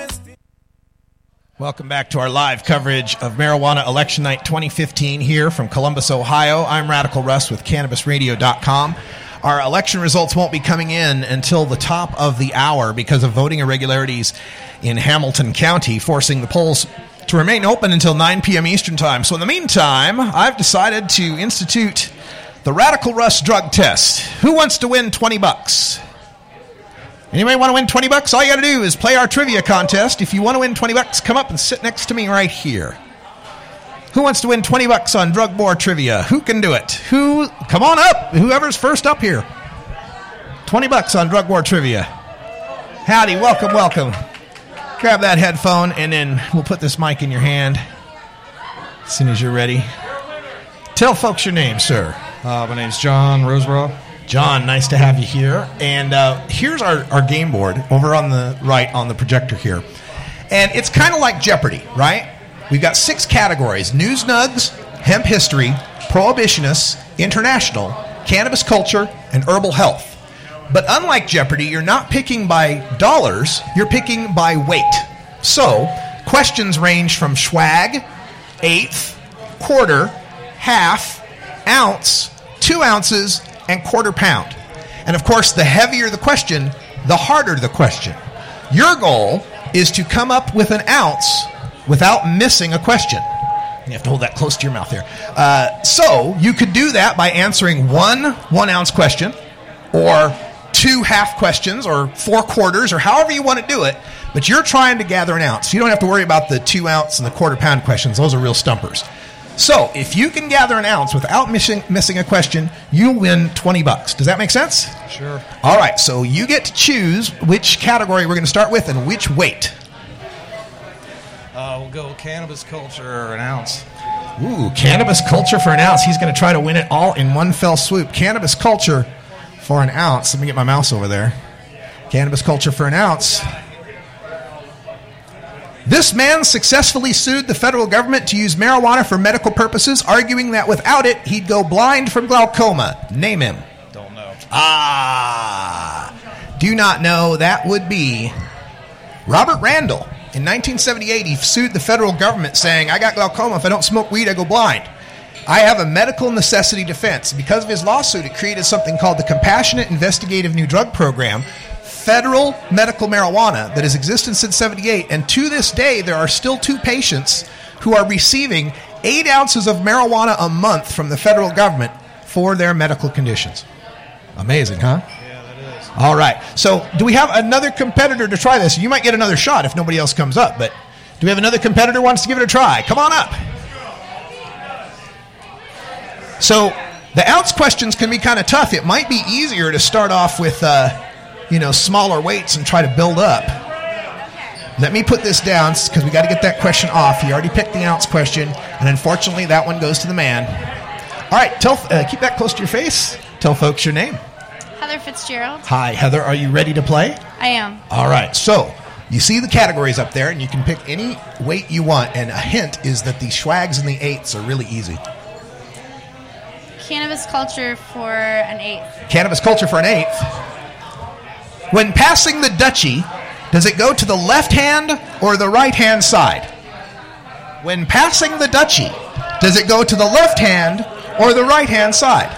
Welcome back to our live coverage of Marijuana Election Night 2015 here from Columbus, Ohio. I'm Radical Russ with CannabisRadio.com. Our election results won't be coming in until the top of the hour because of voting irregularities in Hamilton County, forcing the polls to remain open until 9 p.m. Eastern Time. So, in the meantime, I've decided to institute the Radical Russ drug test. Who wants to win 20 bucks? Anybody want to win 20 bucks? All you got to do is play our trivia contest. If you want to win 20 bucks, come up and sit next to me right here. Who wants to win 20 bucks on drug war trivia? Who can do it? Who come on up. Whoever's first up here. 20 bucks on drug war trivia. Howdy, welcome, welcome. Grab that headphone and then we'll put this mic in your hand as soon as you're ready. Tell folks your name, sir. Uh, my name's John Roseborough. John, nice to have you here. And uh, here's our, our game board over on the right on the projector here. And it's kind of like Jeopardy, right? We've got six categories news nugs, hemp history, prohibitionists, international, cannabis culture, and herbal health. But unlike Jeopardy, you're not picking by dollars, you're picking by weight. So, questions range from swag, eighth, quarter, half, ounce, two ounces, and quarter pound. And of course, the heavier the question, the harder the question. Your goal is to come up with an ounce without missing a question. You have to hold that close to your mouth there. Uh, so you could do that by answering one one ounce question, or two half questions, or four quarters, or however you want to do it. But you're trying to gather an ounce. You don't have to worry about the two ounce and the quarter pound questions. Those are real stumpers. So if you can gather an ounce without missing missing a question, you win twenty bucks. Does that make sense? Sure. All right. So you get to choose which category we're going to start with and which weight. Uh, we'll go cannabis culture or an ounce. Ooh, cannabis culture for an ounce. He's going to try to win it all in one fell swoop. Cannabis culture for an ounce. Let me get my mouse over there. Cannabis culture for an ounce. This man successfully sued the federal government to use marijuana for medical purposes, arguing that without it, he'd go blind from glaucoma. Name him. Don't know. Ah. Do not know. That would be Robert Randall. In 1978, he sued the federal government saying, I got glaucoma. If I don't smoke weed, I go blind. I have a medical necessity defense. Because of his lawsuit, it created something called the Compassionate Investigative New Drug Program, federal medical marijuana that has existed since 78. And to this day, there are still two patients who are receiving eight ounces of marijuana a month from the federal government for their medical conditions. Amazing, huh? All right. So, do we have another competitor to try this? You might get another shot if nobody else comes up, but do we have another competitor who wants to give it a try? Come on up. So, the ounce questions can be kind of tough. It might be easier to start off with, uh, you know, smaller weights and try to build up. Let me put this down because we got to get that question off. He already picked the ounce question, and unfortunately, that one goes to the man. All right, tell, uh, keep that close to your face. Tell folks your name. Heather Fitzgerald. Hi, Heather. Are you ready to play? I am. All right. So you see the categories up there, and you can pick any weight you want. And a hint is that the schwags and the eights are really easy. Cannabis culture for an eighth. Cannabis culture for an eighth. When passing the dutchie, does it go to the left hand or the right hand side? When passing the dutchie, does it go to the left hand or the right hand side?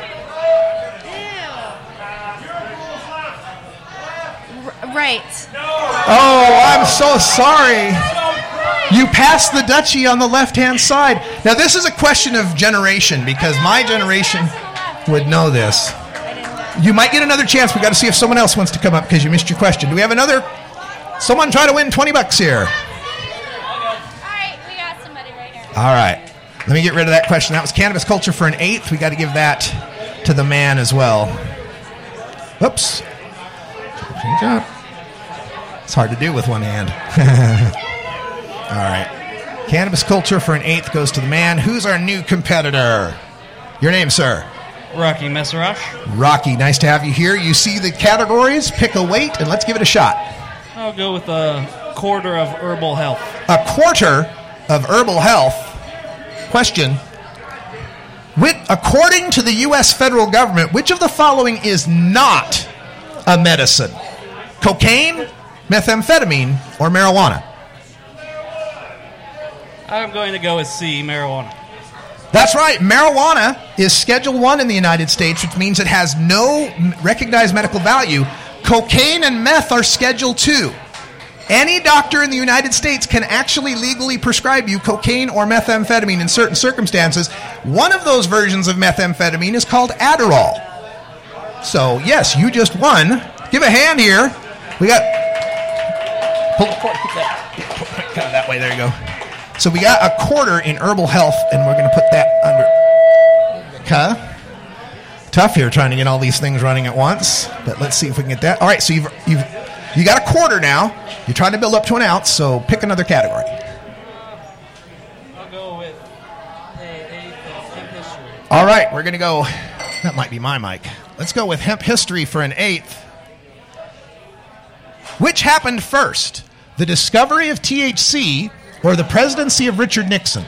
Right. Oh, I'm so sorry. You passed the dutchie on the left hand side. Now, this is a question of generation because my generation would know this. You might get another chance. we got to see if someone else wants to come up because you missed your question. Do we have another? Someone try to win 20 bucks here. All right. Let me get rid of that question. That was cannabis culture for an eighth. We got to give that to the man as well. Oops. Change up. It's hard to do with one hand. All right. Cannabis culture for an eighth goes to the man. Who's our new competitor? Your name, sir? Rocky Messerach. Rocky, nice to have you here. You see the categories, pick a weight, and let's give it a shot. I'll go with a quarter of herbal health. A quarter of herbal health. Question. Which, according to the U.S. federal government, which of the following is not a medicine? Cocaine, methamphetamine, or marijuana? I'm going to go with C, marijuana. That's right. Marijuana is Schedule 1 in the United States, which means it has no recognized medical value. Cocaine and meth are Schedule 2. Any doctor in the United States can actually legally prescribe you cocaine or methamphetamine in certain circumstances. One of those versions of methamphetamine is called Adderall. So, yes, you just won. Give a hand here. We got. Pull the. Keep. Kind of that way. There you go. So we got a quarter in herbal health, and we're going to put that under. Huh? Tough here trying to get all these things running at once, but let's see if we can get that. All right, so you've you've you got a quarter now. You're trying to build up to an ounce, so pick another category. I'll go with a eighth of hemp history. All right, we're going to go. That might be my mic. Let's go with hemp history for an eighth. Which happened first, the discovery of THC or the presidency of Richard Nixon?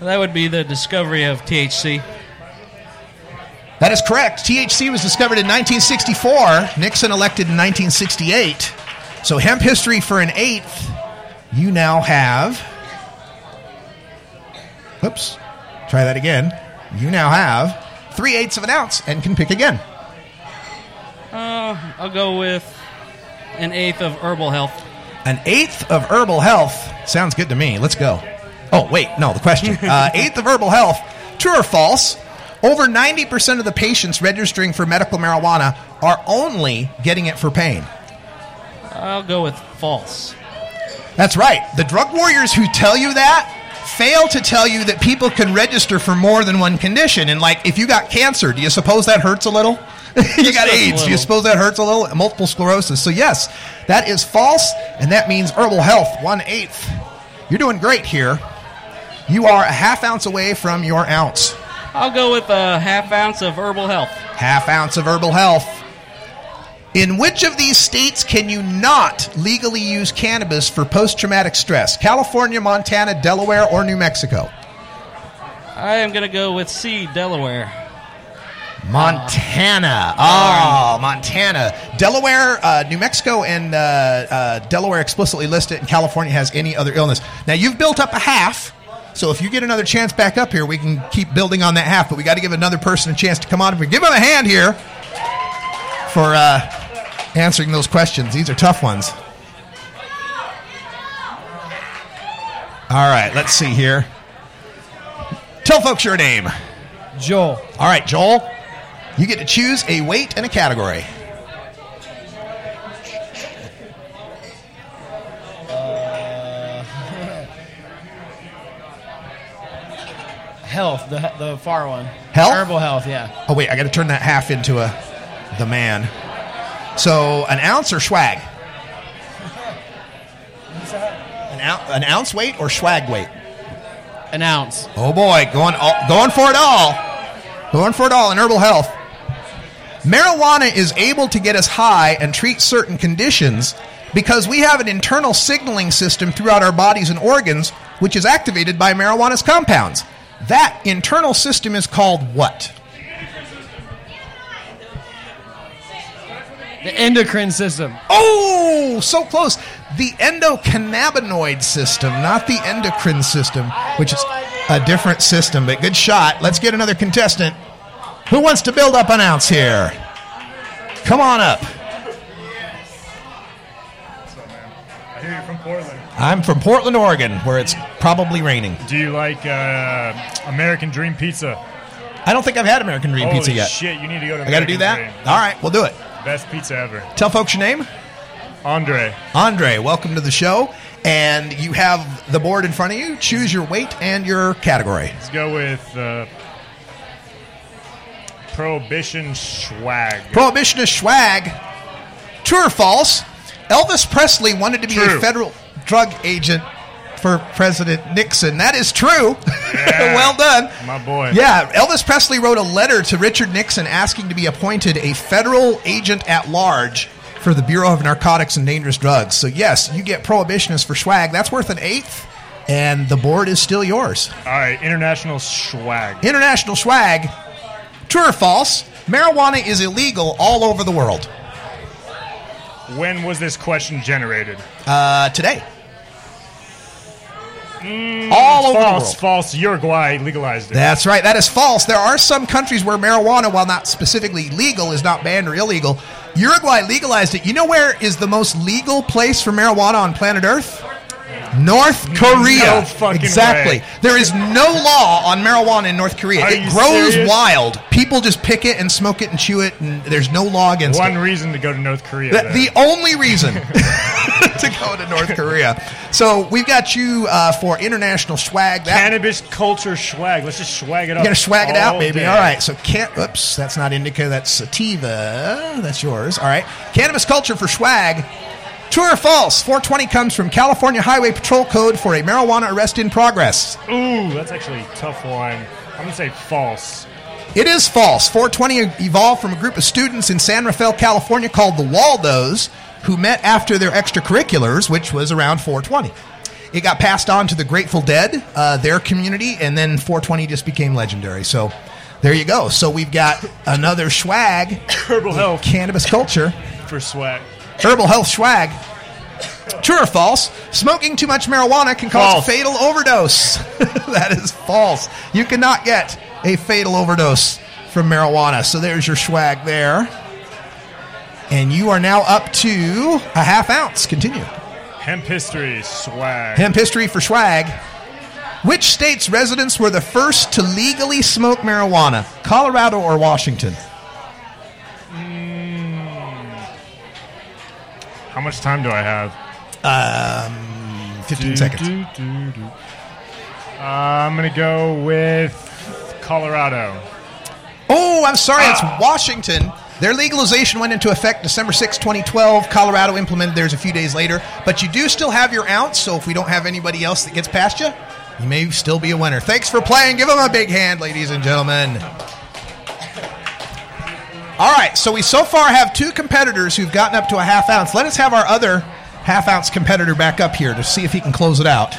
That would be the discovery of THC. That is correct. THC was discovered in 1964. Nixon elected in 1968. So hemp history for an eighth. You now have. Oops. Try that again. You now have three eighths of an ounce and can pick again. Uh, I'll go with an eighth of herbal health. An eighth of herbal health sounds good to me. Let's go. Oh, wait, no, the question. Uh, eighth of herbal health, true or false? Over 90% of the patients registering for medical marijuana are only getting it for pain. I'll go with false. That's right. The drug warriors who tell you that fail to tell you that people can register for more than one condition. And, like, if you got cancer, do you suppose that hurts a little? you got AIDS. Do you suppose that hurts a little? Multiple sclerosis. So, yes, that is false, and that means herbal health, one eighth. You're doing great here. You are a half ounce away from your ounce. I'll go with a half ounce of herbal health. Half ounce of herbal health. In which of these states can you not legally use cannabis for post traumatic stress? California, Montana, Delaware, or New Mexico? I am going to go with C, Delaware. Montana. Oh, Montana. Delaware, uh, New Mexico, and uh, uh, Delaware explicitly list it, and California has any other illness. Now, you've built up a half, so if you get another chance back up here, we can keep building on that half, but we got to give another person a chance to come on. We Give them a hand here for uh, answering those questions. These are tough ones. All right, let's see here. Tell folks your name. Joel. All right, Joel. You get to choose a weight and a category. Uh, health, the the far one. Health? Herbal health, yeah. Oh wait, I got to turn that half into a the man. So an ounce or swag? An ounce, an ounce weight or swag weight? An ounce. Oh boy, going all, going for it all. Going for it all in herbal health. Marijuana is able to get us high and treat certain conditions because we have an internal signaling system throughout our bodies and organs which is activated by marijuana's compounds. That internal system is called what? The endocrine system. Oh, so close. The endocannabinoid system, not the endocrine system, which is a different system, but good shot. Let's get another contestant. Who wants to build up an ounce here? Come on up. From I'm from Portland, Oregon, where it's probably raining. Do you like uh, American Dream Pizza? I don't think I've had American Dream Holy Pizza yet. shit, you need to go to I got to do that? Dream. All right, we'll do it. Best pizza ever. Tell folks your name. Andre. Andre, welcome to the show. And you have the board in front of you. Choose your weight and your category. Let's go with uh, Prohibition Swag. Prohibitionist swag. True or false? Elvis Presley wanted to be a federal drug agent for President Nixon. That is true. well done. My boy. Yeah, Elvis Presley wrote a letter to Richard Nixon asking to be appointed a federal agent at large for the Bureau of Narcotics and Dangerous Drugs. So, yes, you get prohibitionist for swag. That's worth an eighth, and the board is still yours. All right, International Swag. International swag. True or false? Marijuana is illegal all over the world. When was this question generated? Uh, today. Mm, All over the false, world. False. Uruguay legalized it. That's right. That is false. There are some countries where marijuana, while not specifically legal, is not banned or illegal. Uruguay legalized it. You know where is the most legal place for marijuana on planet Earth? North Korea. No fucking exactly. way. There is no law on marijuana in North Korea. Are it grows serious? wild. People just pick it and smoke it and chew it, and there's no law against One it. One reason to go to North Korea. The, the only reason to go to North Korea. So we've got you uh, for international swag. That Cannabis culture swag. Let's just swag it you up. gotta swag it out, baby. day. All right. So can't. Oops, that's not indica. That's sativa. That's yours. All right. Cannabis culture for swag. True or false? 420 comes from California Highway Patrol Code for a marijuana arrest in progress. Ooh, that's actually a tough one. I'm gonna say false. It is false. 420 evolved from a group of students in San Rafael, California called the Waldos, who met after their extracurriculars, which was around 420. It got passed on to the Grateful Dead, uh, their community, and then 420 just became legendary. So there you go. So we've got another swag, Herbal health cannabis culture, for swag. Herbal health swag. True or false? Smoking too much marijuana can cause False. a fatal overdose. that is false. You cannot get a fatal overdose from marijuana. So there's your swag there. And you are now up to a half ounce. Continue. Hemp history swag. Hemp history for swag. Which state's residents were the first to legally smoke marijuana? Colorado or Washington? How much time do I have? Um, 15 seconds. Uh, I'm gonna go with Colorado. Oh, I'm sorry, it's Washington. Their legalization went into effect December 6, 2012. Colorado implemented theirs a few days later. But you do still have your ounce, so if we don't have anybody else that gets past you, you may still be a winner. Thanks for playing. Give them a big hand, ladies and gentlemen. All right, so we so far have two competitors who've gotten up to a half ounce. Let us have our other half ounce competitor back up here to see if he can close it out.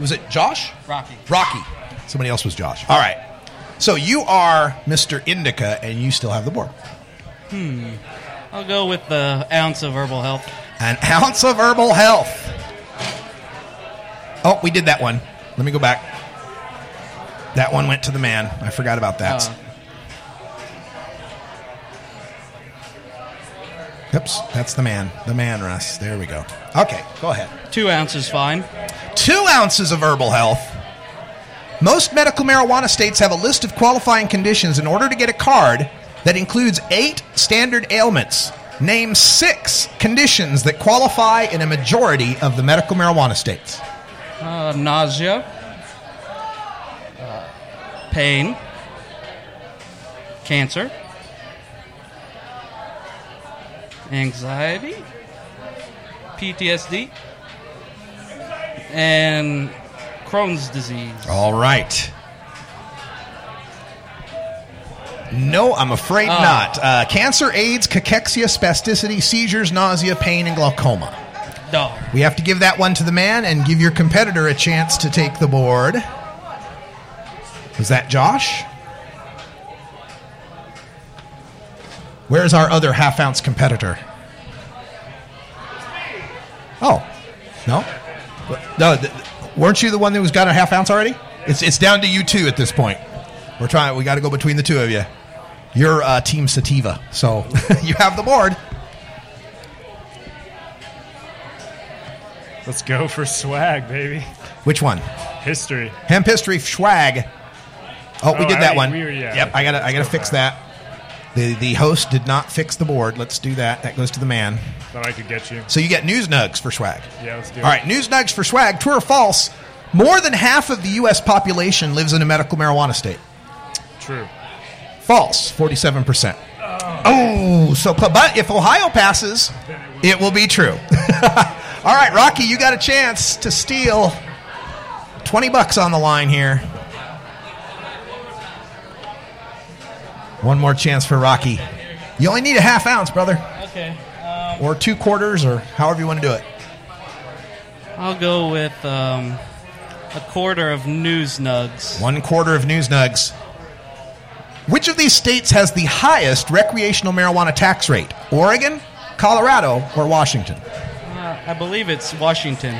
Was it Josh? Rocky. Rocky. Somebody else was Josh. All right. So you are Mr. Indica, and you still have the board. Hmm. I'll go with the ounce of herbal health. An ounce of herbal health. Oh, we did that one. Let me go back. That one went to the man. I forgot about that. Uh, Oops, that's the man. The man, Russ. There we go. Okay, go ahead. Two ounces fine. Two ounces of herbal health. Most medical marijuana states have a list of qualifying conditions in order to get a card that includes eight standard ailments. Name six conditions that qualify in a majority of the medical marijuana states. Uh, nausea. Uh, pain. Cancer. Anxiety. PTSD. And Crohn's disease. All right. No, I'm afraid Oh. not. Uh, cancer, AIDS, cachexia, spasticity, seizures, nausea, pain, and glaucoma. Dog. We have to give that one to the man and give your competitor a chance to take the board. Was that Josh? Where's our other half ounce competitor? Oh, no, no. th- weren't you the one that was got a half ounce already? It's it's down to you two at this point. We're trying. We got to go between the two of you. You're uh, Team Sativa, so you have the board. Let's go for swag, baby. Which one? History. Hemp history swag. Oh, we Oh, did that one. we were- yeah. Yep, I gotta I gotta go fix that. The the host did not fix the board. Let's do that. That goes to the man. Thought I could get you. So you get news nugs for swag. Yeah, let's do it. right, news nugs for swag. True or false? More than half of the U.S. population lives in a medical marijuana state. True. False, forty-seven percent. Oh, oh so but if Ohio passes, it will be true. All right, Rocky, you got a chance to steal twenty bucks on the line here. One more chance for Rocky. You only need a half ounce, brother, Okay. Um, or two quarters, or however you want to do it. I'll go with um, a quarter of news nugs. One quarter of news nugs. Which of these states has the highest recreational marijuana tax rate? Oregon, Colorado, or Washington? Uh, I believe it's Washington.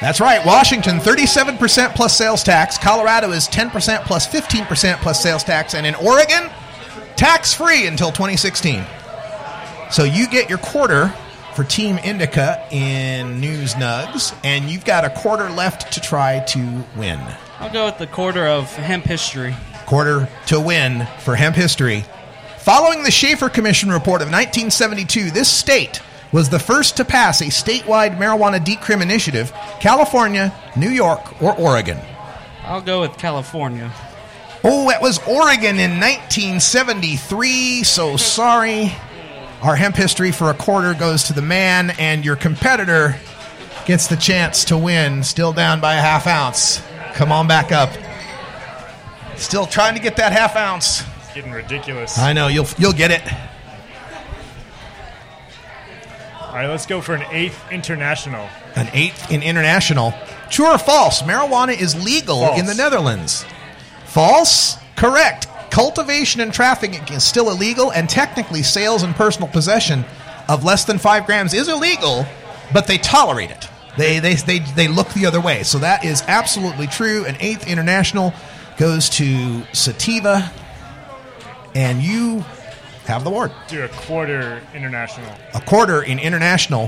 That's right. Washington, 37% plus sales tax. Colorado is 10% plus 15% plus sales tax. And in Oregon, tax free until 2016. So you get your quarter for Team Indica in News Nugs, and you've got a quarter left to try to win. I'll go with the quarter of hemp history. Quarter to win for hemp history. Following the Shafer Commission report of 1972, this state was the first to pass a statewide marijuana decrim initiative California, New York, or Oregon. I'll go with California. Oh, it was Oregon in 1973. So sorry. Our hemp history for a quarter goes to the man, and your competitor gets the chance to win, still down by a half ounce. Come on back up. Still trying to get that half ounce. It's getting ridiculous. I know you'll you'll get it. All right, let's go for an eighth international. An eighth in international. True or false? Marijuana is legal False. in the Netherlands. False? Correct. Cultivation and trafficking is still illegal, and technically, sales and personal possession of less than five grams is illegal, but they tolerate it. They, they, they, they look the other way. So that is absolutely true. An eighth international goes to Sativa. and you have the award. Do a quarter international. A quarter in international.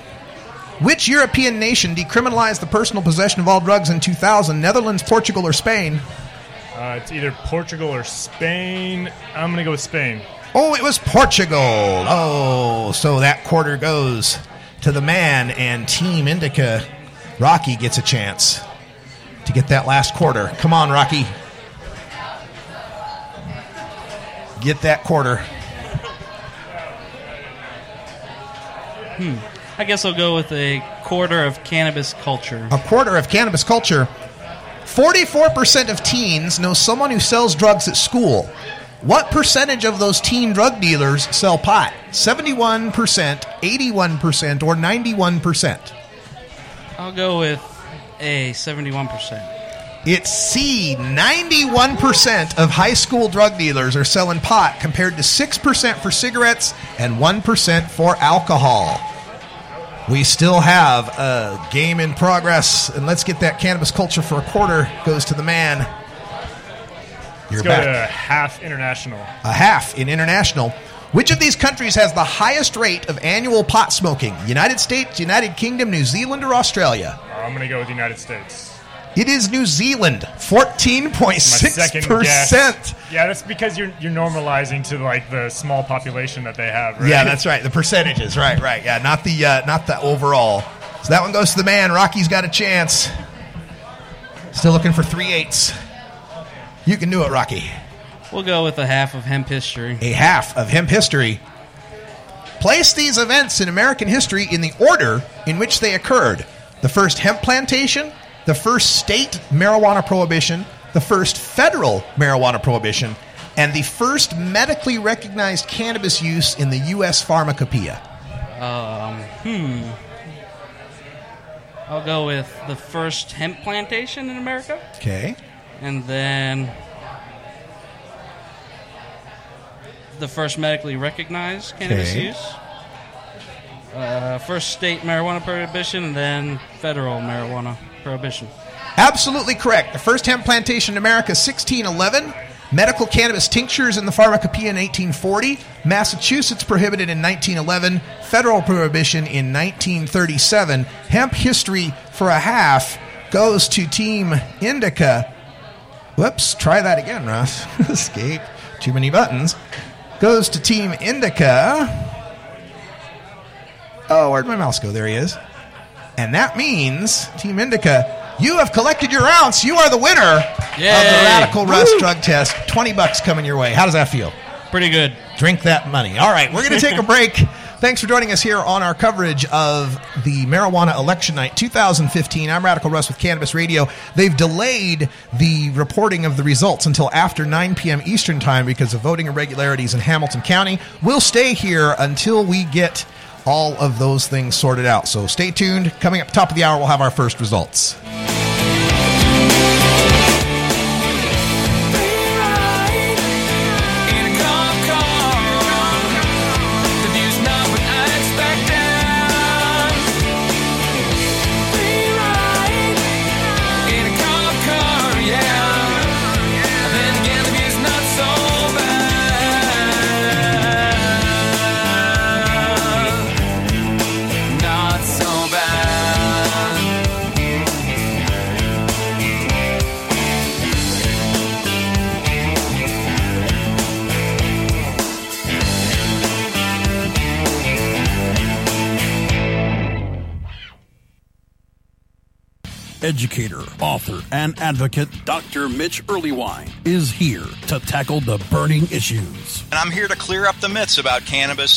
Which European nation decriminalized the personal possession of all drugs in 2000? Netherlands, Portugal, or Spain? Uh, it's either Portugal or Spain. I'm going to go with Spain. Oh, it was Portugal. Oh, so that quarter goes to the man and Team Indica. Rocky gets a chance to get that last quarter. Come on, Rocky. Get that quarter. Hmm. I guess I'll go with a quarter of cannabis culture. A quarter of cannabis culture. 44% of teens know someone who sells drugs at school. What percentage of those teen drug dealers sell pot? 71%, 81%, or 91%? I'll go with a 71%. It's C. 91% of high school drug dealers are selling pot compared to 6% for cigarettes and 1% for alcohol. We still have a game in progress, and let's get that cannabis culture for a quarter. Goes to the man. You're Let's go back. to half international. A half in international. Which of these countries has the highest rate of annual pot smoking? United States, United Kingdom, New Zealand, or Australia? I'm going to go with the United States. It is New Zealand, 14.6%. Yeah, that's because you're you're normalizing to like the small population that they have. Right? Yeah, that's right. The percentages, right, right. Yeah, not the uh, not the overall. So that one goes to the man. Rocky's got a chance. Still looking for three eights. You can do it, Rocky. We'll go with a half of hemp history. A half of hemp history. Place these events in American history in the order in which they occurred. The first hemp plantation, the first state marijuana prohibition, the first federal marijuana prohibition, and the first medically recognized cannabis use in the U.S. pharmacopoeia. Um, hmm. I'll go with the first hemp plantation in America. Okay. And then the first medically recognized cannabis Okay. use. Uh, first state marijuana prohibition, and then federal marijuana prohibition. Absolutely correct. The first hemp plantation in America, 1611. Medical cannabis tinctures in the pharmacopoeia in 1840. Massachusetts prohibited in 1911. Federal prohibition in 1937. Hemp history for a half goes to Team Indica. Whoops, try that again, Russ. Escape. Too many buttons. Goes to Team Indica. Oh, where'd my mouse go? There he is. And that means, Team Indica, you have collected your ounce. You are the winner of the Radical Woo. drug test. 20 bucks coming your way. How does that feel? Pretty good. Drink that money. All right, we're going to take a break. Thanks for joining us here on our coverage of the Marijuana Election Night 2015. I'm Radical Russ with Cannabis Radio. They've delayed the reporting of the results until after 9 p.m. Eastern Time because of voting irregularities in Hamilton County. We'll stay here until we get all of those things sorted out. So stay tuned. Coming up top of the hour, we'll have our first results. Educator, author, and advocate Dr. Mitch Earleywine is here to tackle the burning issues. And I'm here to clear up the myths about cannabis